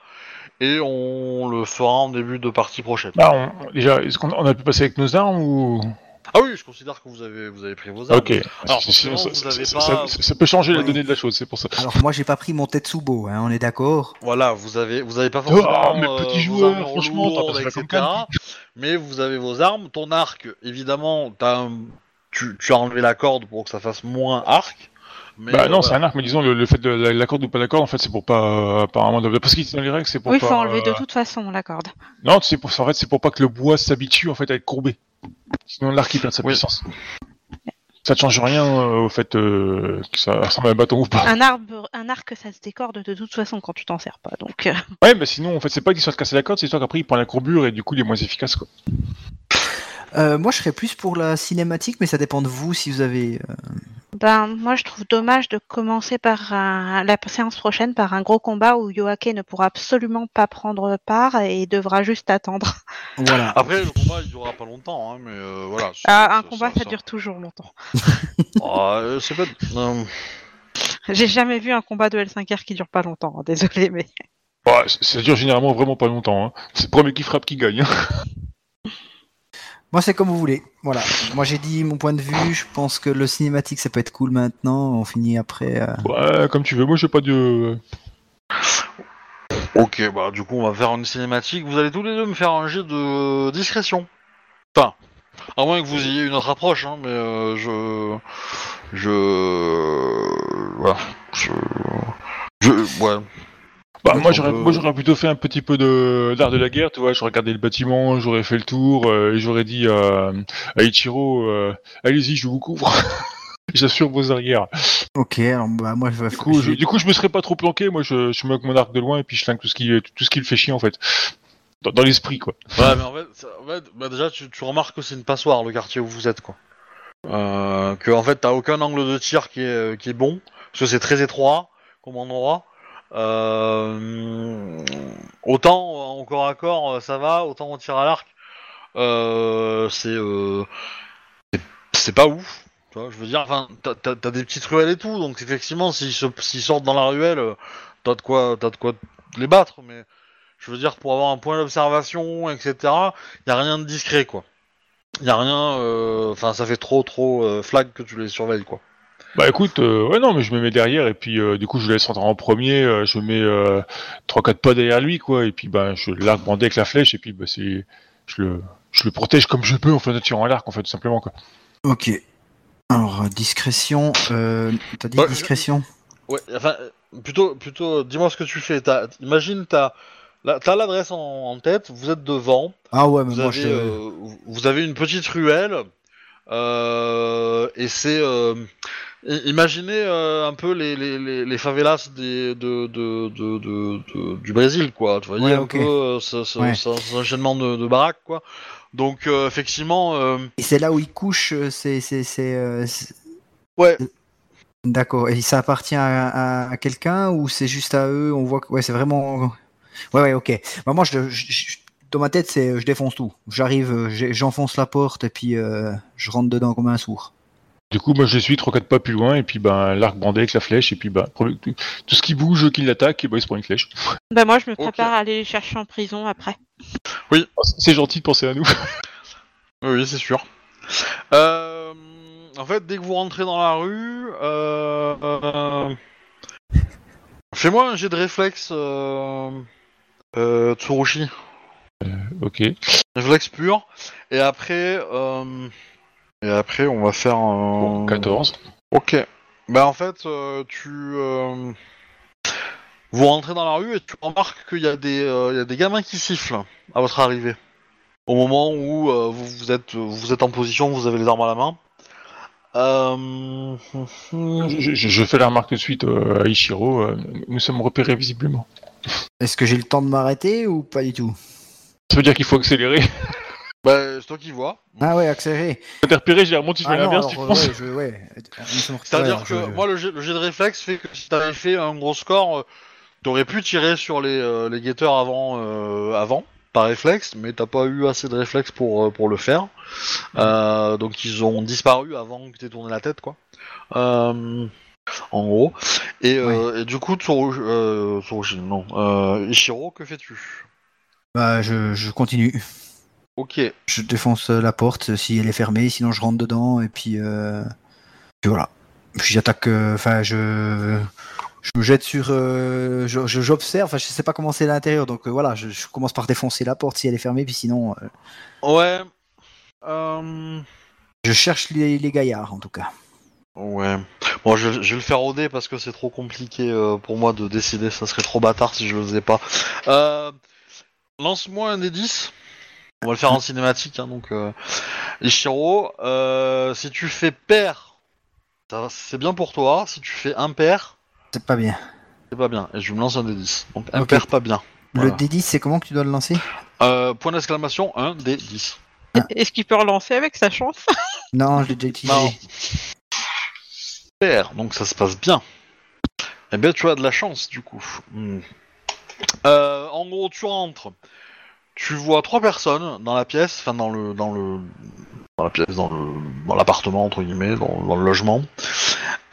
et on le fera en début de partie prochaine. Bah, on- déjà, est-ce qu'on on a pu passer avec nos armes ou? Ah oui, je considère que vous avez, vous avez pris vos armes. Ok. Alors, forcément, ça, vous avez ça- pas- ça- ça peut changer la Oui. donnée de la chose, c'est pour ça. Alors moi j'ai pas pris mon Tetsubo, hein, on est d'accord. Voilà, vous avez, vous avez pas forcément Oh, mais euh, petit vos joueur, armes franchement, t'as lourdes, etc. comme Mais vous avez vos armes, ton arc, évidemment, t'as un- tu, tu as enlevé la corde pour que ça fasse moins arc. Mais, Bah euh, non, c'est un arc, mais disons, le, le fait de la, la corde ou pas la corde, en fait, c'est pour pas, euh, apparemment, de- parce qu'il est dans les règles, c'est pour Oui, il pas... faut enlever de euh, toute façon la corde. Non, c'est pour, en fait, c'est pour pas que le bois s'habitue, en fait, à être courbé. Sinon, l'arc, il perd sa Oui. puissance. Ça ne change rien euh, au fait euh, que ça ressemble à un bâton ou pas. Un arbre, un arc, ça se décorde de toute façon quand tu t'en sers pas. Donc, euh, Ouais, mais sinon, en fait, c'est pas une histoire de casser la corde, c'est histoire qu'après, il prend la courbure et du coup, il est moins efficace, quoi. Euh, moi je serais plus pour la cinématique, mais ça dépend de vous si vous avez. euh, ben moi je trouve dommage de commencer par un- la séance prochaine par un gros combat où Yoake ne pourra absolument pas prendre part et devra juste attendre. Voilà. Après, le combat, il durera pas longtemps, hein, mais euh, voilà. c'est- Ah, un combat ça dure toujours longtemps. Ah, euh, c'est pas. euh, J'ai jamais vu un combat de L5R qui dure pas longtemps. hein, Désolé, mais Bah, c- ça dure généralement vraiment pas longtemps. Hein. C'est le premier qui frappe qui gagne. hein. Moi c'est comme vous voulez. Voilà. Moi j'ai dit mon point de vue. Je pense que le cinématique ça peut être cool maintenant. On finit après. euh, Ouais, comme tu veux. Moi, j'ai pas de. Ok, bah du coup, on va faire une cinématique. Vous allez tous les deux me faire un jet de discrétion. Enfin, à moins que vous ayez une autre approche, hein, mais euh, je. Je. Voilà. Je. Je. Ouais. Bah, moi, j'aurais, peut- moi, j'aurais plutôt fait un petit peu de d'art de la guerre, tu vois. J'aurais regardé le bâtiment, j'aurais fait le tour, euh, et j'aurais dit à, à Ichiro, euh, allez-y, je vous couvre. J'assure vos arrières. Ok. Alors bah moi je vais. Du coup, je, du coup, je me serais pas trop planqué. Moi, je, je me mets avec mon arc de loin et puis je flingue tout ce qui, tout ce qui le fait chier en fait. Dans, dans l'esprit, quoi. Ouais, mais en fait, ça- en fait, bah, déjà, tu, tu remarques que c'est une passoire, le quartier où vous êtes, quoi. Euh, que, en fait, t'as aucun angle de tir qui est, qui est bon, parce que c'est très étroit comme endroit. Euh, autant en corps à corps, euh, ça va, autant en tir à l'arc, euh, c'est euh, c'est- pas ouf. Tu je veux dire, enfin, t'as- des petites ruelles et tout, donc effectivement, s'ils sortent dans la ruelle, euh, t'as de quoi, t'as de quoi les battre, mais je veux dire, pour avoir un point d'observation, etc., y a rien de discret, quoi. Y a rien, euh, enfin, ça fait trop, trop euh, flag que tu les surveilles, quoi. Bah écoute, euh, ouais non, mais je me mets derrière et puis euh, du coup je le laisse rentrer en premier. euh, je mets euh, trois quatre pas derrière lui, quoi. Et puis bah je l'arc bandé avec la flèche et puis bah c'est, je le, je le protège comme je peux en fait en tirant à l'arc en fait tout simplement quoi. Ok. Alors discrétion. Euh... T'as dit Ouais, discrétion? Ouais, enfin, plutôt, plutôt, dis-moi ce que tu fais. T'as- imagine, t'as, t'as l'adresse en, en tête, vous êtes devant, Ah ouais, mais vous moi avez, je. euh, vous avez une petite ruelle, euh, et c'est, euh, imaginez euh, un peu les, les, les, les favelas des, de, de, de, du Brésil, quoi. Tu voyez Ouais, un ok. peu euh, ce, ce, Ouais. ce- cet enchaînement de, baraques, quoi. Donc, euh, effectivement, euh, Et c'est là où il couche. euh, C'est c'est c'est. euh, c'est- ouais, D'accord. Et ça appartient à, à- à quelqu'un ou c'est juste à eux? On voit que ouais, c'est vraiment. Ouais, ouais, ok. Bah, moi, je, je- je- dans ma tête, c'est je défonce tout. J'arrive, j'enfonce la porte et puis euh, je rentre dedans comme un sourd. Du coup moi je suis trois quatre pas plus loin et puis bah l'arc bandé avec la flèche et puis bah premier- tout, ce qui bouge qui l'attaque et bah il se prend une flèche. ben moi je me prépare à aller les chercher en prison après. Oh, C'est gentil de penser à nous. Oui, oui, c'est sûr. Euh, en fait, dès que vous rentrez dans la rue, euh, euh, fais-moi un jet de réflexe, euh, euh, Tsurushi. ok. Réflexe pur. Et après, euh, Et après, on va faire un... Bon, 14. Ok. Bah en fait, euh, tu... euh, Vous rentrez dans la rue et tu remarques qu'il y, a des, euh, il y a des gamins qui sifflent à votre arrivée. Au moment où euh, vous, vous êtes, vous êtes en position, vous avez les armes à la main. Euh... Je, je- je fais la remarque tout de suite euh, à Ichiro. euh, nous sommes repérés visiblement. Est-ce que j'ai le temps de m'arrêter ou pas du tout? Ça veut dire qu'il faut accélérer. Bah, c'est toi qui vois. Ah ouais, accéléré. T'es repéré, j'ai remonté, fais Ah tu penses ouais, je- ouais. Nous sommes- C'est-à-dire ouais, que je- moi, le jet, le jet de réflexe fait que si t'avais fait un gros score, euh, t'aurais pu tirer sur les, euh, les guetteurs avant, euh, avant, par réflexe, mais t'as pas eu assez de réflexe pour, euh, pour le faire. Euh, donc ils ont disparu avant que t'aies tourné la tête, quoi. Euh, en gros. Et, euh, et du coup, Tsuru, euh, Tsurushi, non. Euh, Ishiro, que fais-tu? Bah, je, je continue. Ok. Je défonce euh, la porte si elle est fermée, sinon je rentre dedans et puis, euh... puis voilà. Puis j'attaque. euh, Enfin, je je me jette sur. euh, je- je- J'observe. Enfin, je sais pas comment c'est à l'intérieur, donc euh, voilà. Je, je commence par défoncer la porte si elle est fermée, puis sinon, euh, Ouais. Euh... je cherche les, les gaillards en tout cas. Ouais. Bon, je, je vais le faire au dé parce que c'est trop compliqué euh, pour moi de décider. Ça serait trop bâtard si je le faisais pas. Euh, Lance-moi un des 10. On va le faire en cinématique. Hein, donc, euh, Ishiro, euh, si tu fais pair, ça c'est bien pour toi. Si tu fais impair, C'est pas bien. c'est pas bien. Et je me lance un des 10. Donc, impair, pas bien. Le Voilà. D10, c'est comment que tu dois le lancer? Euh, point d'exclamation, 1 des 10. Est-ce qu'il peut relancer avec sa chance? Non, je l'ai déjà utilisé. Non. Super, donc ça se passe bien. Eh bien, tu as de la chance, du coup. Hmm. Euh, en gros, tu rentres. Tu vois trois personnes dans la pièce, enfin dans le dans le dans la pièce, dans le dans l'appartement entre guillemets, dans, le logement.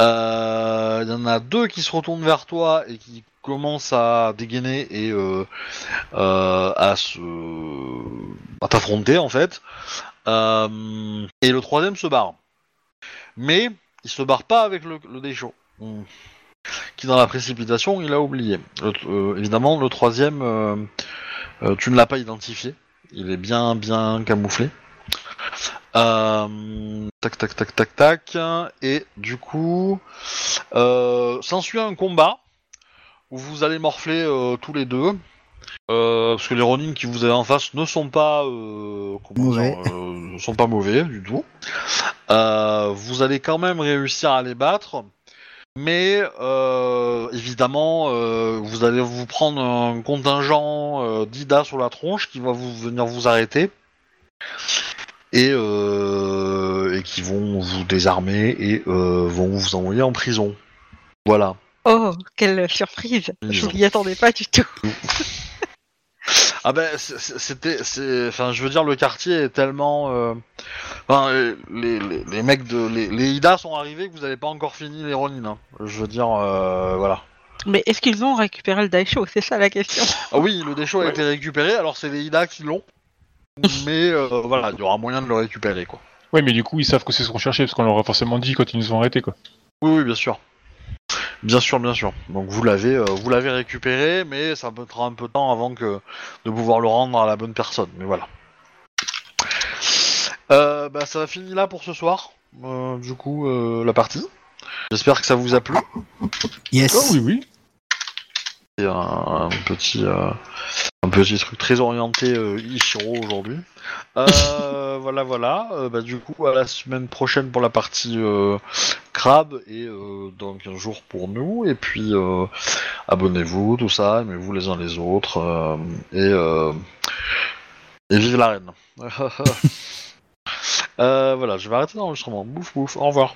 Euh, Il y en a deux qui se retournent vers toi et qui commencent à dégainer et euh, euh, à se à t'affronter en fait. Euh, et le troisième se barre. Mais il se barre pas avec le, le. Qui dans la précipitation il a oublié. Euh, évidemment le troisième euh, euh, tu ne l'as pas identifié. Il est bien bien camouflé. Euh, tac tac tac tac tac. Et du coup euh, s'ensuit un combat où vous allez morfler euh, tous les deux. Euh, parce que les Ronin qui vous avez en face ne sont pas euh, Mauvais. dire, euh, sont pas mauvais du tout. Euh, vous allez quand même réussir à les battre, mais euh, évidemment euh, vous allez vous prendre un contingent euh, d'Ida sur la tronche qui va vous venir vous arrêter et, euh, et qui vont vous désarmer et euh, vont vous envoyer en prison. Voilà. Oh, quelle surprise Je m'y attendais pas du tout. Ah ben c'était, c'est, enfin je veux dire le quartier est tellement, euh, enfin euh, les, les, les mecs de, les, les Ida sont arrivés que vous n'avez pas encore fini les Ronin. hein. Je veux dire, euh, voilà. Mais est-ce qu'ils ont récupéré le Daisho? C'est ça la question. Ah oui, le déchaud a été récupéré, alors c'est les Ida qui l'ont, mais euh, voilà, il y aura moyen de le récupérer quoi. Ouais, mais du coup, ils savent que c'est ce qu'on cherchait, parce qu'on leur a forcément dit quand ils nous ont arrêtés, quoi. Oui, oui, bien sûr. Bien sûr, bien sûr. Donc vous l'avez, euh, vous l'avez récupéré, mais ça mettra un peu de temps avant que de pouvoir le rendre à la bonne personne. Mais voilà. Euh, bah ça finit là pour ce soir. Euh, du coup, euh, la partie. J'espère que ça vous a plu. Yes. Oh oui, oui. Un, un petit, euh, un petit truc très orienté euh, Ichiro aujourd'hui. Euh, voilà, voilà. Bah, du coup, à la semaine prochaine pour la partie crabe et dans 15 jours pour nous. Et puis, abonnez-vous, tout ça, aimez-vous les uns les autres. et, et vive la reine. Voilà, je vais arrêter l'enregistrement. Bouf, bouf, au revoir.